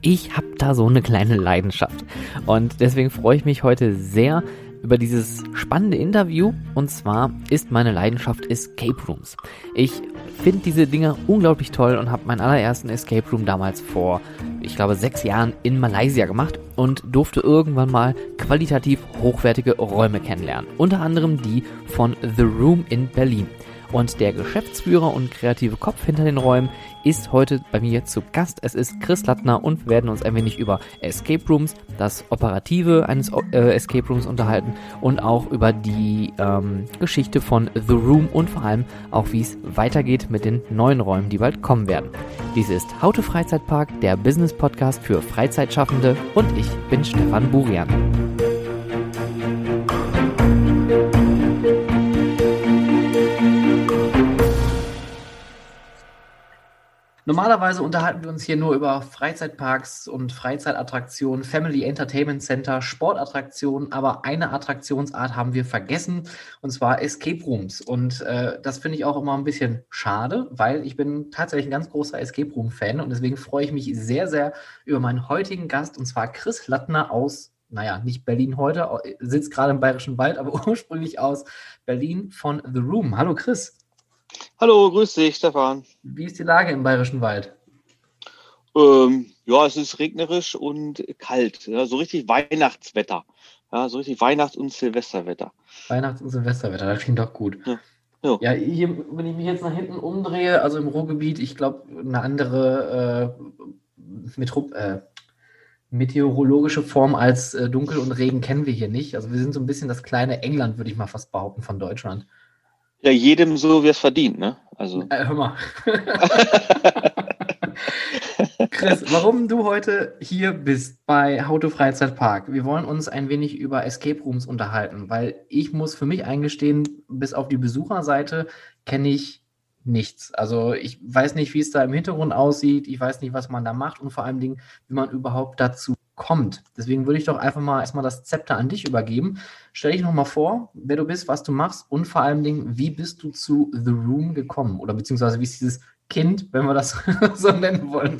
Ich habe da so eine kleine Leidenschaft. Und deswegen freue ich mich heute sehr über dieses spannende Interview. Und zwar ist meine Leidenschaft Escape Rooms. Ich finde diese Dinge unglaublich toll und habe meinen allerersten Escape Room damals vor, ich glaube, sechs Jahren in Malaysia gemacht und durfte irgendwann mal qualitativ hochwertige Räume kennenlernen. Unter anderem die von The Room in Berlin. Und der Geschäftsführer und kreative Kopf hinter den Räumen ist heute bei mir zu Gast. Es ist Chris Lattner und wir werden uns ein wenig über Escape Rooms, das Operative eines äh, Escape Rooms unterhalten und auch über die ähm, Geschichte von The Room und vor allem auch wie es weitergeht mit den neuen Räumen, die bald kommen werden. Dies ist Haute Freizeitpark, der Business Podcast für Freizeitschaffende und ich bin Stefan Burian. Normalerweise unterhalten wir uns hier nur über Freizeitparks und Freizeitattraktionen, Family Entertainment Center, Sportattraktionen, aber eine Attraktionsart haben wir vergessen und zwar Escape Rooms. Und äh, das finde ich auch immer ein bisschen schade, weil ich bin tatsächlich ein ganz großer Escape Room Fan und deswegen freue ich mich sehr, sehr über meinen heutigen Gast und zwar Chris Lattner aus naja, nicht Berlin heute, sitzt gerade im Bayerischen Wald, aber ursprünglich aus Berlin von The Room. Hallo Chris. Hallo, grüß dich, Stefan. Wie ist die Lage im Bayerischen Wald? Ähm, ja, es ist regnerisch und kalt. Ja, so richtig Weihnachtswetter. Ja, so richtig Weihnachts- und Silvesterwetter. Weihnachts- und Silvesterwetter, das klingt doch gut. Ja. Ja. ja, hier, wenn ich mich jetzt nach hinten umdrehe, also im Ruhrgebiet, ich glaube, eine andere äh, äh, meteorologische Form als äh, Dunkel und Regen kennen wir hier nicht. Also wir sind so ein bisschen das kleine England, würde ich mal fast behaupten, von Deutschland. Ja, jedem so, wie es verdient, ne? Also. Äh, hör mal. Chris, warum du heute hier bist bei How to Freizeitpark? Wir wollen uns ein wenig über Escape Rooms unterhalten, weil ich muss für mich eingestehen, bis auf die Besucherseite kenne ich nichts. Also ich weiß nicht, wie es da im Hintergrund aussieht, ich weiß nicht, was man da macht und vor allen Dingen, wie man überhaupt dazu kommt. Deswegen würde ich doch einfach mal erstmal das Zepter an dich übergeben. Stell dich nochmal vor, wer du bist, was du machst und vor allen Dingen, wie bist du zu The Room gekommen? Oder beziehungsweise wie ist dieses Kind, wenn wir das so nennen wollen?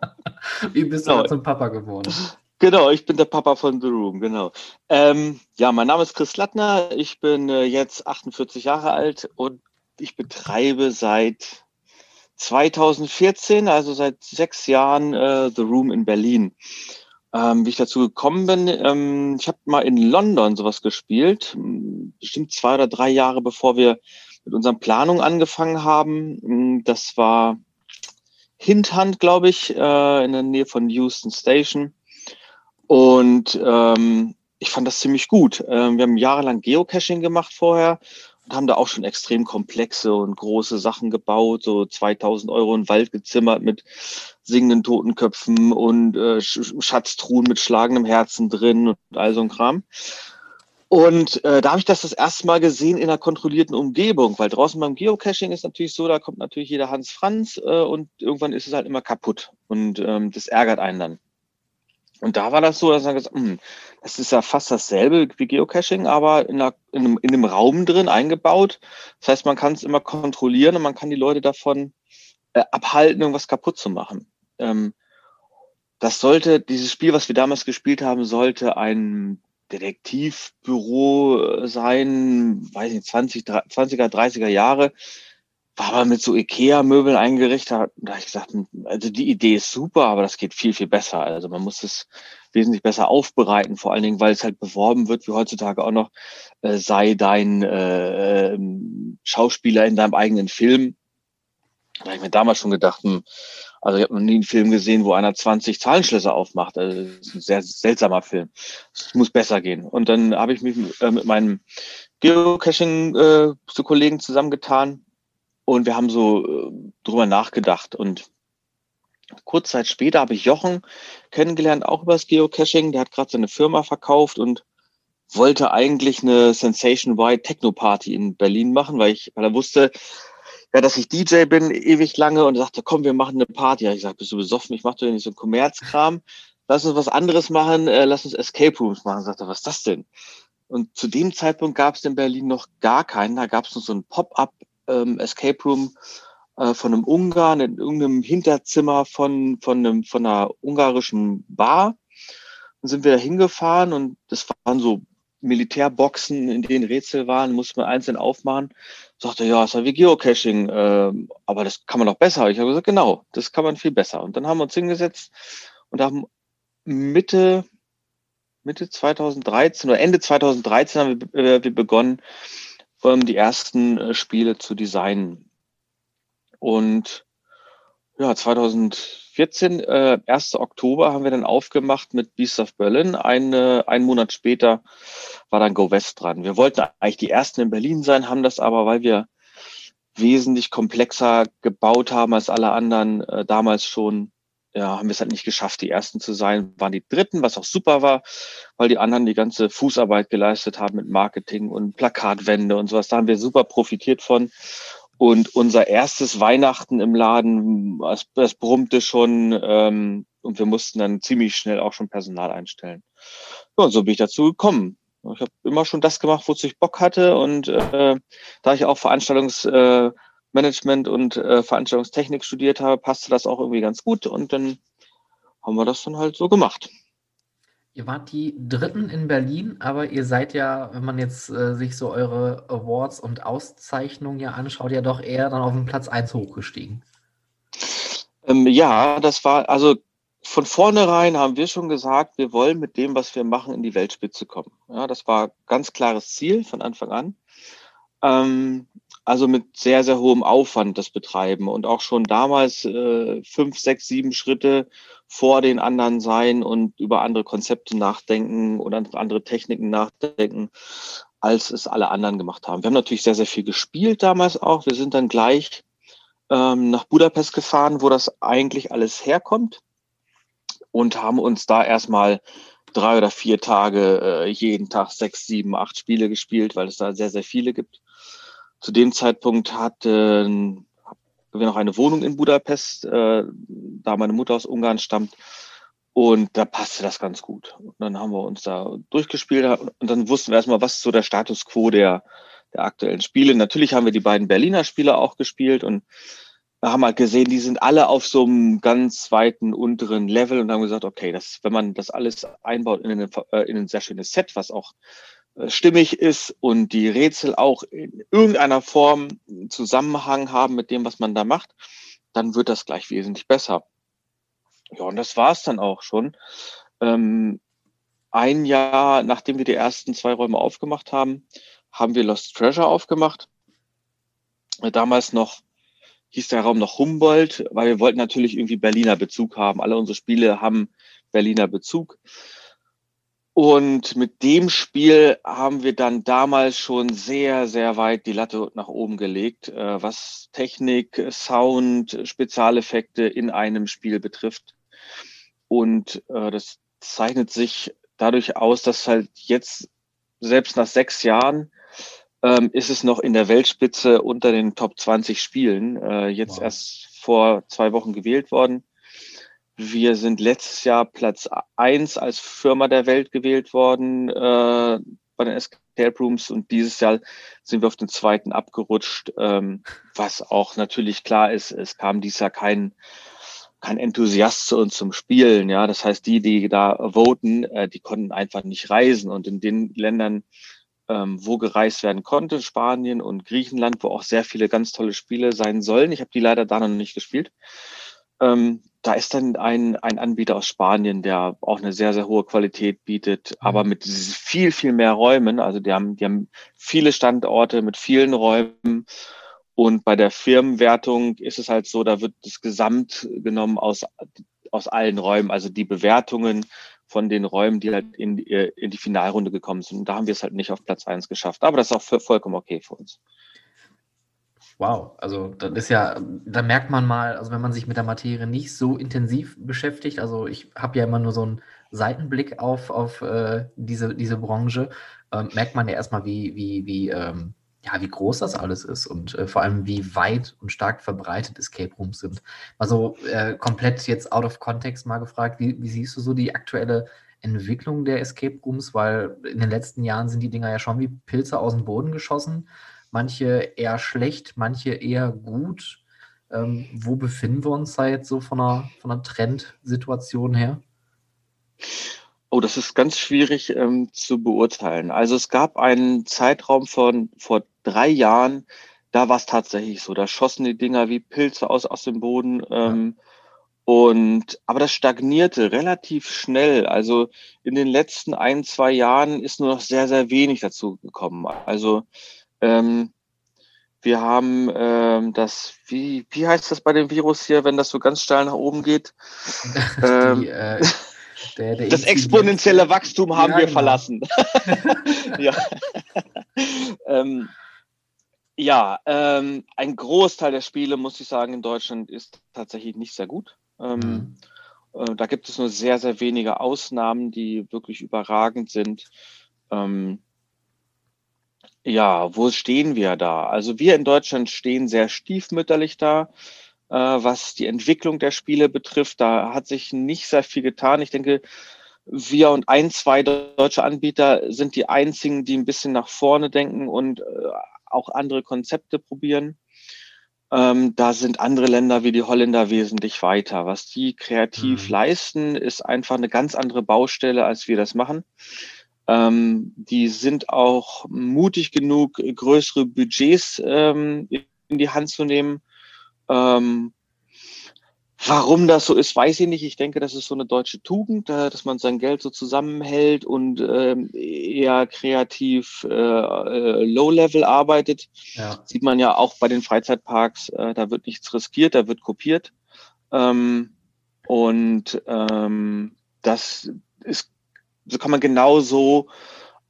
wie bist du genau. zum Papa geworden? Genau, ich bin der Papa von The Room, genau. Ähm, ja, mein Name ist Chris Lattner, ich bin äh, jetzt 48 Jahre alt und ich betreibe seit 2014, also seit sechs Jahren, äh, The Room in Berlin. Ähm, wie ich dazu gekommen bin, ähm, ich habe mal in London sowas gespielt, bestimmt zwei oder drei Jahre bevor wir mit unseren Planungen angefangen haben. Das war Hinthand, glaube ich, äh, in der Nähe von Houston Station. Und ähm, ich fand das ziemlich gut. Ähm, wir haben jahrelang Geocaching gemacht vorher und haben da auch schon extrem komplexe und große Sachen gebaut, so 2000 Euro in Wald gezimmert mit singenden Totenköpfen und äh, Schatztruhen mit schlagendem Herzen drin und all so ein Kram. Und äh, da habe ich das das erste Mal gesehen in einer kontrollierten Umgebung, weil draußen beim Geocaching ist natürlich so, da kommt natürlich jeder Hans Franz äh, und irgendwann ist es halt immer kaputt und ähm, das ärgert einen dann. Und da war das so, dass man gesagt, hm, das ist ja fast dasselbe wie Geocaching, aber in, einer, in, einem, in einem Raum drin eingebaut. Das heißt, man kann es immer kontrollieren und man kann die Leute davon äh, abhalten, irgendwas kaputt zu machen. Ähm, das sollte, dieses Spiel, was wir damals gespielt haben, sollte ein Detektivbüro sein, weiß nicht, 20, 20er, 30er Jahre war aber mit so Ikea-Möbeln eingerichtet. Da habe ich gesagt, also die Idee ist super, aber das geht viel, viel besser. Also man muss es wesentlich besser aufbereiten, vor allen Dingen, weil es halt beworben wird, wie heutzutage auch noch, äh, sei dein äh, ähm, Schauspieler in deinem eigenen Film. Da habe ich mir damals schon gedacht, hm, also ich habe noch nie einen Film gesehen, wo einer 20 Zahlenschlösser aufmacht. Also das ist ein sehr seltsamer Film. Es muss besser gehen. Und dann habe ich mich äh, mit meinem Geocaching äh, zusammengetan und wir haben so äh, drüber nachgedacht. Und kurz Zeit später habe ich Jochen kennengelernt, auch über das Geocaching. Der hat gerade seine Firma verkauft und wollte eigentlich eine Sensation-wide Techno-Party in Berlin machen, weil ich, weil er wusste, ja, dass ich DJ bin ewig lange und sagte, komm, wir machen eine Party. Ja, ich sagte, bist du besoffen? Ich mache doch nicht so einen Kommerzkram. Lass uns was anderes machen, äh, lass uns Escape Rooms machen. Sagte, was ist das denn? Und zu dem Zeitpunkt gab es in Berlin noch gar keinen. Da gab es nur so ein Pop-up ähm, Escape Room äh, von einem Ungarn in irgendeinem Hinterzimmer von, von, einem, von einer ungarischen Bar. Dann sind wir da hingefahren und das waren so Militärboxen, in denen Rätsel waren, musste man einzeln aufmachen. Sagte, ja, ist ja wie Geocaching, äh, aber das kann man doch besser. Ich habe gesagt, genau, das kann man viel besser. Und dann haben wir uns hingesetzt und haben Mitte, Mitte 2013 oder Ende 2013 haben wir, äh, wir begonnen, ähm, die ersten äh, Spiele zu designen. Und ja, 2014, äh, 1. Oktober, haben wir dann aufgemacht mit Beast of Berlin. Eine, einen Monat später war dann Go West dran. Wir wollten eigentlich die ersten in Berlin sein, haben das aber, weil wir wesentlich komplexer gebaut haben als alle anderen, äh, damals schon, ja, haben wir es halt nicht geschafft, die ersten zu sein, waren die dritten, was auch super war, weil die anderen die ganze Fußarbeit geleistet haben mit Marketing und Plakatwände und sowas. Da haben wir super profitiert von. Und unser erstes Weihnachten im Laden, das, brummte schon ähm, und wir mussten dann ziemlich schnell auch schon Personal einstellen. Ja, und so bin ich dazu gekommen. Ich habe immer schon das gemacht, wozu ich Bock hatte. Und äh, da ich auch Veranstaltungsmanagement äh, und äh, Veranstaltungstechnik studiert habe, passte das auch irgendwie ganz gut. Und dann haben wir das dann halt so gemacht. Ihr wart die Dritten in Berlin, aber ihr seid ja, wenn man jetzt äh, sich so eure Awards und Auszeichnungen ja anschaut, ja doch eher dann auf den Platz 1 hochgestiegen. Ähm, ja, das war, also von vornherein haben wir schon gesagt, wir wollen mit dem, was wir machen, in die Weltspitze kommen. Ja, das war ganz klares Ziel von Anfang an. Ähm, also mit sehr, sehr hohem Aufwand das betreiben und auch schon damals äh, fünf, sechs, sieben Schritte vor den anderen sein und über andere Konzepte nachdenken oder andere Techniken nachdenken, als es alle anderen gemacht haben. Wir haben natürlich sehr, sehr viel gespielt damals auch. Wir sind dann gleich ähm, nach Budapest gefahren, wo das eigentlich alles herkommt und haben uns da erstmal drei oder vier Tage äh, jeden Tag sechs, sieben, acht Spiele gespielt, weil es da sehr, sehr viele gibt. Zu dem Zeitpunkt hatten wir noch eine Wohnung in Budapest, äh, da meine Mutter aus Ungarn stammt. Und da passte das ganz gut. Und dann haben wir uns da durchgespielt und dann wussten wir erstmal, was ist so der Status quo der, der aktuellen Spiele. Natürlich haben wir die beiden Berliner Spiele auch gespielt und haben halt gesehen, die sind alle auf so einem ganz weiten unteren Level und haben gesagt, okay, das, wenn man das alles einbaut in, eine, äh, in ein sehr schönes Set, was auch stimmig ist und die Rätsel auch in irgendeiner Form Zusammenhang haben mit dem, was man da macht, dann wird das gleich wesentlich besser. Ja, und das war es dann auch schon. Ähm, ein Jahr, nachdem wir die ersten zwei Räume aufgemacht haben, haben wir Lost Treasure aufgemacht. Damals noch hieß der Raum noch Humboldt, weil wir wollten natürlich irgendwie Berliner Bezug haben. Alle unsere Spiele haben Berliner Bezug. Und mit dem Spiel haben wir dann damals schon sehr, sehr weit die Latte nach oben gelegt, äh, was Technik, Sound, Spezialeffekte in einem Spiel betrifft. Und äh, das zeichnet sich dadurch aus, dass halt jetzt, selbst nach sechs Jahren, ähm, ist es noch in der Weltspitze unter den Top 20 Spielen. Äh, jetzt wow. erst vor zwei Wochen gewählt worden. Wir sind letztes Jahr Platz eins als Firma der Welt gewählt worden äh, bei den Escape Rooms und dieses Jahr sind wir auf den zweiten abgerutscht, ähm, was auch natürlich klar ist. Es kam dieses Jahr kein kein Enthusiast zu uns zum Spielen. Ja, das heißt, die, die da voten, äh, die konnten einfach nicht reisen und in den Ländern, ähm, wo gereist werden konnte, Spanien und Griechenland, wo auch sehr viele ganz tolle Spiele sein sollen. Ich habe die leider da noch nicht gespielt. Ähm, da ist dann ein, ein Anbieter aus Spanien, der auch eine sehr, sehr hohe Qualität bietet, mhm. aber mit viel, viel mehr Räumen. Also die haben, die haben viele Standorte mit vielen Räumen. Und bei der Firmenwertung ist es halt so, da wird das Gesamt genommen aus, aus allen Räumen, also die Bewertungen von den Räumen, die halt in, in die Finalrunde gekommen sind. Und da haben wir es halt nicht auf Platz eins geschafft. Aber das ist auch vollkommen okay für uns. Wow, also das ist ja, da merkt man mal, also wenn man sich mit der Materie nicht so intensiv beschäftigt, also ich habe ja immer nur so einen Seitenblick auf, auf äh, diese, diese Branche, äh, merkt man ja erstmal, wie, wie, wie, ähm, ja, wie groß das alles ist und äh, vor allem wie weit und stark verbreitet Escape Rooms sind. Also äh, komplett jetzt out of context mal gefragt, wie, wie siehst du so die aktuelle Entwicklung der Escape Rooms? Weil in den letzten Jahren sind die Dinger ja schon wie Pilze aus dem Boden geschossen manche eher schlecht, manche eher gut. Ähm, wo befinden wir uns da jetzt so von einer, von einer Trendsituation her? Oh, das ist ganz schwierig ähm, zu beurteilen. Also es gab einen Zeitraum von vor drei Jahren, da war es tatsächlich so. Da schossen die Dinger wie Pilze aus, aus dem Boden. Ähm, ja. Und aber das stagnierte relativ schnell. Also in den letzten ein, zwei Jahren ist nur noch sehr, sehr wenig dazu gekommen. Also ähm, wir haben ähm, das, wie, wie heißt das bei dem Virus hier, wenn das so ganz steil nach oben geht? ähm, die, äh, der, der das exponentielle Wachstum haben ja, wir genau. verlassen. ja, ähm, ja ähm, ein Großteil der Spiele, muss ich sagen, in Deutschland ist tatsächlich nicht sehr gut. Ähm, mhm. äh, da gibt es nur sehr, sehr wenige Ausnahmen, die wirklich überragend sind. Ähm, ja, wo stehen wir da? Also wir in Deutschland stehen sehr stiefmütterlich da äh, was die Entwicklung der Spiele betrifft. Da hat sich nicht sehr viel getan. Ich denke, wir und ein, zwei deutsche Anbieter sind die einzigen, die ein bisschen nach vorne denken und äh, auch andere Konzepte probieren. Ähm, da sind andere Länder wie die Holländer wesentlich weiter. Was die kreativ mhm. leisten, ist einfach eine ganz andere Baustelle, als wir das machen. Ähm, die sind auch mutig genug, größere Budgets ähm, in die Hand zu nehmen ähm, Warum das so ist, weiß ich nicht. Ich denke, das ist so eine deutsche Tugend, äh, dass man sein Geld so zusammenhält und ähm, eher kreativ äh, äh, Low-Level arbeitet. Ja. Sieht man ja auch bei den Freizeitparks, äh, da wird nichts riskiert, da wird kopiert. Ähm, und ähm, das ist, so kann man genauso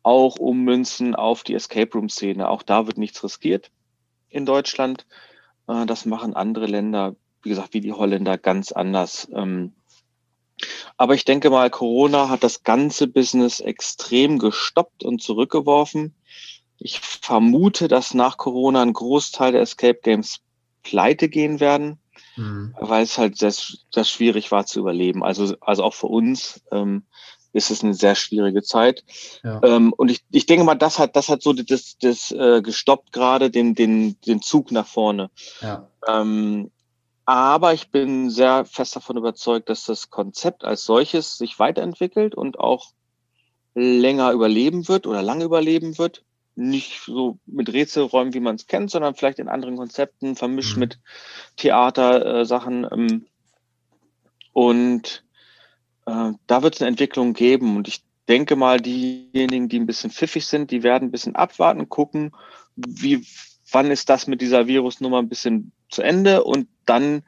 auch ummünzen auf die Escape Room-Szene. Auch da wird nichts riskiert in Deutschland. Äh, das machen andere Länder, wie gesagt, wie die Holländer ganz anders. Ähm, aber ich denke mal, Corona hat das ganze Business extrem gestoppt und zurückgeworfen. Ich vermute, dass nach Corona ein Großteil der Escape Games pleite gehen werden, mhm. weil es halt sehr, sehr schwierig war zu überleben. Also, also auch für uns. Ähm, ist es eine sehr schwierige Zeit. Ja. Ähm, und ich, ich denke mal, das hat, das hat so das, das äh, gestoppt gerade den, den, den Zug nach vorne. Ja. Ähm, aber ich bin sehr fest davon überzeugt, dass das Konzept als solches sich weiterentwickelt und auch länger überleben wird oder lange überleben wird. Nicht so mit Rätselräumen, wie man es kennt, sondern vielleicht in anderen Konzepten, vermischt mhm. mit Theatersachen. Äh, ähm, und äh, da wird es eine Entwicklung geben und ich denke mal, diejenigen, die ein bisschen pfiffig sind, die werden ein bisschen abwarten, gucken, wie, wann ist das mit dieser Virusnummer ein bisschen zu Ende und dann,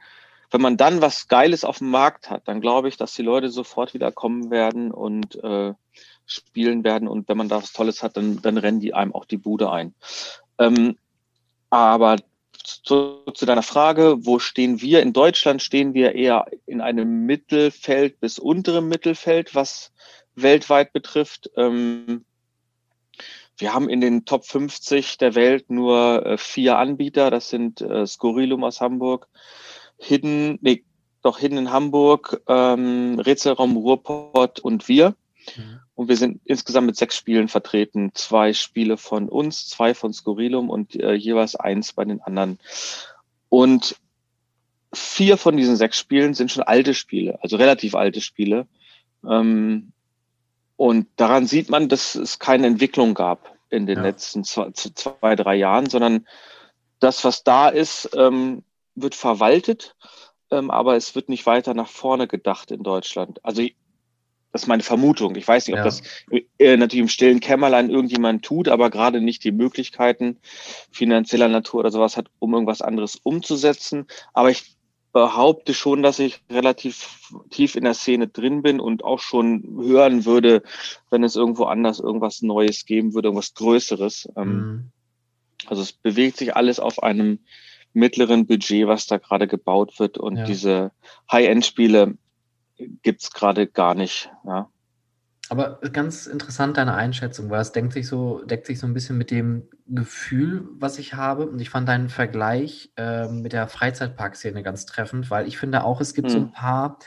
wenn man dann was Geiles auf dem Markt hat, dann glaube ich, dass die Leute sofort wieder kommen werden und äh, spielen werden und wenn man da was Tolles hat, dann, dann rennen die einem auch die Bude ein. Ähm, aber zu, zu deiner Frage, wo stehen wir? In Deutschland stehen wir eher in einem Mittelfeld bis unterem Mittelfeld, was weltweit betrifft. Ähm, wir haben in den Top 50 der Welt nur äh, vier Anbieter. Das sind äh, Scorilum aus Hamburg, Hidden, nee, doch Hidden in Hamburg, ähm, Rätselraum Ruhrpott und wir. Mhm. Und wir sind insgesamt mit sechs Spielen vertreten. Zwei Spiele von uns, zwei von Scorilum und äh, jeweils eins bei den anderen. Und vier von diesen sechs Spielen sind schon alte Spiele, also relativ alte Spiele. Ähm, und daran sieht man, dass es keine Entwicklung gab in den ja. letzten zwei, zwei, drei Jahren, sondern das, was da ist, ähm, wird verwaltet, ähm, aber es wird nicht weiter nach vorne gedacht in Deutschland. Also das ist meine Vermutung. Ich weiß nicht, ob ja. das äh, natürlich im stillen Kämmerlein irgendjemand tut, aber gerade nicht die Möglichkeiten finanzieller Natur oder sowas hat, um irgendwas anderes umzusetzen. Aber ich behaupte schon, dass ich relativ tief in der Szene drin bin und auch schon hören würde, wenn es irgendwo anders irgendwas Neues geben würde, irgendwas Größeres. Ähm, mhm. Also es bewegt sich alles auf einem mittleren Budget, was da gerade gebaut wird und ja. diese High-End-Spiele gibt's gerade gar nicht. Ja. Aber ganz interessant deine Einschätzung, weil es denkt sich so, deckt sich so ein bisschen mit dem Gefühl, was ich habe. Und ich fand deinen Vergleich äh, mit der Freizeitparkszene ganz treffend, weil ich finde auch, es gibt hm. so ein paar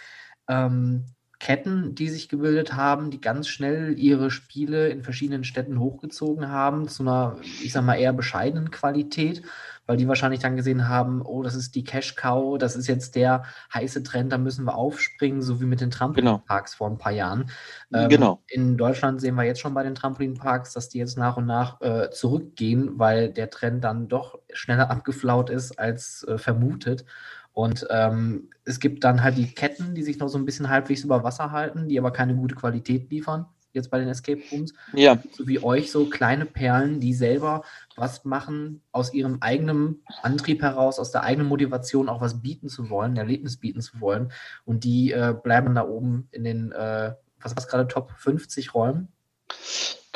ähm, Ketten, die sich gebildet haben, die ganz schnell ihre Spiele in verschiedenen Städten hochgezogen haben, zu einer, ich sag mal, eher bescheidenen Qualität weil die wahrscheinlich dann gesehen haben, oh, das ist die Cash-Cow, das ist jetzt der heiße Trend, da müssen wir aufspringen, so wie mit den Trampolinparks genau. vor ein paar Jahren. Ähm, genau. In Deutschland sehen wir jetzt schon bei den Trampolinparks, dass die jetzt nach und nach äh, zurückgehen, weil der Trend dann doch schneller abgeflaut ist als äh, vermutet. Und ähm, es gibt dann halt die Ketten, die sich noch so ein bisschen halbwegs über Wasser halten, die aber keine gute Qualität liefern, jetzt bei den Escape Rooms. Ja. So wie euch so kleine Perlen, die selber was machen, aus ihrem eigenen Antrieb heraus, aus der eigenen Motivation auch was bieten zu wollen, ein Erlebnis bieten zu wollen. Und die äh, bleiben da oben in den, äh, was war es gerade, Top 50 Räumen?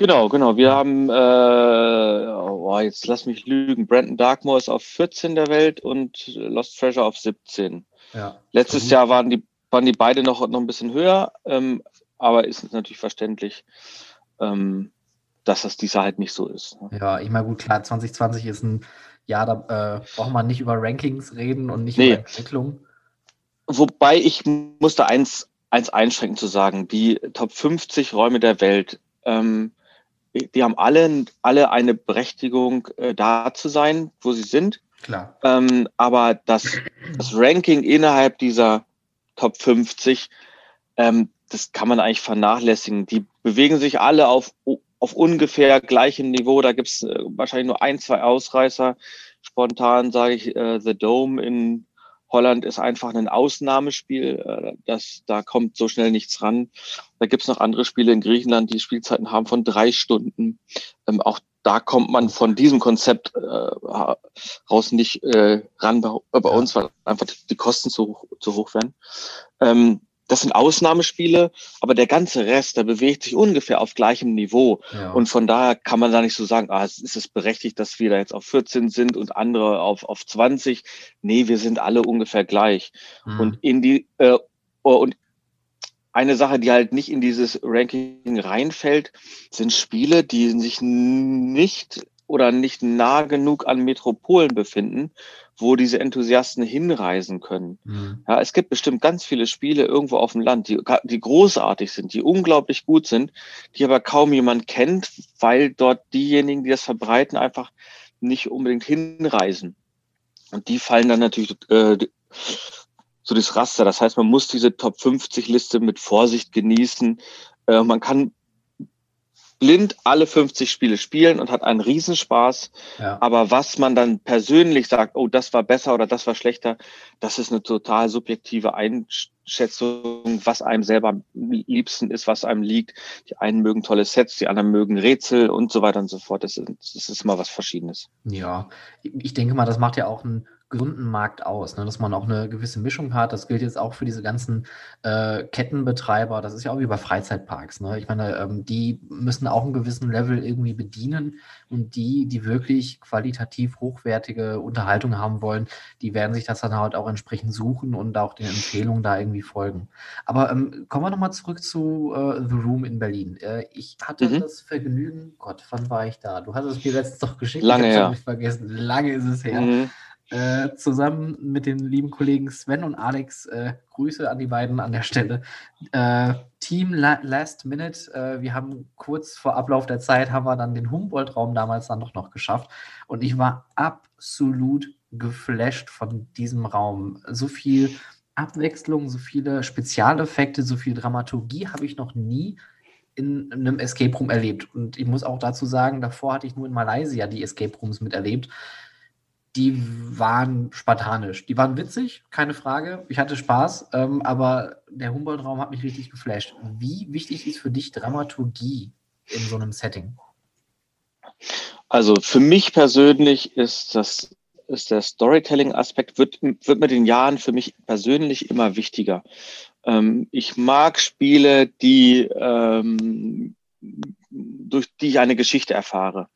Genau, genau. Wir haben, äh, oh, jetzt lass mich lügen, Brandon Darkmoor ist auf 14 der Welt und Lost Treasure auf 17. Ja, Letztes Jahr waren die, waren die beide noch, noch ein bisschen höher, ähm, aber ist natürlich verständlich, ähm, dass das dieser halt nicht so ist. Ne? Ja, ich meine, gut, klar, 2020 ist ein Jahr, da äh, braucht man nicht über Rankings reden und nicht nee. über Entwicklung. Wobei ich musste eins, eins einschränken zu sagen, die Top 50 Räume der Welt, ähm, die haben alle, alle eine Berechtigung, äh, da zu sein, wo sie sind. Klar. Ähm, aber das, das Ranking innerhalb dieser Top 50, ähm, das kann man eigentlich vernachlässigen. Die bewegen sich alle auf, auf ungefähr gleichem Niveau. Da gibt's äh, wahrscheinlich nur ein, zwei Ausreißer. Spontan sage ich äh, The Dome in Holland ist einfach ein Ausnahmespiel. Äh, das, da kommt so schnell nichts ran. Da gibt's noch andere Spiele in Griechenland, die Spielzeiten haben von drei Stunden. Ähm, auch da kommt man von diesem Konzept äh, raus nicht äh, ran bei, bei uns, weil einfach die Kosten zu, zu hoch werden. Ähm, das sind Ausnahmespiele, aber der ganze Rest, der bewegt sich ungefähr auf gleichem Niveau. Ja. Und von daher kann man da nicht so sagen, ah, ist es berechtigt, dass wir da jetzt auf 14 sind und andere auf, auf 20. Nee, wir sind alle ungefähr gleich. Mhm. Und in die, äh, oh, und eine Sache, die halt nicht in dieses Ranking reinfällt, sind Spiele, die sich nicht oder nicht nah genug an Metropolen befinden, wo diese Enthusiasten hinreisen können. Mhm. Ja, es gibt bestimmt ganz viele Spiele irgendwo auf dem Land, die, die großartig sind, die unglaublich gut sind, die aber kaum jemand kennt, weil dort diejenigen, die das verbreiten, einfach nicht unbedingt hinreisen. Und die fallen dann natürlich äh, so das Raster. Das heißt, man muss diese Top 50 Liste mit Vorsicht genießen. Äh, man kann blind alle 50 Spiele spielen und hat einen Riesenspaß. Ja. Aber was man dann persönlich sagt, oh, das war besser oder das war schlechter, das ist eine total subjektive Einschätzung, was einem selber am liebsten ist, was einem liegt. Die einen mögen tolle Sets, die anderen mögen Rätsel und so weiter und so fort. Das ist, das ist immer was Verschiedenes. Ja, ich denke mal, das macht ja auch einen gesunden Markt aus, ne? dass man auch eine gewisse Mischung hat. Das gilt jetzt auch für diese ganzen äh, Kettenbetreiber. Das ist ja auch wie bei Freizeitparks. Ne? Ich meine, ähm, die müssen auch einen gewissen Level irgendwie bedienen und die, die wirklich qualitativ hochwertige Unterhaltung haben wollen, die werden sich das dann halt auch entsprechend suchen und auch den Empfehlungen da irgendwie folgen. Aber ähm, kommen wir nochmal zurück zu äh, The Room in Berlin. Äh, ich hatte mhm. das Vergnügen, Gott, wann war ich da? Du hattest es mir letztens doch geschickt. Lange, vergessen. Lange ist es her. Mhm. Äh, zusammen mit den lieben Kollegen Sven und Alex, äh, Grüße an die beiden an der Stelle. Äh, Team La Last Minute, äh, wir haben kurz vor Ablauf der Zeit, haben wir dann den Humboldt-Raum damals dann doch noch geschafft. Und ich war absolut geflasht von diesem Raum. So viel Abwechslung, so viele Spezialeffekte, so viel Dramaturgie habe ich noch nie in einem Escape Room erlebt. Und ich muss auch dazu sagen, davor hatte ich nur in Malaysia die Escape Rooms miterlebt die waren spartanisch. Die waren witzig, keine Frage. Ich hatte Spaß, ähm, aber der Humboldt-Raum hat mich richtig geflasht. Wie wichtig ist für dich Dramaturgie in so einem Setting? Also für mich persönlich ist das ist der Storytelling-Aspekt wird, wird mit den Jahren für mich persönlich immer wichtiger. Ähm, ich mag Spiele, die ähm, durch die ich eine Geschichte erfahre.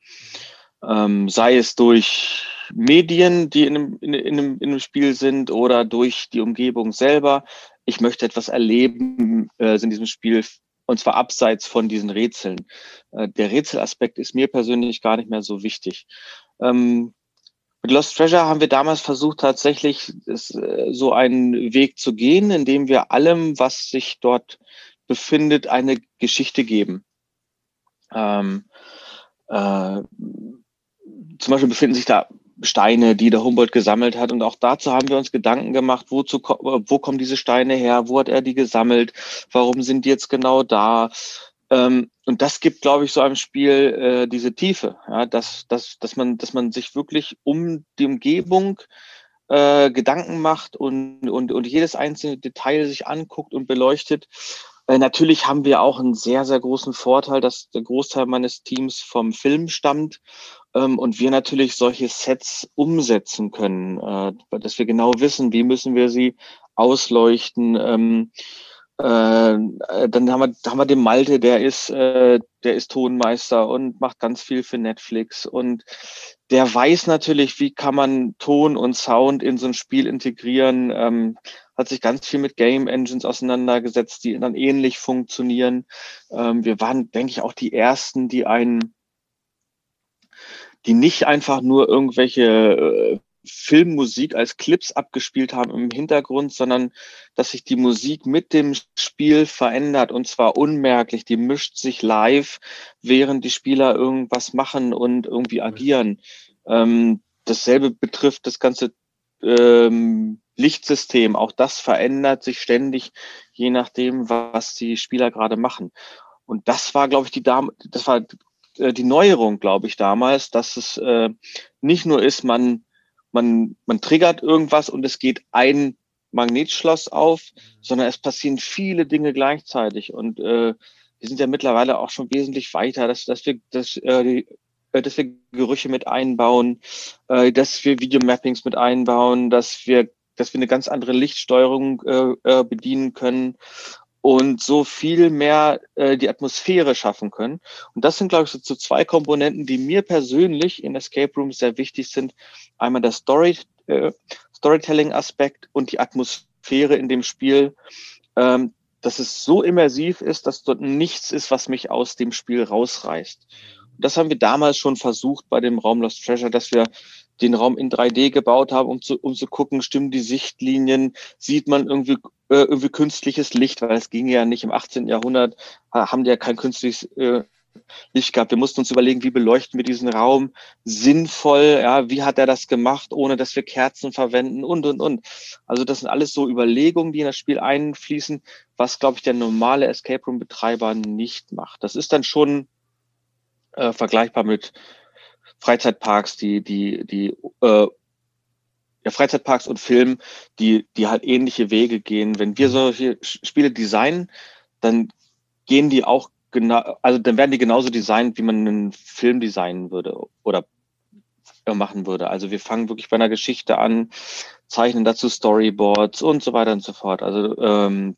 Ähm, sei es durch Medien, die in einem, in, in, einem, in einem Spiel sind oder durch die Umgebung selber. Ich möchte etwas erleben äh, in diesem Spiel und zwar abseits von diesen Rätseln. Äh, der Rätselaspekt ist mir persönlich gar nicht mehr so wichtig. Ähm, mit Lost Treasure haben wir damals versucht, tatsächlich ist, äh, so einen Weg zu gehen, indem wir allem, was sich dort befindet, eine Geschichte geben. Ähm, äh, zum Beispiel befinden sich da Steine, die der Humboldt gesammelt hat. Und auch dazu haben wir uns Gedanken gemacht, wozu, wo kommen diese Steine her, wo hat er die gesammelt, warum sind die jetzt genau da. Ähm, und das gibt, glaube ich, so einem Spiel äh, diese Tiefe, dass, dass, dass, man, dass man sich wirklich um die Umgebung äh, Gedanken macht und, und, und jedes einzelne Detail sich anguckt und beleuchtet. Äh, natürlich haben wir auch einen sehr, sehr großen Vorteil, dass der Großteil meines Teams vom Film stammt und wir natürlich solche Sets umsetzen können, äh, dass wir genau wissen, wie müssen wir sie ausleuchten. Ähm, äh, dann haben wir, haben wir den Malte, der ist, äh, der ist Tonmeister und macht ganz viel für Netflix und der weiß natürlich, wie kann man Ton und Sound in so ein Spiel integrieren, ähm, hat sich ganz viel mit Game Engines auseinandergesetzt, die dann ähnlich funktionieren. Ähm, wir waren, denke ich, auch die ersten, die einen, die nicht einfach nur irgendwelche äh, Filmmusik als Clips abgespielt haben im Hintergrund, sondern dass sich die Musik mit dem Spiel verändert und zwar unmerklich. Die mischt sich live, während die Spieler irgendwas machen und irgendwie agieren. Ähm, dasselbe betrifft das ganze ähm, Lichtsystem. Auch das verändert sich ständig, je nachdem, was die Spieler gerade machen. Und das war, glaube ich, die Dame, das war äh, die Neuerung, glaube ich, damals, dass es äh, nicht nur ist, man man, man triggert irgendwas und es geht ein Magnetschloss auf, sondern es passieren viele Dinge gleichzeitig. Und äh, wir sind ja mittlerweile auch schon wesentlich weiter, dass, dass wir, dass, äh, äh, dass wir Gerüche mit einbauen, äh, dass wir Videomappings mit einbauen, dass wir, dass wir eine ganz andere Lichtsteuerung äh, äh, bedienen können und so viel mehr äh, die Atmosphäre schaffen können. Und das sind, glaube ich, so, so zwei Komponenten, die mir persönlich in Escape Rooms sehr wichtig sind. Einmal der Story, äh, Storytelling-Aspekt und die Atmosphäre in dem Spiel, ähm, dass es so immersiv ist, dass dort nichts ist, was mich aus dem Spiel rausreißt. Das haben wir damals schon versucht bei dem Raum Lost Treasure, dass wir den Raum in 3D gebaut haben, um zu, um zu gucken, stimmen die Sichtlinien, sieht man irgendwie, äh, irgendwie künstliches Licht, weil es ging ja nicht im 18. Jahrhundert, haben die ja kein künstliches äh, Licht gehabt. Wir mussten uns überlegen, wie beleuchten wir diesen Raum sinnvoll, ja, wie hat er das gemacht, ohne dass wir Kerzen verwenden und, und, und. Also das sind alles so Überlegungen, die in das Spiel einfließen, was, glaube ich, der normale Escape Room Betreiber nicht macht. Das ist dann schon äh, vergleichbar mit Freizeitparks, die, die, die äh, ja, Freizeitparks und Film, die, die halt ähnliche Wege gehen. Wenn wir solche Spiele designen, dann gehen die auch genau, also dann werden die genauso designt, wie man einen Film designen würde oder machen würde. Also wir fangen wirklich bei einer Geschichte an, zeichnen dazu Storyboards und so weiter und so fort. Also ähm,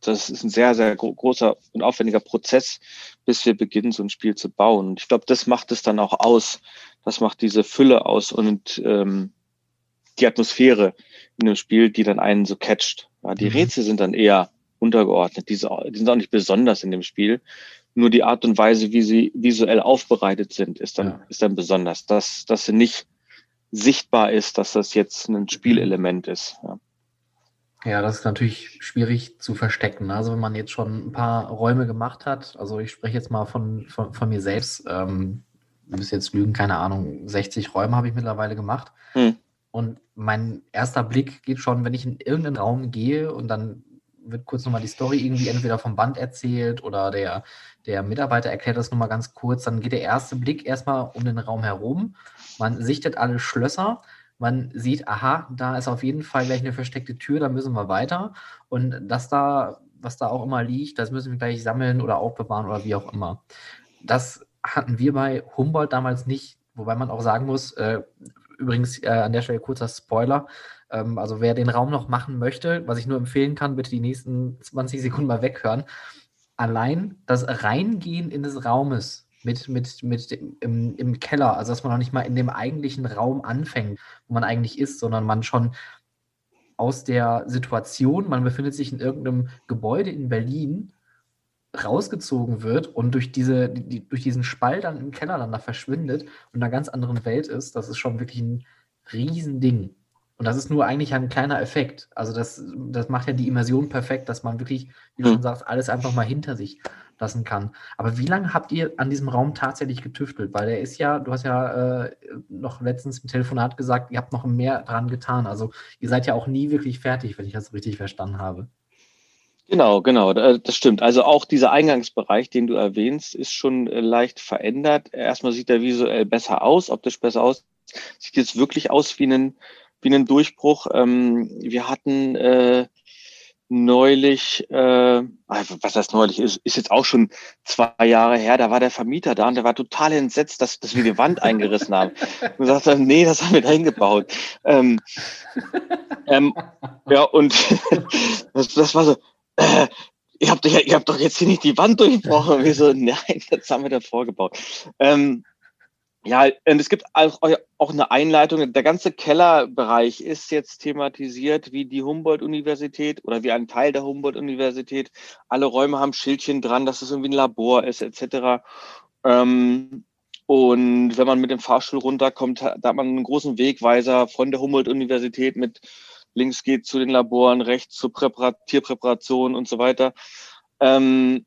das ist ein sehr, sehr großer und aufwendiger Prozess, bis wir beginnen, so ein Spiel zu bauen. Und ich glaube, das macht es dann auch aus. Das macht diese Fülle aus und ähm, die Atmosphäre in dem Spiel, die dann einen so catcht. Ja, die mhm. Rätsel sind dann eher untergeordnet. Die, die sind auch nicht besonders in dem Spiel. Nur die Art und Weise, wie sie visuell aufbereitet sind, ist dann, ja. ist dann besonders. Dass, dass sie nicht sichtbar ist, dass das jetzt ein Spielelement ist. Ja. Ja, das ist natürlich schwierig zu verstecken. Also wenn man jetzt schon ein paar Räume gemacht hat, also ich spreche jetzt mal von, von, von mir selbst, ähm, bis jetzt lügen, keine Ahnung, 60 Räume habe ich mittlerweile gemacht. Hm. Und mein erster Blick geht schon, wenn ich in irgendeinen Raum gehe und dann wird kurz nochmal die Story irgendwie entweder vom Band erzählt oder der, der Mitarbeiter erklärt das nochmal ganz kurz, dann geht der erste Blick erstmal um den Raum herum. Man sichtet alle Schlösser man sieht, aha, da ist auf jeden Fall gleich eine versteckte Tür, da müssen wir weiter. Und das da, was da auch immer liegt, das müssen wir gleich sammeln oder aufbewahren oder wie auch immer. Das hatten wir bei Humboldt damals nicht, wobei man auch sagen muss, äh, übrigens äh, an der Stelle kurzer Spoiler, ähm, also wer den Raum noch machen möchte, was ich nur empfehlen kann, bitte die nächsten 20 Sekunden mal weghören. Allein das Reingehen in des Raumes mit, mit, mit im, im Keller, also dass man noch nicht mal in dem eigentlichen Raum anfängt, wo man eigentlich ist, sondern man schon aus der Situation, man befindet sich in irgendeinem Gebäude in Berlin, rausgezogen wird und durch, diese, die, durch diesen Spalt dann im Keller dann da verschwindet und in einer ganz anderen Welt ist, das ist schon wirklich ein Riesending. Und das ist nur eigentlich ein kleiner Effekt. Also das, das macht ja die Immersion perfekt, dass man wirklich, wie du schon sagst, alles einfach mal hinter sich lassen kann. Aber wie lange habt ihr an diesem Raum tatsächlich getüftelt? Weil der ist ja, du hast ja äh, noch letztens im Telefonat gesagt, ihr habt noch mehr dran getan. Also ihr seid ja auch nie wirklich fertig, wenn ich das richtig verstanden habe. Genau, genau, das stimmt. Also auch dieser Eingangsbereich, den du erwähnst, ist schon äh, leicht verändert. Erstmal sieht er visuell besser aus, optisch besser aus. Sieht jetzt wirklich aus wie ein, wie ein Durchbruch. Ähm, wir hatten äh, neulich, äh, was heißt neulich, ist, ist jetzt auch schon zwei Jahre her, da war der Vermieter da und der war total entsetzt, dass, dass wir die Wand eingerissen haben. Und sagte, nee, das haben wir da hingebaut. Ähm, ähm, ja, und das, das war so, äh, ihr habt, ihr habt doch jetzt hier nicht die Wand durchbrochen. Und wir so, nein, das haben wir da vorgebaut. Ähm, ja, und es gibt auch, eine Einleitung. Der ganze Kellerbereich ist jetzt thematisiert wie die Humboldt-Universität oder wie ein Teil der Humboldt-Universität. Alle Räume haben Schildchen dran, dass es irgendwie ein Labor ist, etc. Ähm, und wenn man mit dem Fahrstuhl runterkommt, da hat man einen großen Wegweiser von der Humboldt-Universität mit links geht zu den Laboren, rechts zur Präparat Tierpräparation und so weiter. Ähm,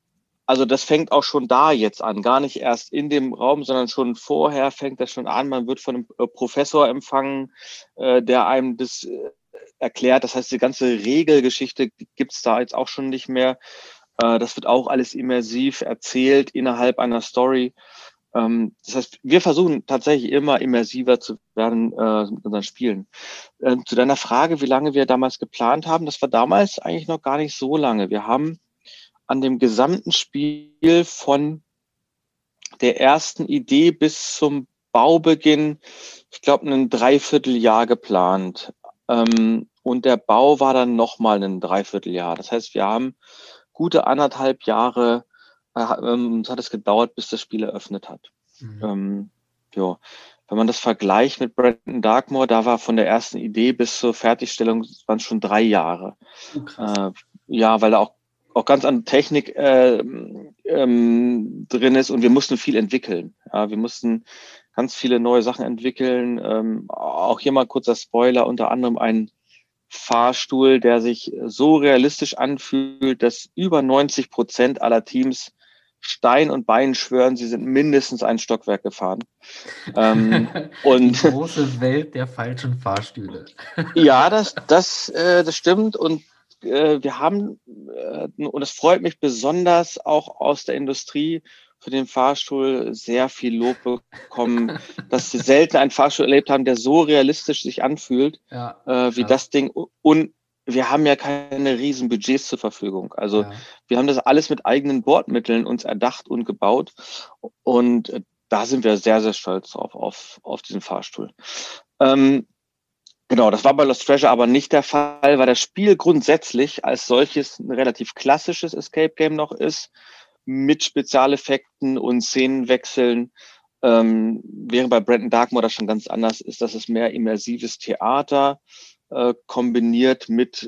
also das fängt auch schon da jetzt an, gar nicht erst in dem Raum, sondern schon vorher fängt das schon an. Man wird von einem äh, Professor empfangen, äh, der einem das äh, erklärt. Das heißt, die ganze Regelgeschichte gibt's da jetzt auch schon nicht mehr. Äh, das wird auch alles immersiv erzählt innerhalb einer Story. Ähm, das heißt, wir versuchen tatsächlich immer immersiver zu werden äh, mit unseren Spielen. Äh, zu deiner Frage, wie lange wir damals geplant haben, das war damals eigentlich noch gar nicht so lange. Wir haben an dem gesamten Spiel von der ersten Idee bis zum Baubeginn, ich glaube, ein Dreivierteljahr geplant. Ähm, und der Bau war dann nochmal ein Dreivierteljahr. Das heißt, wir haben gute anderthalb Jahre, äh, ähm, hat es gedauert, bis das Spiel eröffnet hat. Mhm. Ähm, ja. Wenn man das vergleicht mit Brandon Darkmore, da war von der ersten Idee bis zur Fertigstellung waren schon drei Jahre. Oh, äh, ja, weil da auch auch ganz an Technik äh, ähm, drin ist und wir mussten viel entwickeln. Ja, wir mussten ganz viele neue Sachen entwickeln. Ähm, auch hier mal kurzer Spoiler, unter anderem ein Fahrstuhl, der sich so realistisch anfühlt, dass über 90 Prozent aller Teams Stein und Bein schwören, sie sind mindestens ein Stockwerk gefahren. ähm, und Die große Welt der falschen Fahrstühle. ja, das, das, äh, das stimmt. Und äh, wir haben, äh, und es freut mich besonders auch aus der Industrie, für den Fahrstuhl sehr viel Lob bekommen, dass sie selten einen Fahrstuhl erlebt haben, der so realistisch sich anfühlt, ja, äh, wie ja. das Ding. Und wir haben ja keine riesen Budgets zur Verfügung. Also ja. wir haben das alles mit eigenen Bordmitteln uns erdacht und gebaut. Und äh, da sind wir sehr, sehr stolz drauf, auf, auf diesen Fahrstuhl. Ähm, Genau, das war bei Lost Treasure aber nicht der Fall, weil das Spiel grundsätzlich als solches ein relativ klassisches Escape Game noch ist, mit Spezialeffekten und Szenenwechseln. Ähm, während bei Brandon Darkmore das schon ganz anders ist, dass es mehr immersives Theater äh, kombiniert mit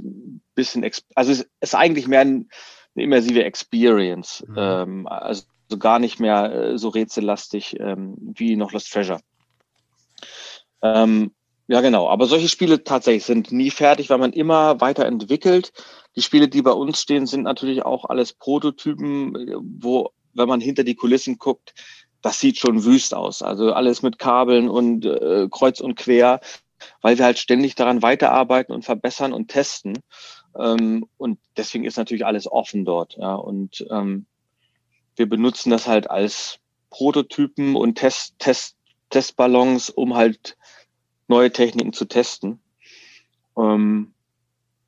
bisschen, also es ist eigentlich mehr ein, eine immersive Experience, mhm. ähm, also gar nicht mehr äh, so rätsellastig ähm, wie noch Lost Treasure. Ähm, ja, genau. Aber solche Spiele tatsächlich sind nie fertig, weil man immer weiterentwickelt. Die Spiele, die bei uns stehen, sind natürlich auch alles Prototypen, wo, wenn man hinter die Kulissen guckt, das sieht schon wüst aus. Also alles mit Kabeln und äh, kreuz und quer, weil wir halt ständig daran weiterarbeiten und verbessern und testen. Ähm, und deswegen ist natürlich alles offen dort. Ja. Und ähm, wir benutzen das halt als Prototypen und Test, Test, Testballons, um halt neue Techniken zu testen. Ähm,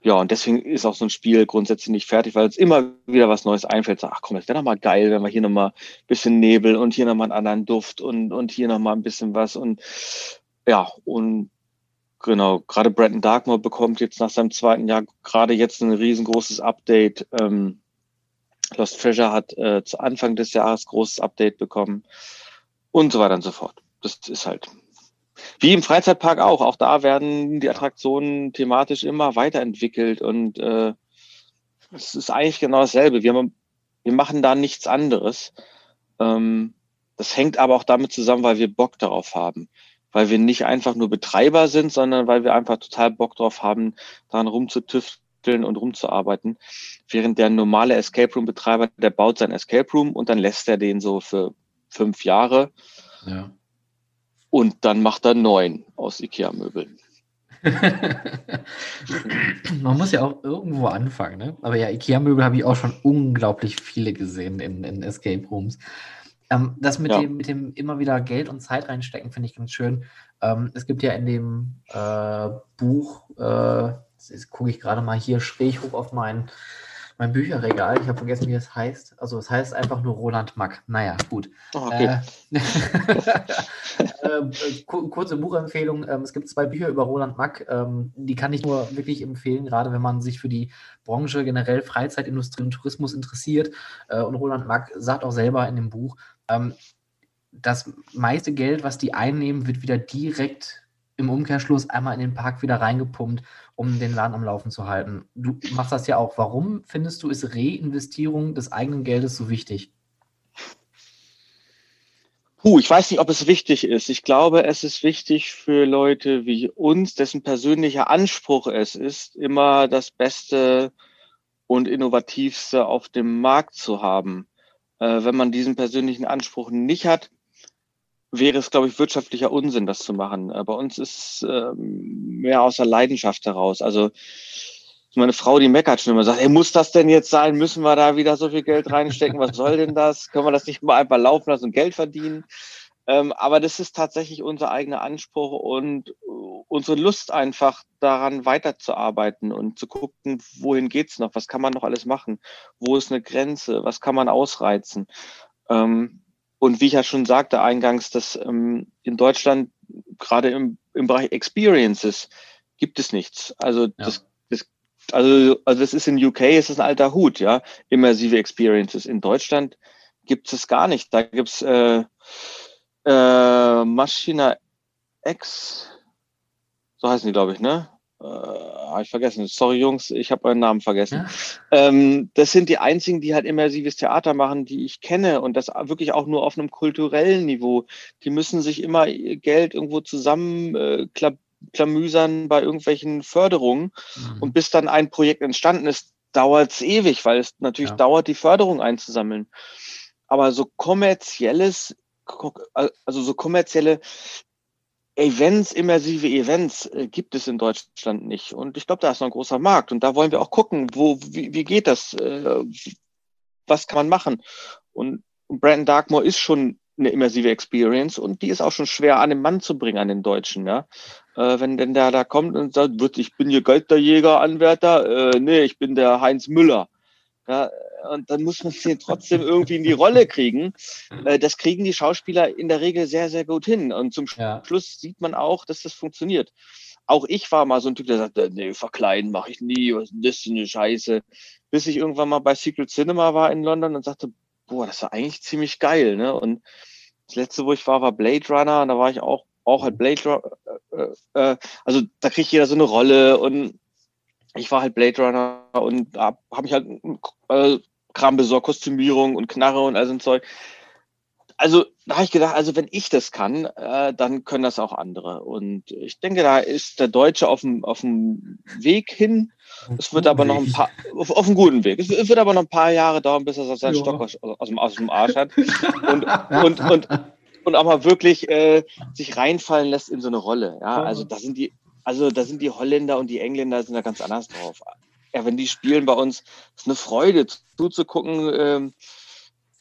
ja, und deswegen ist auch so ein Spiel grundsätzlich nicht fertig, weil es immer wieder was Neues einfällt. So, ach komm, das wäre doch mal geil, wenn wir hier nochmal ein bisschen Nebel und hier nochmal einen anderen Duft und, und hier nochmal ein bisschen was. Und ja, und genau, gerade Brandon Darkmore bekommt jetzt nach seinem zweiten Jahr gerade jetzt ein riesengroßes Update. Ähm, Lost Treasure hat äh, zu Anfang des Jahres großes Update bekommen und so weiter und so fort. Das ist halt wie im Freizeitpark auch. Auch da werden die Attraktionen thematisch immer weiterentwickelt und äh, es ist eigentlich genau dasselbe. Wir, wir machen da nichts anderes. Ähm, das hängt aber auch damit zusammen, weil wir Bock darauf haben. weil wir nicht einfach nur Betreiber sind, sondern weil wir einfach total Bock drauf haben, daran rumzutüfteln und rumzuarbeiten. Während der normale Escape Room Betreiber, der baut sein Escape Room und dann lässt er den so für fünf Jahre. Ja. Und dann macht er neun aus Ikea-Möbeln. Man muss ja auch irgendwo anfangen, ne? Aber ja, IKEA-Möbel habe ich auch schon unglaublich viele gesehen in, in Escape Rooms. Ähm, das mit, ja. dem, mit dem immer wieder Geld und Zeit reinstecken, finde ich ganz schön. Ähm, es gibt ja in dem äh, Buch, äh, gucke ich gerade mal hier schräg hoch auf mein, mein Bücherregal. Ich habe vergessen, wie es heißt. Also es heißt einfach nur Roland Mack. Naja, gut. Oh, okay. äh, äh kurze Buchempfehlung. Ähm, es gibt zwei Bücher über Roland Mack. Ähm, die kann ich nur wirklich empfehlen, gerade wenn man sich für die Branche generell Freizeitindustrie und Tourismus interessiert. Äh, und Roland Mack sagt auch selber in dem Buch, ähm, das meiste Geld, was die einnehmen, wird wieder direkt im Umkehrschluss einmal in den Park wieder reingepumpt, um den Laden am Laufen zu halten. Du machst das ja auch. Warum findest du, ist Reinvestierung des eigenen Geldes so wichtig? Puh, ich weiß nicht, ob es wichtig ist. Ich glaube, es ist wichtig für Leute wie uns, dessen persönlicher Anspruch es ist, immer das Beste und Innovativste auf dem Markt zu haben. Äh, wenn man diesen persönlichen Anspruch nicht hat, wäre es, glaube ich, wirtschaftlicher Unsinn, das zu machen. Äh, bei uns ist äh, mehr aus der Leidenschaft heraus. Also meine Frau, die meckert schon immer, sagt, hey, muss das denn jetzt sein? Müssen wir da wieder so viel Geld reinstecken? Was soll denn das? Können wir das nicht mal einfach laufen lassen und Geld verdienen? Ähm, aber das ist tatsächlich unser eigener Anspruch und unsere Lust einfach daran weiterzuarbeiten und zu gucken, wohin geht's noch? Was kann man noch alles machen? Wo ist eine Grenze? Was kann man ausreizen? Ähm, und wie ich ja schon sagte eingangs, dass ähm, in Deutschland gerade im, im Bereich Experiences gibt es nichts. Also ja. das, das, also, also das ist in UK, ist das ein alter Hut, ja, immersive Experiences. In Deutschland gibt es gar nicht. Da gibt's äh, äh, Maschina X, so heißen die, glaube ich, ne? Äh, habe ich vergessen. Sorry, Jungs, ich habe euren Namen vergessen. Ja. Ähm, das sind die einzigen, die halt immersives Theater machen, die ich kenne und das wirklich auch nur auf einem kulturellen Niveau. Die müssen sich immer Geld irgendwo zusammen äh, klamüsern bei irgendwelchen Förderungen. Mhm. Und bis dann ein Projekt entstanden ist, dauert es ewig, weil es natürlich ja. dauert, die Förderung einzusammeln. Aber so kommerzielles, also so kommerzielle Events, immersive Events äh, gibt es in Deutschland nicht. Und ich glaube, da ist noch ein großer Markt. Und da wollen wir auch gucken, wo, wie, wie geht das? Äh, was kann man machen? Und Brandon Darkmore ist schon eine immersive Experience und die ist auch schon schwer an den Mann zu bringen, an den Deutschen, ja. Äh, wenn denn der da kommt und sagt, wird, ich bin hier Gelderjäger, Anwärter, äh, nee, ich bin der Heinz Müller. Ja, und dann muss man sie trotzdem irgendwie in die Rolle kriegen. Äh, das kriegen die Schauspieler in der Regel sehr, sehr gut hin. Und zum ja. Schluss sieht man auch, dass das funktioniert. Auch ich war mal so ein Typ, der sagte, nee, verkleiden mache ich nie, was ist das für eine Scheiße. Bis ich irgendwann mal bei Secret Cinema war in London und sagte, boah, das war eigentlich ziemlich geil. Ne? Und das letzte, wo ich war, war Blade Runner und da war ich auch, auch halt Blade Runner. Äh, äh, also da kriegt jeder so eine Rolle und ich war halt Blade Runner und habe hab mich halt äh, Kram besorgt, Kostümierung und Knarre und all so ein Zeug. Also da habe ich gedacht, also wenn ich das kann, äh, dann können das auch andere. Und ich denke, da ist der Deutsche auf dem, auf dem Weg hin. Es wird aber noch ein paar, auf, auf einem guten Weg. Es wird aber noch ein paar Jahre dauern, bis er seinen ja. Stock aus, aus, dem, aus dem Arsch hat. Und, und, und, und auch mal wirklich äh, sich reinfallen lässt in so eine Rolle. Ja, also da sind die, also da sind die Holländer und die Engländer sind da ganz anders drauf. Ja, wenn die spielen bei uns, ist eine Freude zuzugucken, ähm,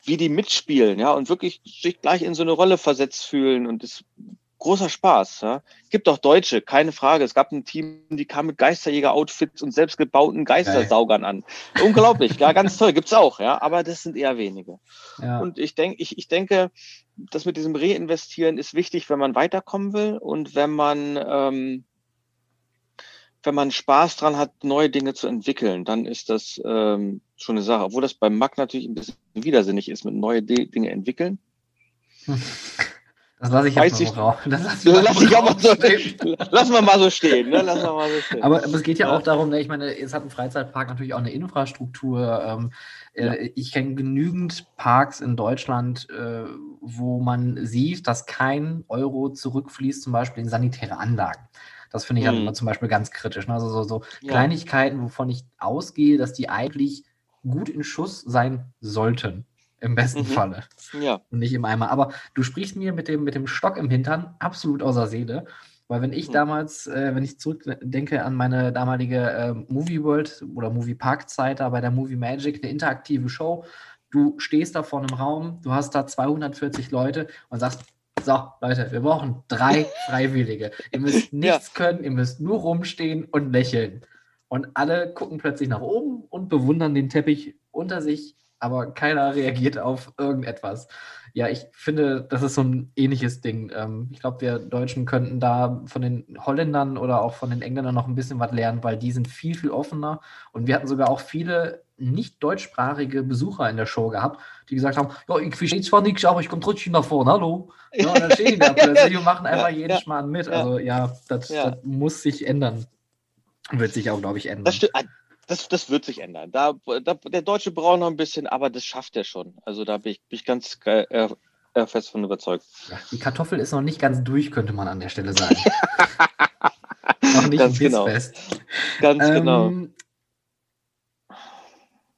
wie die mitspielen, ja, und wirklich sich gleich in so eine Rolle versetzt fühlen und das großer Spaß. Ja. Gibt auch Deutsche, keine Frage. Es gab ein Team, die kam mit Geisterjäger-Outfits und selbstgebauten Geistersaugern an. Unglaublich, ja, ganz toll, gibt's auch, ja, aber das sind eher wenige. Ja. Und ich denke, ich, ich denke, das mit diesem Reinvestieren ist wichtig, wenn man weiterkommen will und wenn man ähm, wenn man Spaß dran hat, neue Dinge zu entwickeln, dann ist das ähm, schon eine Sache. Obwohl das beim Mac natürlich ein bisschen widersinnig ist, mit neue D Dinge entwickeln. Das lasse ich jetzt Weiß mal ich-. Das lass Das lass ich auch mal so stehen. Lassen wir mal so stehen, ne? Lassen wir mal so stehen. Aber, aber es geht ja, Ja. auch darum, ne, ich meine, es hat ein Freizeitpark natürlich auch eine Infrastruktur. Ähm, Ja. äh, Ich kenne genügend Parks in Deutschland, äh, wo man sieht, dass kein Euro zurückfließt, zum Beispiel in sanitäre Anlagen. Das finde ich halt Mhm. immer zum Beispiel ganz kritisch. Ne? Also so, so Ja. Kleinigkeiten, wovon ich ausgehe, dass die eigentlich gut in Schuss sein sollten. Im besten Mhm. Falle ja. und nicht im Eimer. Aber du sprichst mir mit dem, mit dem Stock im Hintern absolut außer Seele. Weil wenn ich Hm. damals, äh, wenn ich zurückdenke an meine damalige äh, Movie World oder Movie Park Zeit da bei der Movie Magic, eine interaktive Show, du stehst da vor einem Raum, du hast da 240 Leute und sagst, so, Leute, wir brauchen drei Freiwillige. Ihr müsst nichts können, ihr müsst nur rumstehen und lächeln. Und alle gucken plötzlich nach oben und bewundern den Teppich unter sich, aber keiner reagiert auf irgendetwas. Ja, ich finde, das ist so ein ähnliches Ding. Ähm, ich glaube, wir Deutschen könnten da von den Holländern oder auch von den Engländern noch ein bisschen was lernen, weil die sind viel, viel offener. Und wir hatten sogar auch viele nicht deutschsprachige Besucher in der Show gehabt, die gesagt haben, ja, ich verstehe zwar nichts, aber ich komme trotzdem nach vorne, hallo. Ja, dann stehen die da plötzlich und machen einfach Ja, jeden ja, Schmarrn mit. Also ja, das, Ja. das muss sich ändern. Wird sich auch, glaube ich, ändern. Das, stimmt. Das, das wird sich ändern. Da, da, der Deutsche braucht noch ein bisschen, aber das schafft er schon. Also da bin ich, bin ich ganz äh, äh, fest von überzeugt. Ja, die Kartoffel ist noch nicht ganz durch, könnte man an der Stelle sagen. noch nicht Ganz genau. bissfest. Ganz genau. Ähm,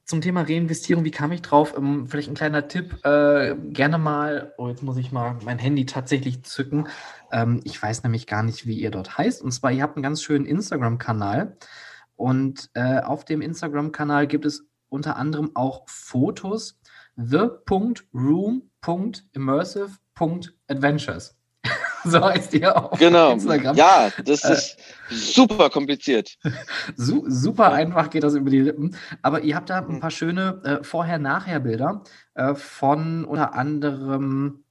Zum Thema Reinvestierung, wie kam ich drauf? Ähm, vielleicht ein kleiner Tipp. Äh, gerne mal, oh, jetzt muss ich mal mein Handy tatsächlich zücken. Ähm, ich weiß nämlich gar nicht, wie ihr dort heißt. Und zwar, ihr habt einen ganz schönen Instagram-Kanal. Und äh, auf dem Instagram-Kanal gibt es unter anderem auch Fotos the.room.immersive.adventures. so heißt ihr auf Genau. Instagram. Ja, das Äh, ist super kompliziert. Su super einfach geht das über die Lippen. Aber ihr habt da ein Mhm. paar schöne äh, Vorher-Nachher-Bilder äh, von unter anderem,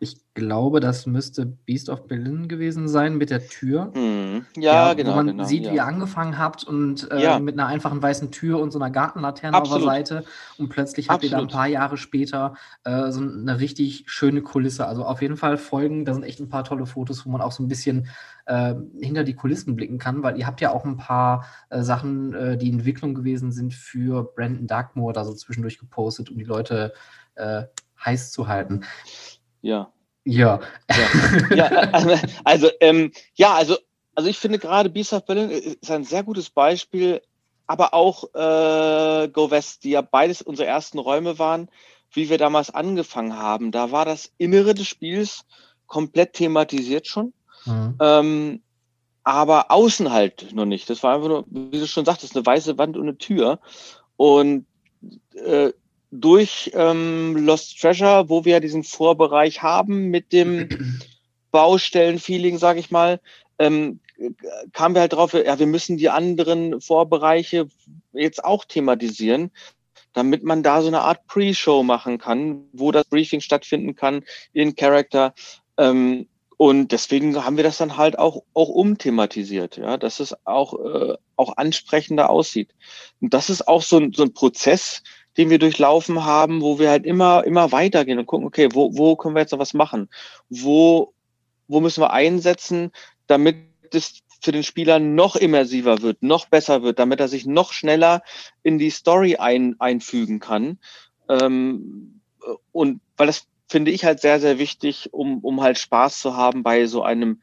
ich glaube, das müsste Beast of Berlin gewesen sein mit der Tür. Hm. Ja, genau. wo man genau, sieht, ja. wie ihr angefangen habt und äh, Ja. mit einer einfachen weißen Tür und so einer Gartenlaterne auf Absolut. der Seite. Und plötzlich habt ihr dann ein Absolut. paar Jahre später äh, so eine richtig schöne Kulisse. Also auf jeden Fall folgen, da sind echt ein paar tolle Fotos, wo man auch so ein bisschen äh, hinter die Kulissen blicken kann, weil ihr habt ja auch ein paar äh, Sachen, äh, die Entwicklung gewesen sind für Brandon Darkmoor, da so zwischendurch gepostet, um die Leute äh, heiß zu halten. Ja. Ja. ja, äh, also, ähm, ja, also, also ich finde gerade Beast of Berlin ist ein sehr gutes Beispiel, aber auch äh, Go West, die ja beides unsere ersten Räume waren, wie wir damals angefangen haben. Da war das Innere des Spiels komplett thematisiert schon, Mhm. ähm, aber außen halt noch nicht. Das war einfach nur, wie du schon sagtest, eine weiße Wand und eine Tür. Und äh, durch ähm, Lost Treasure, wo wir ja diesen Vorbereich haben mit dem Baustellen-Feeling, sage ich mal, ähm, kamen wir halt drauf, ja, wir müssen die anderen Vorbereiche jetzt auch thematisieren, damit man da so eine Art Pre-Show machen kann, wo das Briefing stattfinden kann in Character. Ähm, und deswegen haben wir das dann halt auch, auch umthematisiert, ja, dass es auch, äh, auch ansprechender aussieht. Und das ist auch so ein, so ein Prozess, den wir durchlaufen haben, wo wir halt immer, immer weitergehen und gucken, okay, wo, wo können wir jetzt noch was machen? Wo, wo müssen wir einsetzen, damit es für den Spieler noch immersiver wird, noch besser wird, damit er sich noch schneller in die Story ein, einfügen kann. Ähm, und weil das finde ich halt sehr, sehr wichtig, um, um halt Spaß zu haben bei so einem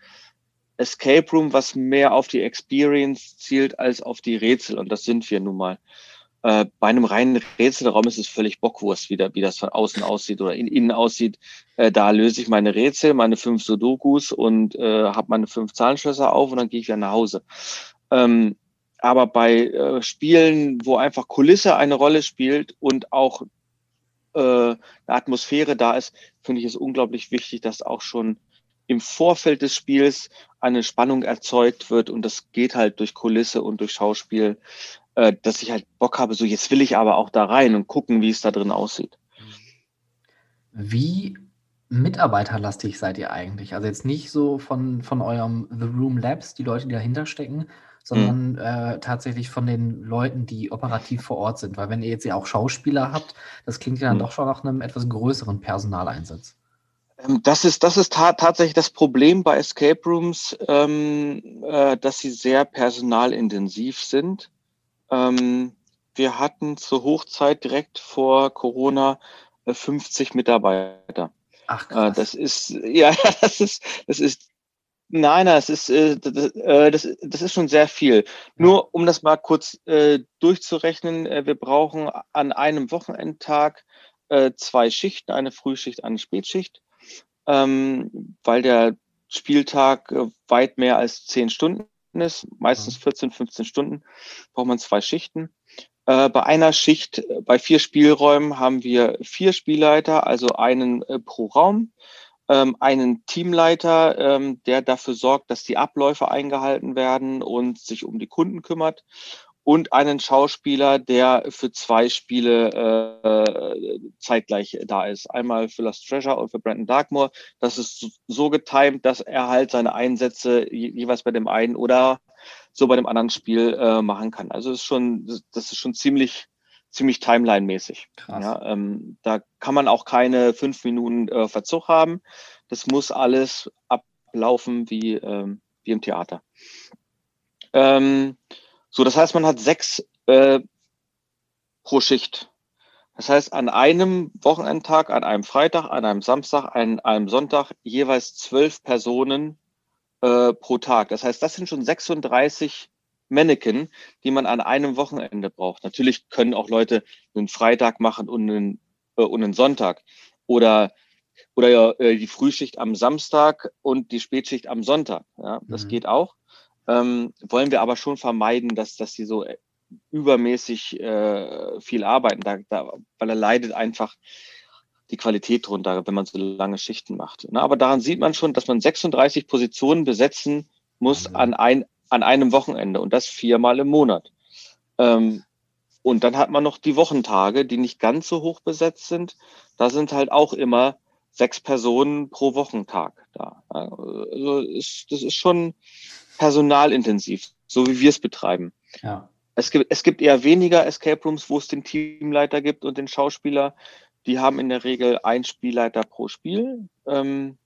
Escape Room, was mehr auf die Experience zielt als auf die Rätsel. Und das sind wir nun mal. Äh, bei einem reinen Rätselraum ist es völlig Bockwurst, wie, da, wie das von außen aussieht oder in, innen aussieht. Äh, da löse ich meine Rätsel, meine fünf Sudokus und äh, habe meine fünf Zahlenschlösser auf und dann gehe ich wieder nach Hause. Ähm, aber bei äh, Spielen, wo einfach Kulisse eine Rolle spielt und auch äh, eine Atmosphäre da ist, finde ich es unglaublich wichtig, dass auch schon im Vorfeld des Spiels eine Spannung erzeugt wird und das geht halt durch Kulisse und durch Schauspiel, dass ich halt Bock habe, so jetzt will ich aber auch da rein und gucken, wie es da drin aussieht. Wie mitarbeiterlastig seid ihr eigentlich? Also jetzt nicht so von, von eurem The Room Labs, die Leute, die dahinter stecken, sondern mhm. äh, tatsächlich von den Leuten, die operativ vor Ort sind. Weil wenn ihr jetzt ja auch Schauspieler habt, das klingt ja dann mhm. doch schon nach einem etwas größeren Personaleinsatz. Ähm, das ist, das ist ta tatsächlich das Problem bei Escape Rooms, ähm, äh, dass sie sehr personalintensiv sind. Ähm, wir hatten zur Hochzeit direkt vor Corona äh, 50 Mitarbeiter. Ach, äh, krass. Äh, das ist, ja, das ist, das ist, nein, das ist, äh, das, äh, das, das ist schon sehr viel. Nur um das mal kurz äh, durchzurechnen, äh, wir brauchen an einem Wochenendtag äh, zwei Schichten, eine Frühschicht, eine Spätschicht ähm, weil der Spieltag äh, weit mehr als zehn Stunden ist, meistens 14, 15 Stunden, braucht man zwei Schichten. Äh, bei einer Schicht, bei vier Spielräumen haben wir vier Spielleiter, also einen äh, pro Raum, ähm, einen Teamleiter, ähm, der dafür sorgt, dass die Abläufe eingehalten werden und sich um die Kunden kümmert und einen Schauspieler, der für zwei Spiele äh, zeitgleich da ist. Einmal für Lost Treasure und für Brandon Darkmoor. Das ist so getimt, dass er halt seine Einsätze jeweils bei dem einen oder so bei dem anderen Spiel äh, machen kann. Also ist schon, das ist schon ziemlich, ziemlich Timeline-mäßig. Ja, ähm, da kann man auch keine fünf Minuten äh, Verzug haben. Das muss alles ablaufen wie, ähm, wie im Theater. Ähm, so, das heißt, man hat sechs äh, pro Schicht. Das heißt, an einem Wochenendtag, an einem Freitag, an einem Samstag, an einem Sonntag jeweils zwölf Personen äh, pro Tag. Das heißt, das sind schon 36 Mannequin, die man an einem Wochenende braucht. Natürlich können auch Leute einen Freitag machen und einen, äh, und einen Sonntag. Oder oder äh, die Frühschicht am Samstag und die Spätschicht am Sonntag. Ja, das mhm. geht auch ähm, wollen wir aber schon vermeiden, dass, dass sie so äh, übermäßig äh, viel arbeiten, da, da, weil er leidet einfach die Qualität drunter, wenn man so lange Schichten macht. Na, aber daran sieht man schon, dass man 36 Positionen besetzen muss mhm. an, ein, an einem Wochenende und das viermal im Monat. Ähm, und dann hat man noch die Wochentage, die nicht ganz so hoch besetzt sind. Da sind halt auch immer sechs Personen pro Wochentag da. Also das ist schon, personalintensiv, so wie wir es betreiben. Ja. Es gibt, es gibt eher weniger Escape Rooms, wo es den Teamleiter gibt und den Schauspieler. Die haben in der Regel ein Spielleiter pro Spiel. Ähm,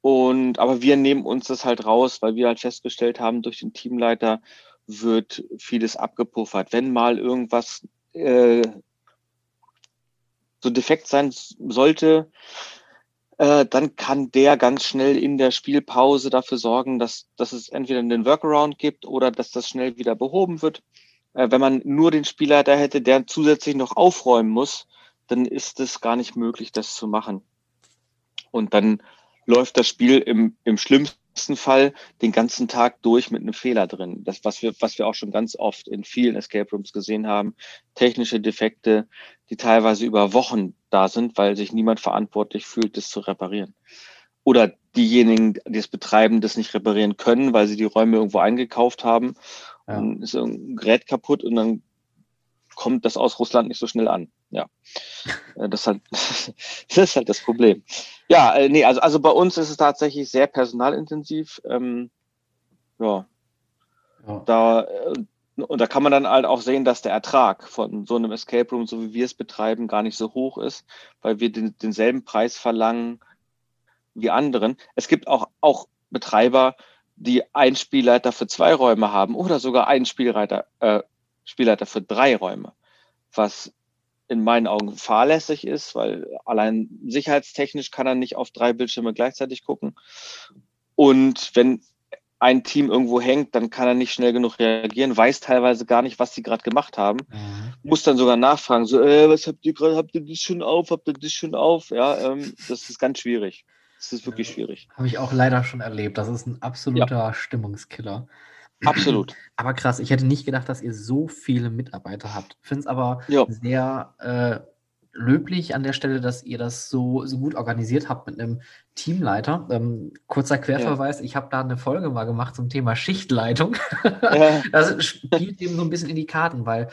und, aber wir nehmen uns das halt raus, weil wir halt festgestellt haben, durch den Teamleiter wird vieles abgepuffert. Wenn mal irgendwas äh, so defekt sein sollte, äh, dann kann der ganz schnell in der Spielpause dafür sorgen, dass, dass es entweder einen Workaround gibt oder dass das schnell wieder behoben wird. Äh, wenn man nur den Spielleiter hätte, der zusätzlich noch aufräumen muss, dann ist es gar nicht möglich, das zu machen. Und dann läuft das Spiel im, im schlimmsten Fall den ganzen Tag durch mit einem Fehler drin. Das, was wir, was wir auch schon ganz oft in vielen Escape Rooms gesehen haben. Technische Defekte, die teilweise über Wochen da sind, weil sich niemand verantwortlich fühlt, das zu reparieren. Oder diejenigen, die es betreiben, das nicht reparieren können, weil sie die Räume irgendwo eingekauft haben. Ja. Und ist ein Gerät kaputt und dann kommt das aus Russland nicht so schnell an. Ja, äh, das ist halt, das ist halt das Problem. Ja, äh, nee, also, also bei uns ist es tatsächlich sehr personalintensiv. Ähm, ja. ja. Da, äh, und da kann man dann halt auch sehen, dass der Ertrag von so einem Escape Room, so wie wir es betreiben, gar nicht so hoch ist, weil wir den, denselben Preis verlangen wie anderen. Es gibt auch, auch Betreiber, die einen Spielleiter für zwei Räume haben oder sogar einen Spielleiter, äh, Spielleiter für drei Räume, was in meinen Augen fahrlässig ist, weil allein sicherheitstechnisch kann er nicht auf drei Bildschirme gleichzeitig gucken. Und wenn ein Team irgendwo hängt, dann kann er nicht schnell genug reagieren, weiß teilweise gar nicht, was sie gerade gemacht haben, mhm. muss dann sogar nachfragen, so, äh, was habt ihr gerade, habt ihr das schon auf, habt ihr das schon auf? Ja, ähm, das ist ganz schwierig. Das ist wirklich ja, schwierig. Habe ich auch leider schon erlebt. Das ist ein absoluter ja. Stimmungskiller. Absolut. Aber krass, ich hätte nicht gedacht, dass ihr so viele Mitarbeiter habt. Finde es aber ja. sehr äh, löblich an der Stelle, dass ihr das so, so gut organisiert habt mit einem Teamleiter. Ähm, kurzer Querverweis, ja. ich habe da eine Folge mal gemacht zum Thema Schichtleitung. Ja. das spielt eben so ein bisschen in die Karten, weil,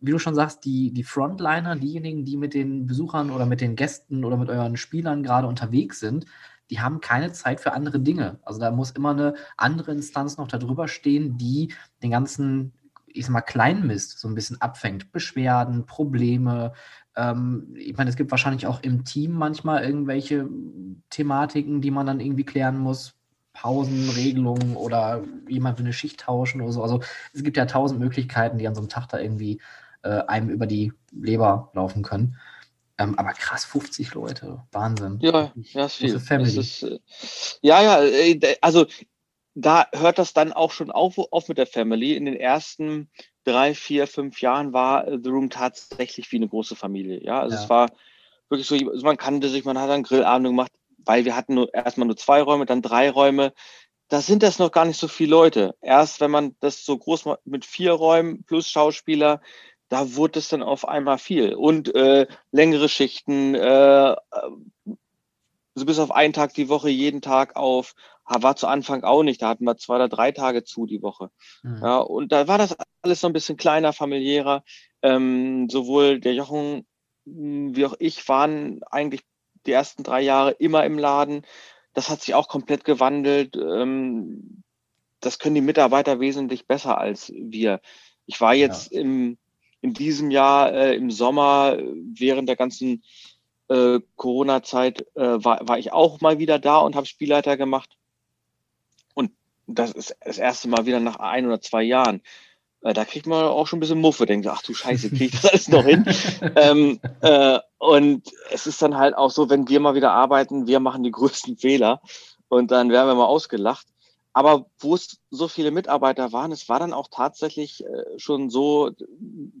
wie du schon sagst, die, die Frontliner, diejenigen, die mit den Besuchern oder mit den Gästen oder mit euren Spielern gerade unterwegs sind, die haben keine Zeit für andere Dinge. Also da muss immer eine andere Instanz noch darüber stehen, die den ganzen ich sag mal, Kleinmist so ein bisschen abfängt. Beschwerden, Probleme. Ähm, ich meine, es gibt wahrscheinlich auch im Team manchmal irgendwelche Thematiken, die man dann irgendwie klären muss. Pausenregelungen oder jemand will eine Schicht tauschen oder so. Also es gibt ja tausend Möglichkeiten, die an so einem Tag da irgendwie äh, einem über die Leber laufen können. Ähm, aber krass, 50 Leute. Wahnsinn. Ja, ja, ist viel. Family. Ist, äh, ja, ja, äh, also da hört das dann auch schon auf, auf mit der Family. In den ersten drei, vier, fünf Jahren war äh, The Room tatsächlich wie eine große Familie. Ja, also ja. es war wirklich so, also man kannte sich, man hat dann Grillabend gemacht, weil wir hatten nur erstmal nur zwei Räume, dann drei Räume. Da sind das noch gar nicht so viele Leute. Erst wenn man das so groß macht mit vier Räumen plus Schauspieler, da wurde es dann auf einmal viel. Und äh, längere Schichten, äh, also bis auf einen Tag die Woche, jeden Tag auf, war zu Anfang auch nicht. Da hatten wir zwei oder drei Tage zu die Woche. Mhm. Ja, und da war das alles noch ein bisschen kleiner, familiärer. Ähm, sowohl der Jochen hm, wie auch ich waren eigentlich die ersten drei Jahre immer im Laden. Das hat sich auch komplett gewandelt. Ähm, das können die Mitarbeiter wesentlich besser als wir. Ich war jetzt ja. im, in diesem Jahr äh, im Sommer während der ganzen äh, Corona-Zeit äh, war, war ich auch mal wieder da und habe Spielleiter gemacht. Das ist das erste Mal wieder nach ein oder zwei Jahren. Äh, da kriegt man auch schon ein bisschen Muffe, denkt, ach du Scheiße, krieg ich das alles noch hin? ähm, äh, und es ist dann halt auch so, wenn wir mal wieder arbeiten, wir machen die größten Fehler und dann werden wir mal ausgelacht. Aber wo es so viele Mitarbeiter waren, es war dann auch tatsächlich äh, schon so,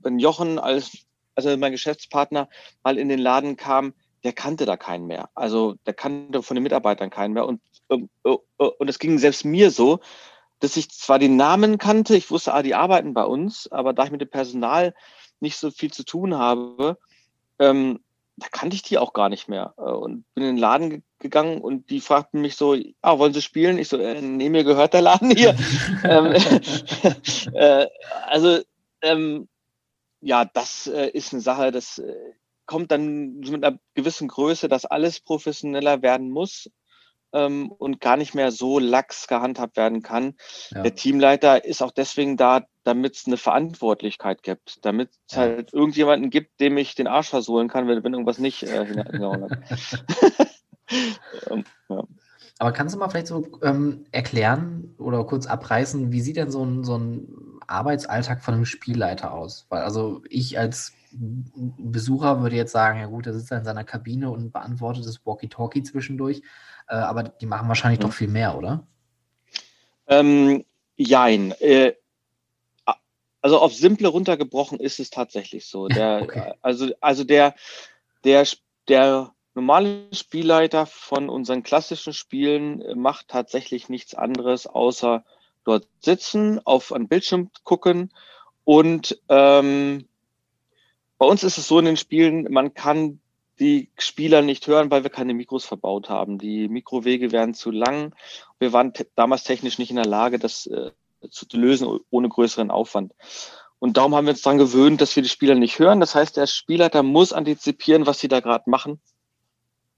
wenn Jochen als, also mein Geschäftspartner mal in den Laden kam, der kannte da keinen mehr. Also der kannte von den Mitarbeitern keinen mehr. Und, und es ging selbst mir so, dass ich zwar die Namen kannte, ich wusste, ah, die arbeiten bei uns, aber da ich mit dem Personal nicht so viel zu tun habe, ähm, da kannte ich die auch gar nicht mehr. Äh, und bin in den Laden gegangen und die fragten mich so, ah, wollen Sie spielen? Ich so, äh, nee, mir gehört der Laden hier. ähm, äh, also, ähm, ja, das äh, ist eine Sache, das äh, kommt dann mit einer gewissen Größe, dass alles professioneller werden muss ähm, und gar nicht mehr so lax gehandhabt werden kann. Ja. Der Teamleiter ist auch deswegen da, damit es eine Verantwortlichkeit gibt, damit es ja. halt irgendjemanden gibt, dem ich den Arsch versohlen kann, wenn, wenn irgendwas nicht äh, hingehauen hat. ähm, ja. Aber kannst du mal vielleicht so ähm, erklären oder kurz abreißen, wie sieht denn so ein, so ein Arbeitsalltag von einem Spielleiter aus? Weil also ich als Besucher würde jetzt sagen, ja gut, er sitzt da in seiner Kabine und beantwortet das Walkie-Talkie zwischendurch. Äh, aber die machen wahrscheinlich doch viel mehr, oder? Ähm, jein. Äh, also auf simple runtergebrochen ist es tatsächlich so. Der, okay. Also, also der, der, der normale Spielleiter von unseren klassischen Spielen macht tatsächlich nichts anderes, außer dort sitzen, auf einen Bildschirm gucken und ähm, bei uns ist es so in den Spielen, man kann die Spieler nicht hören, weil wir keine Mikros verbaut haben. Die Mikrowege wären zu lang. Wir waren damals technisch nicht in der Lage, das äh, zu lösen ohne größeren Aufwand. Und darum haben wir uns daran gewöhnt, dass wir die Spieler nicht hören. Das heißt, der Spielleiter muss antizipieren, was sie da gerade machen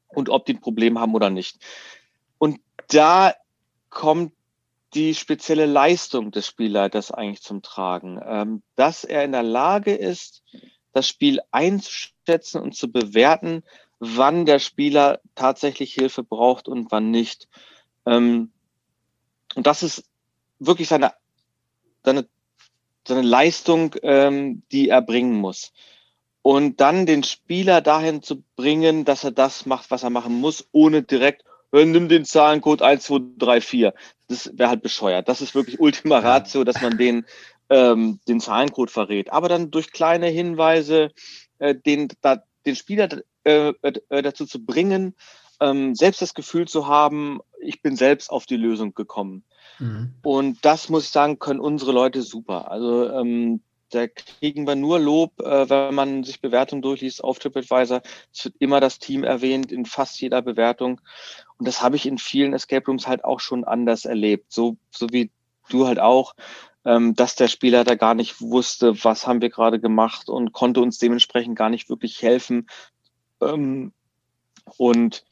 und ob die ein Problem haben oder nicht. Und da kommt die spezielle Leistung des Spielleiters eigentlich zum Tragen, ähm, dass er in der Lage ist, das Spiel einzuschätzen und zu bewerten, wann der Spieler tatsächlich Hilfe braucht und wann nicht. Ähm, und das ist wirklich seine, seine, seine Leistung, ähm, die er bringen muss. Und dann den Spieler dahin zu bringen, dass er das macht, was er machen muss, ohne direkt, nimm den Zahlencode 1, 2, 3, 4. Das wäre halt bescheuert. Das ist wirklich Ultima Ratio, dass man den ähm, den Zahlencode verrät, aber dann durch kleine Hinweise äh, den, da, den Spieler äh, äh, dazu zu bringen, ähm, selbst das Gefühl zu haben, ich bin selbst auf die Lösung gekommen. Mhm. Und das muss ich sagen, können unsere Leute super. Also ähm, da kriegen wir nur Lob, äh, wenn man sich Bewertungen durchliest auf TripAdvisor. Es wird immer das Team erwähnt in fast jeder Bewertung. Und das habe ich in vielen Escape Rooms halt auch schon anders erlebt. So, so wie du halt auch dass der Spieler da gar nicht wusste, was haben wir gerade gemacht und konnte uns dementsprechend gar nicht wirklich helfen. Ähm, und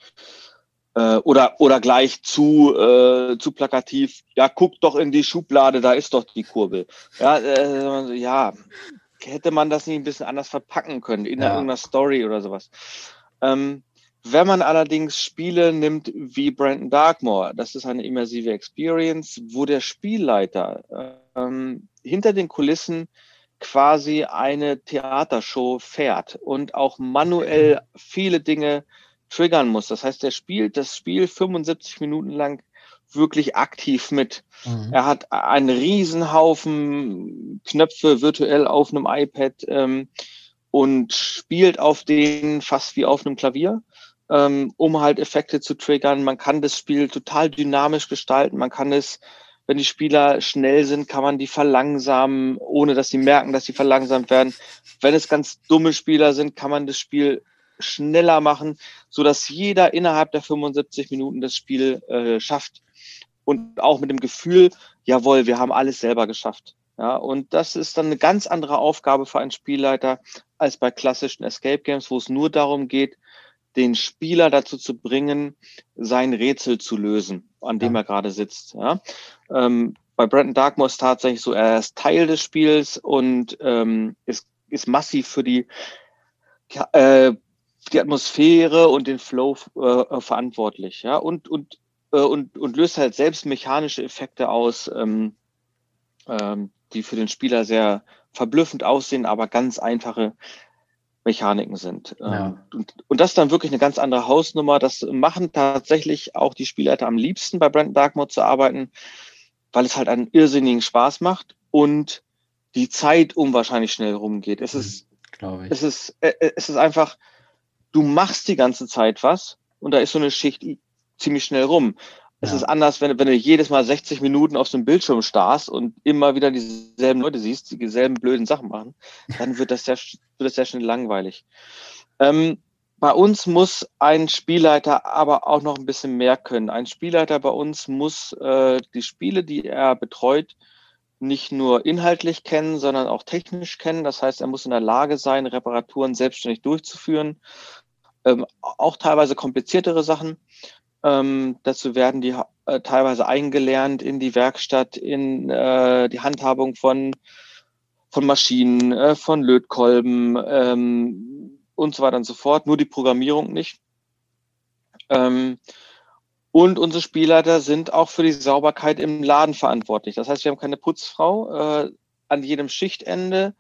äh, oder, oder gleich zu, äh, zu plakativ, ja, guck doch in die Schublade, da ist doch die Kurbel. Ja, äh, ja hätte man das nicht ein bisschen anders verpacken können, in ja. irgendeiner Story oder sowas. Ähm, wenn man allerdings Spiele nimmt wie Brandon Darkmore, das ist eine immersive Experience, wo der Spielleiter ähm, hinter den Kulissen quasi eine Theatershow fährt und auch manuell viele Dinge triggern muss. Das heißt, er spielt das Spiel 75 Minuten lang wirklich aktiv mit. Mhm. Er hat einen Riesenhaufen Knöpfe virtuell auf einem iPad ähm, und spielt auf denen fast wie auf einem Klavier, ähm, um halt Effekte zu triggern. Man kann das Spiel total dynamisch gestalten. Man kann es, wenn die Spieler schnell sind, kann man die verlangsamen, ohne dass sie merken, dass sie verlangsamt werden. Wenn es ganz dumme Spieler sind, kann man das Spiel schneller machen, so dass jeder innerhalb der 75 Minuten das Spiel äh, schafft und auch mit dem Gefühl, jawohl, wir haben alles selber geschafft. Ja, und das ist dann eine ganz andere Aufgabe für einen Spielleiter als bei klassischen Escape Games, wo es nur darum geht, den Spieler dazu zu bringen, sein Rätsel zu lösen, an dem ja. er gerade sitzt. Ja. Ähm, bei Brandon Darkmoor ist tatsächlich so, er ist Teil des Spiels und ähm, ist, ist massiv für die, äh, die Atmosphäre und den Flow äh, verantwortlich. Ja. Und, und äh, und, und löst halt selbst mechanische Effekte aus, ähm, ähm, die für den Spieler sehr verblüffend aussehen, aber ganz einfache Mechaniken sind. Ähm, ja. Und, und das ist dann wirklich eine ganz andere Hausnummer. Das machen tatsächlich auch die Spielleiter am liebsten bei Brandon Darkmode zu arbeiten, weil es halt einen irrsinnigen Spaß macht und die Zeit unwahrscheinlich schnell rumgeht. Es ist, glaube ich. Es ist, äh, äh, es ist einfach, du machst die ganze Zeit was und da ist so eine Schicht ziemlich schnell rum. Es ja. ist anders, wenn, wenn du jedes Mal 60 Minuten auf so einem Bildschirm starrst und immer wieder dieselben Leute siehst, die dieselben blöden Sachen machen, dann wird das sehr, wird das sehr schnell langweilig. Ähm, bei uns muss ein Spielleiter aber auch noch ein bisschen mehr können. Ein Spielleiter bei uns muss äh, die Spiele, die er betreut, nicht nur inhaltlich kennen, sondern auch technisch kennen. Das heißt, er muss in der Lage sein, Reparaturen selbstständig durchzuführen. Ähm, auch teilweise kompliziertere Sachen. Ähm, dazu werden die äh, teilweise eingelernt in die Werkstatt, in äh, die Handhabung von, von Maschinen, äh, von Lötkolben ähm, und so weiter und so fort. Nur die Programmierung nicht. Ähm, und unsere Spielleiter sind auch für die Sauberkeit im Laden verantwortlich. Das heißt, wir haben keine Putzfrau äh, an jedem Schichtende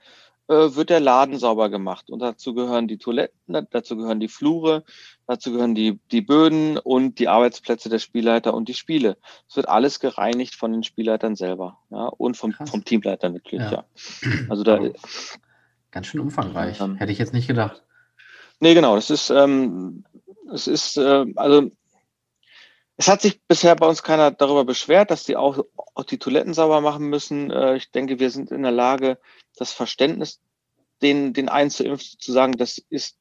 wird der Laden sauber gemacht. Und dazu gehören die Toiletten, dazu gehören die Flure, dazu gehören die, die Böden und die Arbeitsplätze der Spielleiter und die Spiele. Es wird alles gereinigt von den Spielleitern selber, ja, und vom, vom Teamleiter natürlich, ja. ja. Also da. Ganz schön umfangreich. Ähm, Hätte ich jetzt nicht gedacht. Nee, genau. Das ist, ähm, es ist, äh, also es hat sich bisher bei uns keiner darüber beschwert, dass die auch, auch die Toiletten sauber machen müssen. Äh, ich denke, wir sind in der Lage, das Verständnis den, den einzuimpfen, zu sagen, das ist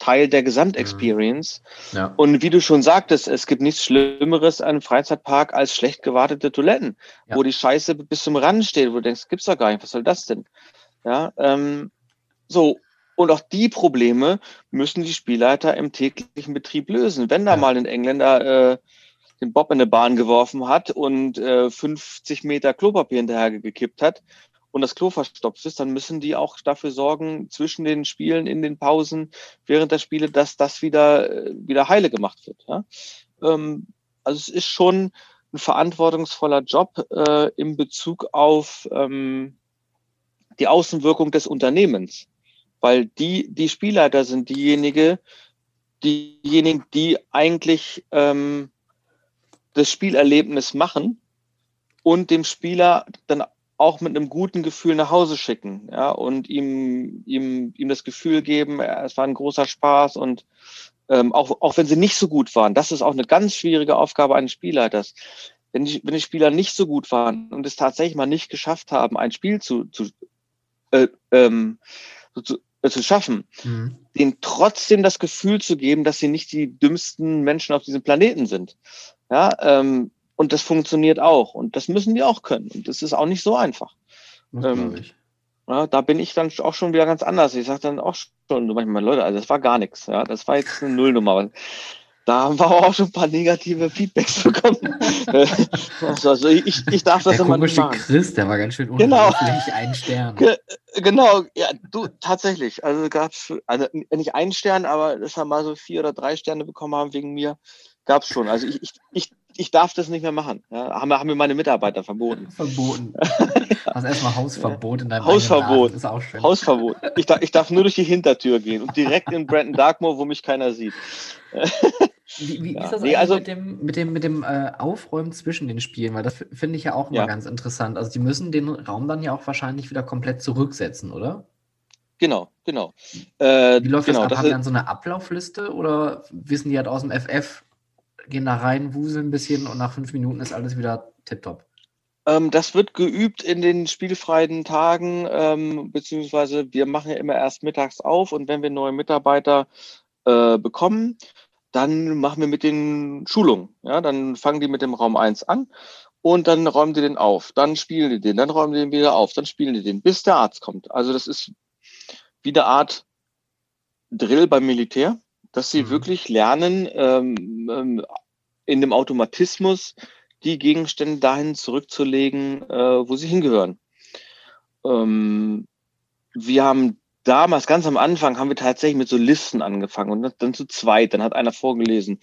Teil der Gesamtexperience. Mhm. Ja. Und wie du schon sagtest, es gibt nichts Schlimmeres an einem Freizeitpark als schlecht gewartete Toiletten, ja. wo die Scheiße bis zum Rand steht, wo du denkst, gibt's doch gar nicht, was soll das denn? Ja, ähm, so. Und auch die Probleme müssen die Spielleiter im täglichen Betrieb lösen. Wenn da ja. mal ein Engländer äh, den Bob in eine Bahn geworfen hat und äh, 50 Meter Klopapier hinterher gekippt hat und das Klo verstopft ist, dann müssen die auch dafür sorgen, zwischen den Spielen, in den Pausen, während der Spiele, dass das wieder, äh, wieder heile gemacht wird. Ja? Ähm, also es ist schon ein verantwortungsvoller Job äh, in Bezug auf ähm, die Außenwirkung des Unternehmens, weil die, die Spielleiter sind diejenige, diejenigen, die eigentlich ähm, das Spielerlebnis machen und dem Spieler dann auch mit einem guten Gefühl nach Hause schicken, ja, und ihm, ihm, ihm das Gefühl geben, es war ein großer Spaß und ähm, auch, auch wenn sie nicht so gut waren, das ist auch eine ganz schwierige Aufgabe eines Spielleiters. Wenn die, wenn die Spieler nicht so gut waren und es tatsächlich mal nicht geschafft haben, ein Spiel zu, zu, äh, ähm, zu, äh, zu schaffen, mhm. denen trotzdem das Gefühl zu geben, dass sie nicht die dümmsten Menschen auf diesem Planeten sind. Ja, ähm, und das funktioniert auch. Und das müssen die auch können. Und das ist auch nicht so einfach. Ähm, ja, da bin ich dann auch schon wieder ganz anders. Ich sage dann auch schon manchmal, Leute, also das war gar nichts. Ja, das war jetzt eine Nullnummer. da haben wir auch schon ein paar negative Feedbacks bekommen. also ich, ich darf das der immer nicht machen. Chris, der war ganz schön genau. ein Stern. Ge genau, ja, du, tatsächlich. Also gab es, also nicht einen Stern, aber dass wir mal so vier oder drei Sterne bekommen haben wegen mir, gab es schon. Also ich, ich, ich, ich darf das nicht mehr machen. Ja, haben, haben mir meine Mitarbeiter verboten. Verboten. Also erstmal Hausverbot in deinem Hausverbot. Ist auch schön. Hausverbot. Ich darf, ich darf nur durch die Hintertür gehen und direkt in Brandon Darkmoor, wo mich keiner sieht. Wie, wie ja. ist das nee, also, mit dem, mit dem, mit dem äh, Aufräumen zwischen den Spielen? Weil das finde ich ja auch ja. mal ganz interessant. Also die müssen den Raum dann ja auch wahrscheinlich wieder komplett zurücksetzen, oder? Genau, genau. Äh, wie läuft genau, das ab? Das Haben die dann so eine Ablaufliste oder wissen die halt aus dem FF, gehen da rein, wuseln ein bisschen und nach fünf Minuten ist alles wieder tipptopp? Ähm, das wird geübt in den spielfreien Tagen, ähm, beziehungsweise wir machen ja immer erst mittags auf und wenn wir neue Mitarbeiter äh, bekommen, dann machen wir mit den Schulungen. Ja, dann fangen die mit dem Raum 1 an und dann räumen die den auf. Dann spielen die den, dann räumen die den wieder auf, dann spielen die den, bis der Arzt kommt. Also das ist wie eine Art Drill beim Militär, dass sie mhm. wirklich lernen, ähm, ähm, in dem Automatismus die Gegenstände dahin zurückzulegen, äh, wo sie hingehören. Ähm, wir haben damals, ganz am Anfang, haben wir tatsächlich mit so Listen angefangen und dann zu zweit. Dann hat einer vorgelesen,